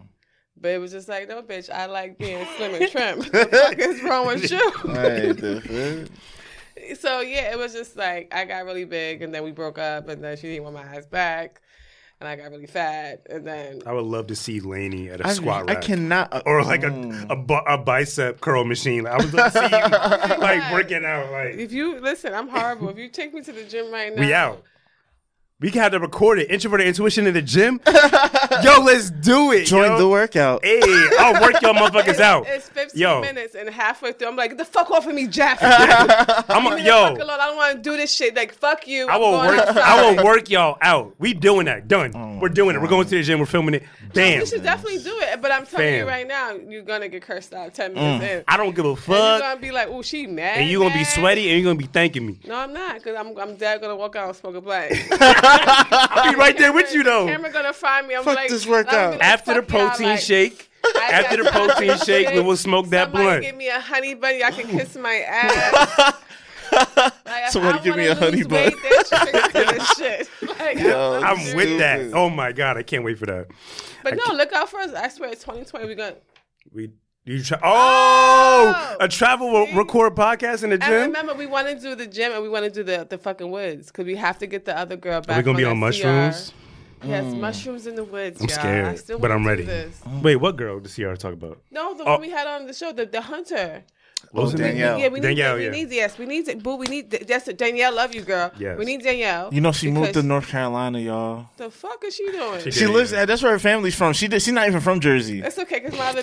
But it was just like, no, bitch, I like being slim and trim. What the fuck is wrong with you? Right, the fuck? so yeah, it was just like I got really big, and then we broke up, and then she didn't want my ass back, and I got really fat, and then I would love to see Laney at a I, squat I rack. cannot. uh, or like a, mm. a, bu- a bicep curl machine. I would love to see you like working out. Like if you listen, I'm horrible. if you take me to the gym right now, we out. We can have to record it. Introverted intuition in the gym. yo, let's do it. join yo. the workout. Hey, I'll work y'all motherfuckers out. It's 15 Yo. minutes, and halfway through, I'm like, get the fuck off of me, Jeff. I'm a, Leave me the fuck yo. alone. I don't want to do this shit. Like, fuck you. I will work. outside. I will work y'all out. We doing that. Done. Oh We're doing it. We're going to the gym. We're filming it. Bam. You should definitely do it. But I'm telling you right now, you're gonna get cursed out 10 minutes mm. in. I don't give a And you're gonna be like, oh, she mad. And you're gonna be sweaty and you're gonna be thanking me. No, I'm not, because I'm, I'm dead gonna walk out and smoke a blunt. I'll be right there with you though. Camera gonna find me. I'm Fuck like, this I'm workout. like, After the protein like, shake, I after the protein shake, we will smoke that Somebody blunt. give me a honey bunny. I can kiss my ass. Like, Somebody I give me a honey lose bun. weight, they should do this shit. Like, Yo, I'm, I'm with that. Oh my god, I can't wait for that. But no, look out for us. I swear, it's 2020. We're gonna. We you try. Oh, Oh! a travel re- mm-hmm. record podcast in the And gym. remember, we want to do the gym and we want to do the the fucking woods because we have to get the other girl back. Are we gonna be on mushrooms? CR. Yes, mm. mushrooms in the woods. I'm y'all. I scared, still but I'm ready. This. Mm. Wait, what girl does CR talk about? No, the Oh. one we had on the show, the the hunter. What was Oh, her? Danielle. Yeah, we need. Danielle, we yeah. need. Yes, we need. Boo, we need. That's Danielle. Love you, girl. Yes. We need Danielle. You know she moved to North Carolina, y'all. The fuck is she doing? She She lives. yeah. That's where her family's from. She did. She's not even from Jersey. That's okay because my other.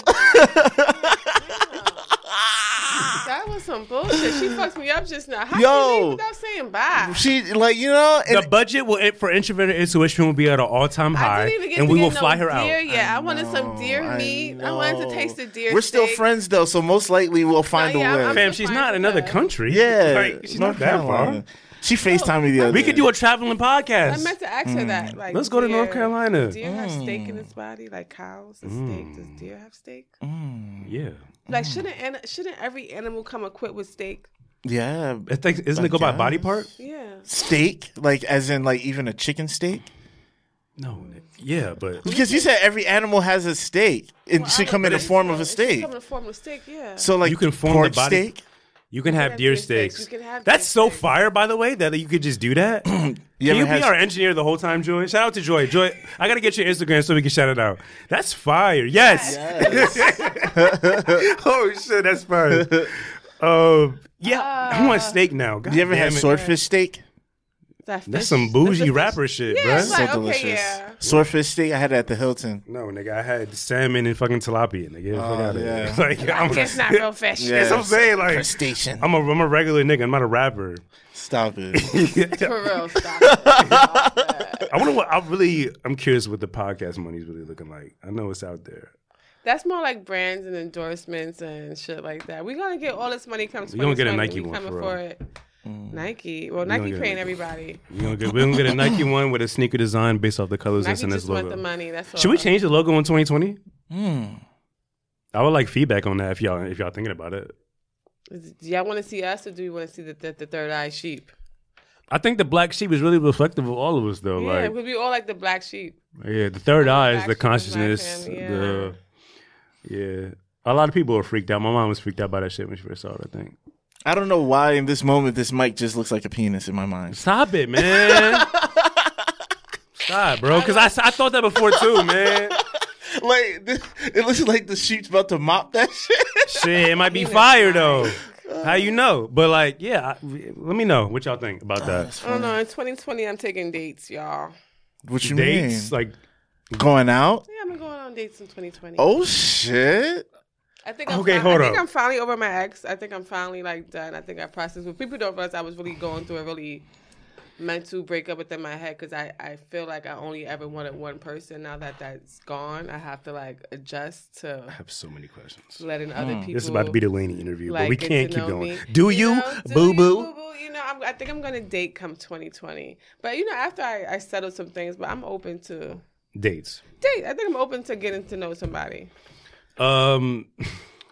That was some bullshit. She fucked me up just now. How Yo. you leave without saying bye? She like you know. The And, budget will for introverted intuition will be at an all time I high, didn't even get and to we get will no fly her deer out. Yet. I, wanted some know, deer I meat. I, wanted to know. taste the deer. We're still friends though, so most likely we'll find yeah, a way. I'm- Fam, she's not with another that. country. yeah, like, she's North not that Carolina. far. She Facetime me the other. We could do a traveling podcast. I meant to ask her mm. that. Like, Let's go to North deer- Carolina. Deer have steak in mm. its body, like cows. A steak. Does mm. deer have steak? Yeah, Like, mm. shouldn't an- shouldn't every animal come equipped with steak? Yeah, I think, isn't it go by body guess. part? Yeah. steak, like as in like even a chicken steak. No, yeah, but Because you said every animal has a steak. It Well, should come in the form of a It should steak. Come in the form of steak. Yeah. So like You can form pork the body- steak. You can have have deer deer steaks. steaks. You can have That's deer so steaks. fire, by the way, that you could just do that. You Can you be had- our engineer the whole time, Joy? Shout out to Joy. Joy, I gotta get your Instagram so we can shout it out. That's fire. Yes. oh shit, that's fire. Um, yeah, I want steak now. God You ever damn had it. swordfish steak? That That's some bougie rapper shit, Yeah, bruh. it's like, so okay, delicious. yeah. Swordfish steak. I had it at the Hilton. No, nigga, I had salmon and fucking tilapia. Nigga, Get the fuck Oh, out of yeah. here. Like, I'm, It's not real fish. Yeah. That's what I'm saying. Like, Crustacean. I'm a, I'm a regular nigga. I'm not a rapper. Stop it. For real, stop. it. I wonder what I really. I'm curious what the podcast money's really looking like. I know it's out there. That's more like brands and endorsements and shit like that. We're gonna get all this money comes. We gonna get a Nike one coming for for real. Mm. it. Nike. Well, Nike get paying everybody. We're gonna get, we're gonna get a Nike one with a sneaker design based off the colors that's Nike in this just want logo. the money. That's all. Should we change the logo in 2020? Mm. I would like feedback on that if y'all if y'all thinking about it. Do y'all want to see us or do you want to see the, the, the third eye sheep? I think the black sheep is really reflective of all of us, though. yeah, like, because we all like the black sheep. yeah, the third eye is black the sheep, black consciousness. family, The yeah, a lot of people are freaked out. My mom was freaked out by that shit when she first saw it. I think. I don't know why in this moment this mic just looks like a penis in my mind. Stop it, man. Stop, bro. Because I, I thought that before too, man. Like this, it looks like the sheep's about to mop that shit. Shit, it might be fire though. How you know? But like, yeah, I, let me know what y'all think about ah, that. I don't know. In 2020, I'm taking dates, y'all. What you Dates, mean? like, Going out? Yeah, I'm going on dates in 2020. Oh shit! I think I'm Okay, fin- hold I think up. I'm finally over my ex. I think I'm finally like done. I think I processed. But people don't realize I was really going through a really mental breakup within my head because I I feel like I only ever wanted one person. Now that that's gone, I have to like adjust to I have so many questions. letting other people. This is about to be the Laney interview, but we can't keep going. me. Do you, boo boo? boo-boo? You know, I'm, I think I'm gonna date come 2020. But you know, after I, I settle some things, but I'm open to Dates. date. I think I'm open to getting to know somebody Um,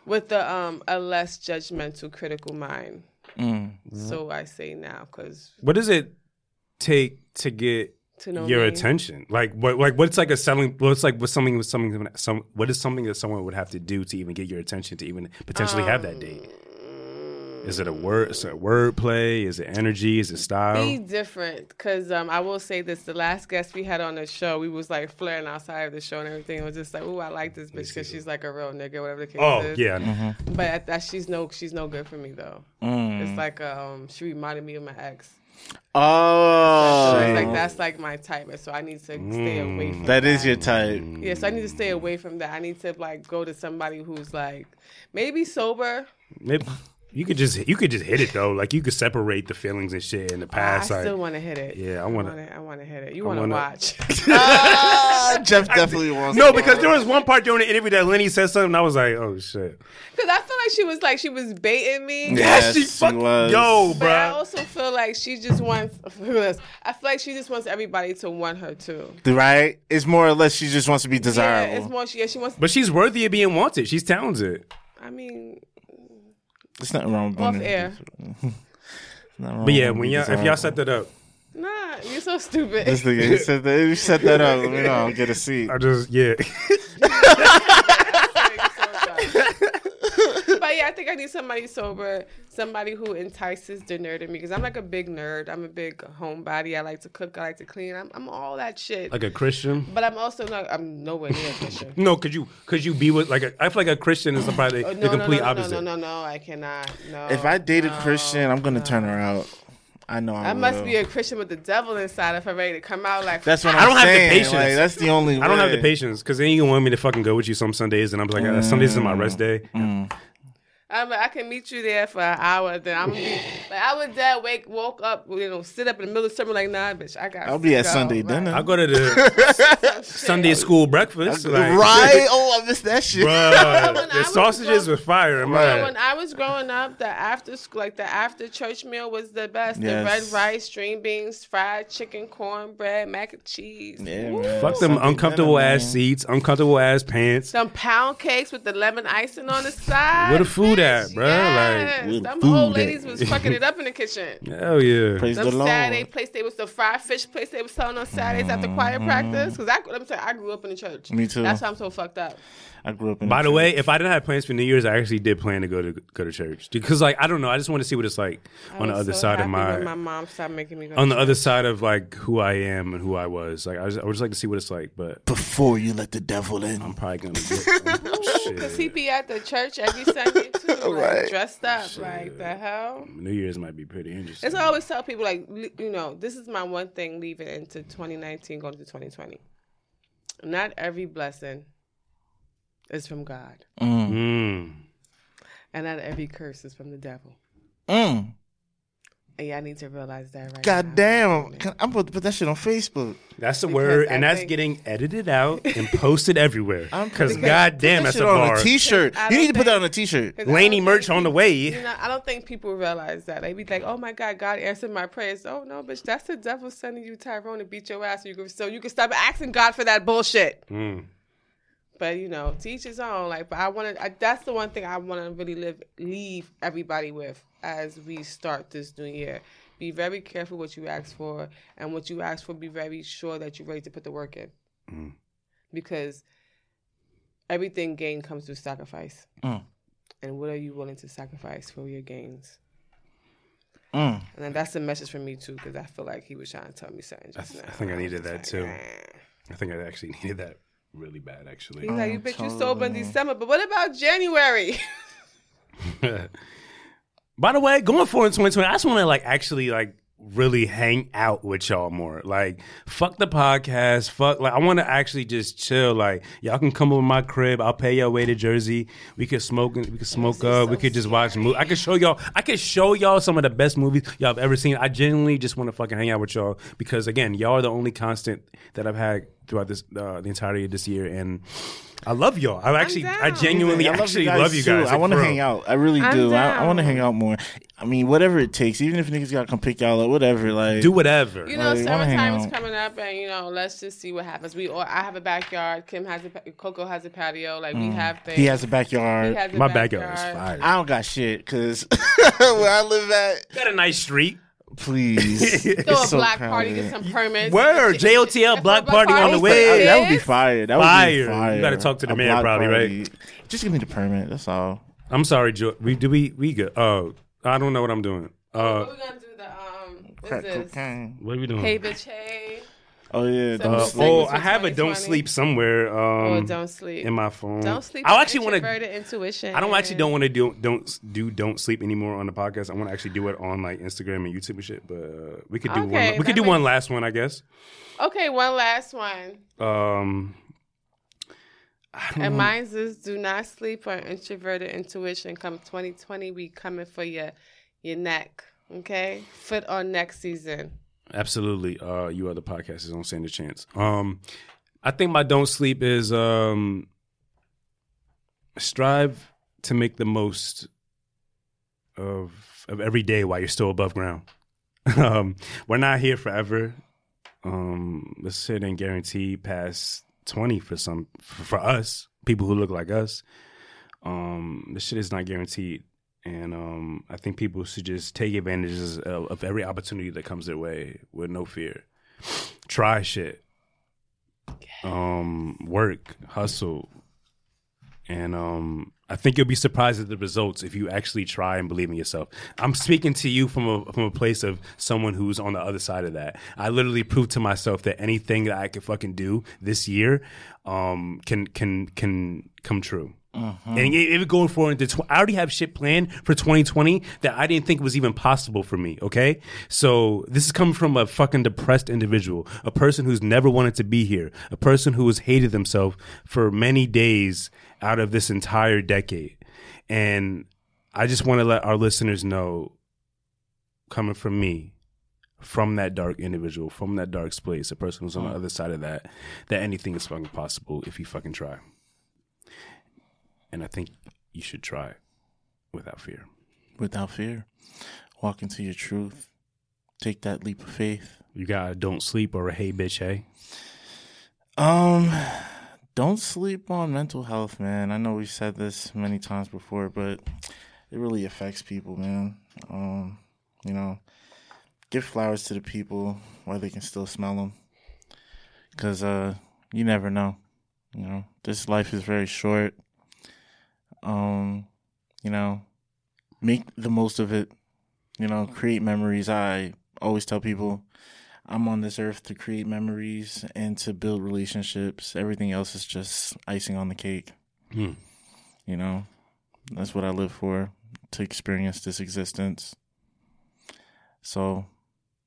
with the um a less judgmental, critical mind. Mm. So I say now, because what does it take to get to know your me, attention? Like, what, like, what's like a selling? What's like, what's something, with something, some, what is something that someone would have to do to even get your attention to even potentially have that date? Is it a word? Is it word play? Is it energy? Is it style? Be different, because um, I will say this: the last guest we had on the show, we was like flaring outside of the show and everything. It was just like, "Ooh, I like this bitch because she's like a real nigga, whatever the case Oh is." yeah, Mm-hmm. But at that, she's no, she's no good for me though. Mm. It's like um, she reminded me of my ex. Oh, So like that's like my type, and so I need to stay away from that. that is your type. Yeah, so I need to stay away from that. I need to like go to somebody who's like maybe sober. Maybe- you could just you could just hit it though. Like you could separate the feelings and shit in the past. I past. still like, want to hit it. Yeah, I I wanna- I want to hit it. You want to watch? Ah, Jeff definitely wants. no, to because watch. there was one part during the interview that Lenny said something. And I was like, oh shit. Because I feel like she was like she was baiting me. Yes, she she fuck- was. Yo, But I also feel like she just wants. Look at this. I feel like she just wants everybody to want her too. right? It's more or less she just wants to be desirable. Yeah, it's more. Yeah, she wants. But she's worthy of being wanted. She's talented. I mean, There's nothing wrong with off wanting- air. wrong But yeah, when y'all, if y'all set that up, Nah, you're so stupid. This nigga, he said that, you set that up. Let me know. I'll get a seat. I just yeah. but yeah, I think I need somebody sober, somebody who entices the nerd in me because I'm like a big nerd. I'm a big homebody. I like to cook. I like to clean. I'm, I'm all that shit. like a Christian. but I'm also not. I'm nowhere near a Christian. No, could you could you be with like a, I feel like a Christian is probably Oh, the no, no, complete no, no, opposite. no, no, no, no. I cannot. No. If I date a no, Christian, I'm gonna no. turn her out. I know I, I must will. be a Christian with the devil inside if I'm ready to come out like. That's what I I'm don't have the patience. Like, that's the only. I don't have the patience because then you want me to fucking go with you some Sundays, and I'm like, uh, Sundays is my rest day. Mm. I'm like, I can meet you there for an hour. Then I'm gonna be like, I was dead, wake, woke up, you know, sit up in the middle of summer like, nah, bitch, I got. I'll be at Sunday dinner. I'll go to the Sunday school breakfast, like, right? Oh, I missed that shit. Bruh, the sausages grow- were fire. am So when I was growing up, the after school, like the after church meal was the best. The red rice, string beans, fried chicken, cornbread, mac and cheese. Yeah, man. Fuck them Sunday uncomfortable dinner, ass man. seats, uncomfortable ass pants. Some pound cakes with the lemon icing on the side. Where the food bitch. At, bruh? Like, Yes. where them food old at? ladies was fucking it up in the kitchen. Hell yeah. Praise Them the Lord. Saturday place they was the fried fish place they was selling on Saturdays after choir practice. Cause I, I'm saying I grew up in the church. Mm-hmm. Me too. That's why I'm so fucked up. I grew up in. By the church. way, if I didn't have plans for New Year's, I actually did plan to go to go to church because, like, I don't know. I just want to see what it's like I on the other so side of my, when my mom stopped making me go. on to the other side of like who I am and who I was. Like, I, just, I would just like to see what it's like, but before you let the devil in, I'm probably gonna get Cause he be at the church every Sunday too, like, Right. dressed up. Like the hell. New Year's might be pretty interesting. That's why I always tell people like you know this is my one thing leaving into 2019 going to 2020. Not every blessing is from God, Mm. and not every curse is from the devil. mm. And y'all need to realize that right God now. damn, Can- I'm about to put that shit on Facebook. That's the Because word, I and that's think- getting edited out and posted everywhere. Because putting- goddamn, Put that's a shit on bar. a t-shirt. I You need to don't put that on a t-shirt. 'Cause I Laney don't merch think on the way. You know, I don't think people realize that. They be like, "Oh my God, God answered my prayers." Oh no, bitch, that's the devil sending you Tyrone to beat your ass, so you can so you can stop asking God for that bullshit. Mm. But you know, teach his own. Like, but I want to. That's the one thing I want to really live, leave everybody with as we start this new year. Be very careful what you ask for, and what you ask for, be very sure that you're ready to put the work in, Mm. because everything gained comes through sacrifice. Mm. And what are you willing to sacrifice for your gains? Mm. And then that's the message for me too, because I feel like he was trying to tell me something I, th- now. I think I needed just that like, too. "Nah." I think I actually needed that really bad, actually. He's like, you Oh, bitch, you sober in totally. December, but what about January? By the way, going forward in 2020, I just want to like actually like really hang out with y'all more. Like, fuck the podcast. Fuck, like, I want to actually just chill. Like, y'all can come over my crib. I'll pay your way to Jersey. We could smoke. We could smoke is up. so we could just watch movies. I could show y'all. I could show y'all some of the best movies y'all have ever seen. I genuinely just want to fucking hang out with y'all because again, y'all are the only constant that I've had throughout this uh, the entirety of this year, and I love y'all. I actually, I down. genuinely I love actually you guys love you too. guys. I want to hang out. I really I'm do. I, I want to hang out more. I mean, whatever it takes. Even if niggas got to come pick y'all up, whatever. Like, Do whatever. You know, Like, wanna summertime is coming up, and you know, let's just see what happens. We, all, I have a backyard. Kim has a, pa- Coco has a patio. Like we have things. he has a He backyard. has a My backyard is fire. I don't got shit because where I live at, Got a nice street. Please. Throw a so black party, get some permits. Word, If- if- JOTL if black a party on the way. kids, That would be fire. That would be Fire. You gotta talk to the A man block probably, right? Just give me the permit. That's all. I'm sorry, Joe. We do we we good. Oh, I don't know what I'm doing. Uh, What we gonna do the um? What's Crack this? cocaine. what are we doing? Hey bitch, hey. Oh yeah. So don't Uh, sleep. oh, I have a don't sleep somewhere. Oh, Um, don't sleep. in my phone. Don't sleep. I actually want to. introverted intuition. I don't actually don't want to do don't do don't sleep anymore on the podcast. I want to actually do it on like Instagram and YouTube and shit. But uh, we could do Okay, one. We could do makes- one last one, I guess. Okay, one last one. Um, And know. mine's is do not sleep on introverted intuition. Come 2020, we coming for your your neck. Okay, foot on neck season. Absolutely. Uh, you other podcasters don't stand a chance. Um, I think my don't sleep is um, strive to make the most of of every day while you're still above ground. um, we're not here forever. Um, let's say it ain't guaranteed past twenty for some for, for us people who look like us. Um, this shit is not guaranteed. And um, I think people should just take advantages of, of every opportunity that comes their way with no fear. Try shit. Um, work, hustle. And um, I think you'll be surprised at the results if you actually try and believe in yourself. I'm speaking to you from a from a place of someone who's on the other side of that. I literally proved to myself that anything that I could fucking do this year um, can can can come true. Mm-hmm. And even going forward into, tw- I already have shit planned for 2020 that I didn't think was even possible for me. Okay, so this is coming from a fucking depressed individual, a person who's never wanted to be here, a person who has hated themselves for many days out of this entire decade, and I just want to let our listeners know, coming from me, from that dark individual, from that dark place, a person who's on the mm. other side of that, that anything is fucking possible if you fucking try. And I think you should try without fear. Without fear, walk into your truth. Take that leap of faith. You got a don't sleep or a hey bitch hey. Um, don't sleep on mental health, man. I know we've said this many times before, but it really affects people, man. Um, you know, give flowers to the people while they can still smell them, because uh, you never know. You know, this life is very short. Um, you know, make the most of it. You know, create memories. I always tell people I'm on this earth to create memories and to build relationships. Everything else is just icing on the cake. Hmm. You know, that's what I live for to experience this existence. So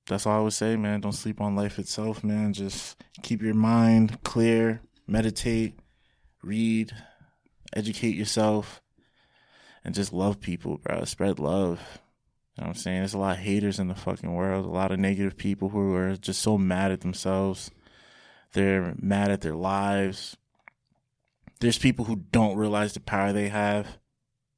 that's all I would say, man. Don't sleep on life itself, man. Just keep your mind clear, meditate, read, educate yourself, and just love people, bro. Spread love. You know what I'm saying? There's a lot of haters in the fucking world, a lot of negative people who are just so mad at themselves. They're mad at their lives. There's people who don't realize the power they have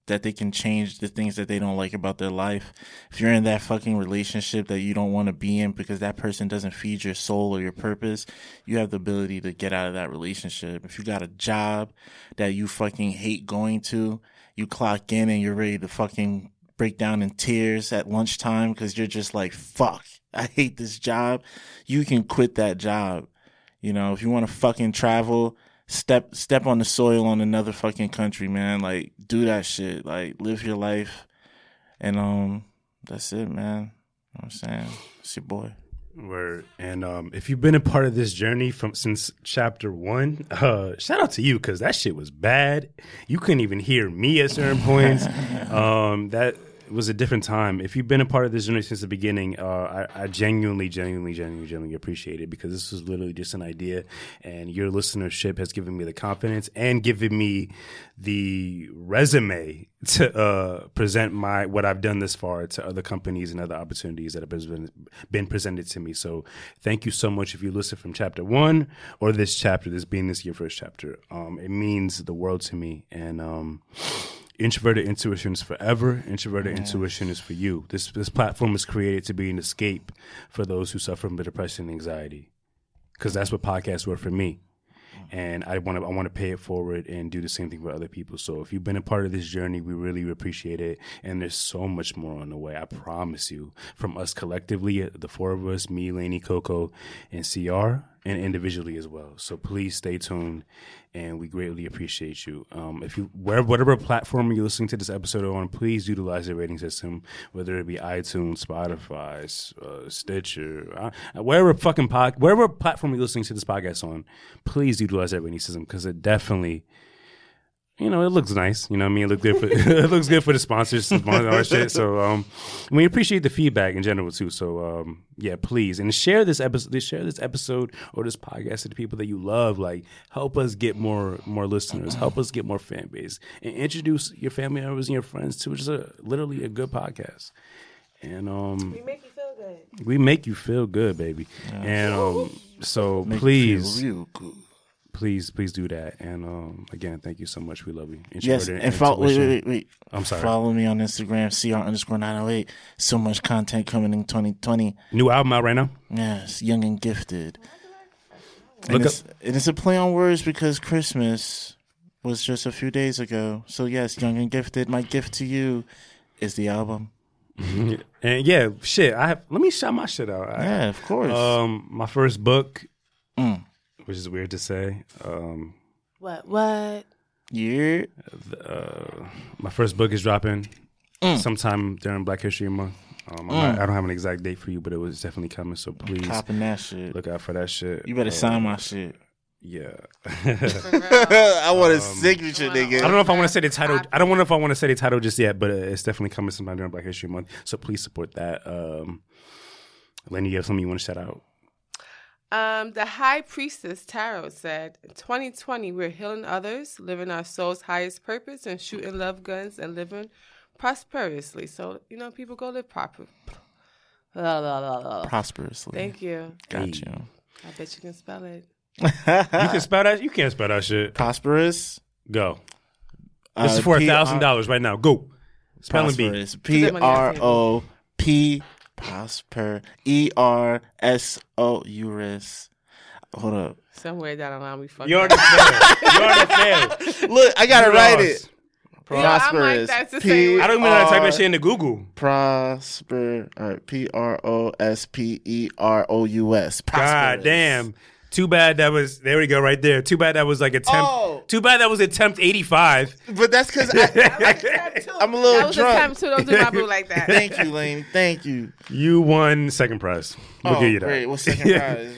that they can change the things that they don't like about their life. If you're in that fucking relationship that you don't want to be in because that person doesn't feed your soul or your purpose, you have the ability to get out of that relationship. If you got a job that you fucking hate going to, you clock in and you're ready to fucking break down in tears at lunchtime because you're just like, fuck, I hate this job. You can quit that job. You know, if you want to fucking travel, step step on the soil on another fucking country, man. Like do that shit. Like live your life. And um that's it, man. You know what I'm saying? It's your boy. Word. And um, if you've been a part of this journey from since chapter one, uh, shout out to you because that shit was bad. You couldn't even hear me at certain points. um, that was a different time. If you've been a part of this journey since the beginning, uh, I, I genuinely, genuinely, genuinely, genuinely appreciate it because this was literally just an idea, and your listenership has given me the confidence and given me the resume to uh, present my what I've done this far to other companies and other opportunities that have been, been presented to me. So thank you so much if you listen from chapter one or this chapter, this being this your first chapter. Um, it means the world to me, and um, introverted intuition is forever. Introverted intuition is for you. This this platform is created to be an escape for those who suffer from depression and anxiety, because that's what podcasts were for me. And I want to I want to pay it forward and do the same thing for other people. So if you've been a part of this journey, we really appreciate it. And there's so much more on the way. I promise you, from us collectively, the four of us, me, Laney, Coco, and CR, and individually as well. So please stay tuned, and we greatly appreciate you. Um, if you wherever whatever platform you're listening to this episode on, please utilize the rating system, whether it be iTunes, Spotify, uh, Stitcher, uh, wherever fucking pod, wherever platform you're listening to this podcast on, please utilize that rating system because it definitely you know, it looks nice. You know, what I mean, it looks good for it looks good for the sponsors, sponsor our shit. So, um, we appreciate the feedback in general too. So, um, yeah, please and share this episode, share this episode or this podcast to the people that you love. Like, help us get more more listeners, help us get more fan base, and introduce your family members and your friends to just a literally a good podcast. And um, We make you feel good. we make you feel good, baby. And um, so Make you please feel real good. Please, please do that. And um, again, thank you so much. We love you. Yes, Introverted and follow, wait, wait, wait. I'm sorry. Follow me on Instagram, cr underscore 908. So much content coming in 2020. New album out right now. Yes, young and gifted. Look and, it's, and it's a play on words because Christmas was just a few days ago. So yes, young and gifted. My gift to you is the album. And yeah, shit. I have. Let me shout my shit out. Yeah, of course. um, my first book, Mm. Which is weird to say. Um, What? What? yeah. uh, my first book is dropping Mm. sometime during Black History Month. Um, I'm not, I don't have an exact date for you, but it was definitely coming. So please Copping that shit. look out for that shit. You better Uh, sign my shit. Yeah. I want a signature, nigga. I don't know if I want to say the title. I don't know if I want to say the title just yet, but uh, it's definitely coming sometime during Black History Month. So please support that. Um, Lenny, you have something you want to shout out? Um, the High Priestess Tarot said, "In 2020, we're healing others, living our soul's highest purpose, and shooting love guns and living prosperously. So you know, people go live proper. La, la, la, la. Prosperously. Thank you. Got you. I bet you can spell it. You can spell that. You can't spell that shit. Prosperous. Go. This Uh, is for a P- thousand dollars right now. Go. Spelling bee. Prosperous. P that money on the R O P prosper E R S O U S. Hold up. Somewhere down the line, we fucked You up. already failed. You already failed. Look, I gotta write lost. it. Yeah, I'm like, Prosperous. that's the P- same. I don't even know how to type that shit into Google. Prosper. All right. P R O S P E R O U S. God damn. Too bad that was there we go right there. Too bad that was like attempt Oh. too bad that was attempt eighty five. But that's because I'm a little that was drunk. a time too. Don't do my boo like that. Thank you, Lane. Thank you. You won second prize. We'll oh, give you that. great. What's second prize?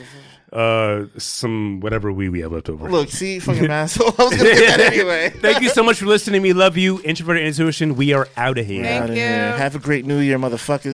Uh some whatever we we have left over. Look, see, fucking asshole. I was gonna get that anyway. Thank you so much for listening. We love you. Introverted intuition. We are out of here. Thank Outta you. here. Have a great new year, motherfuckers.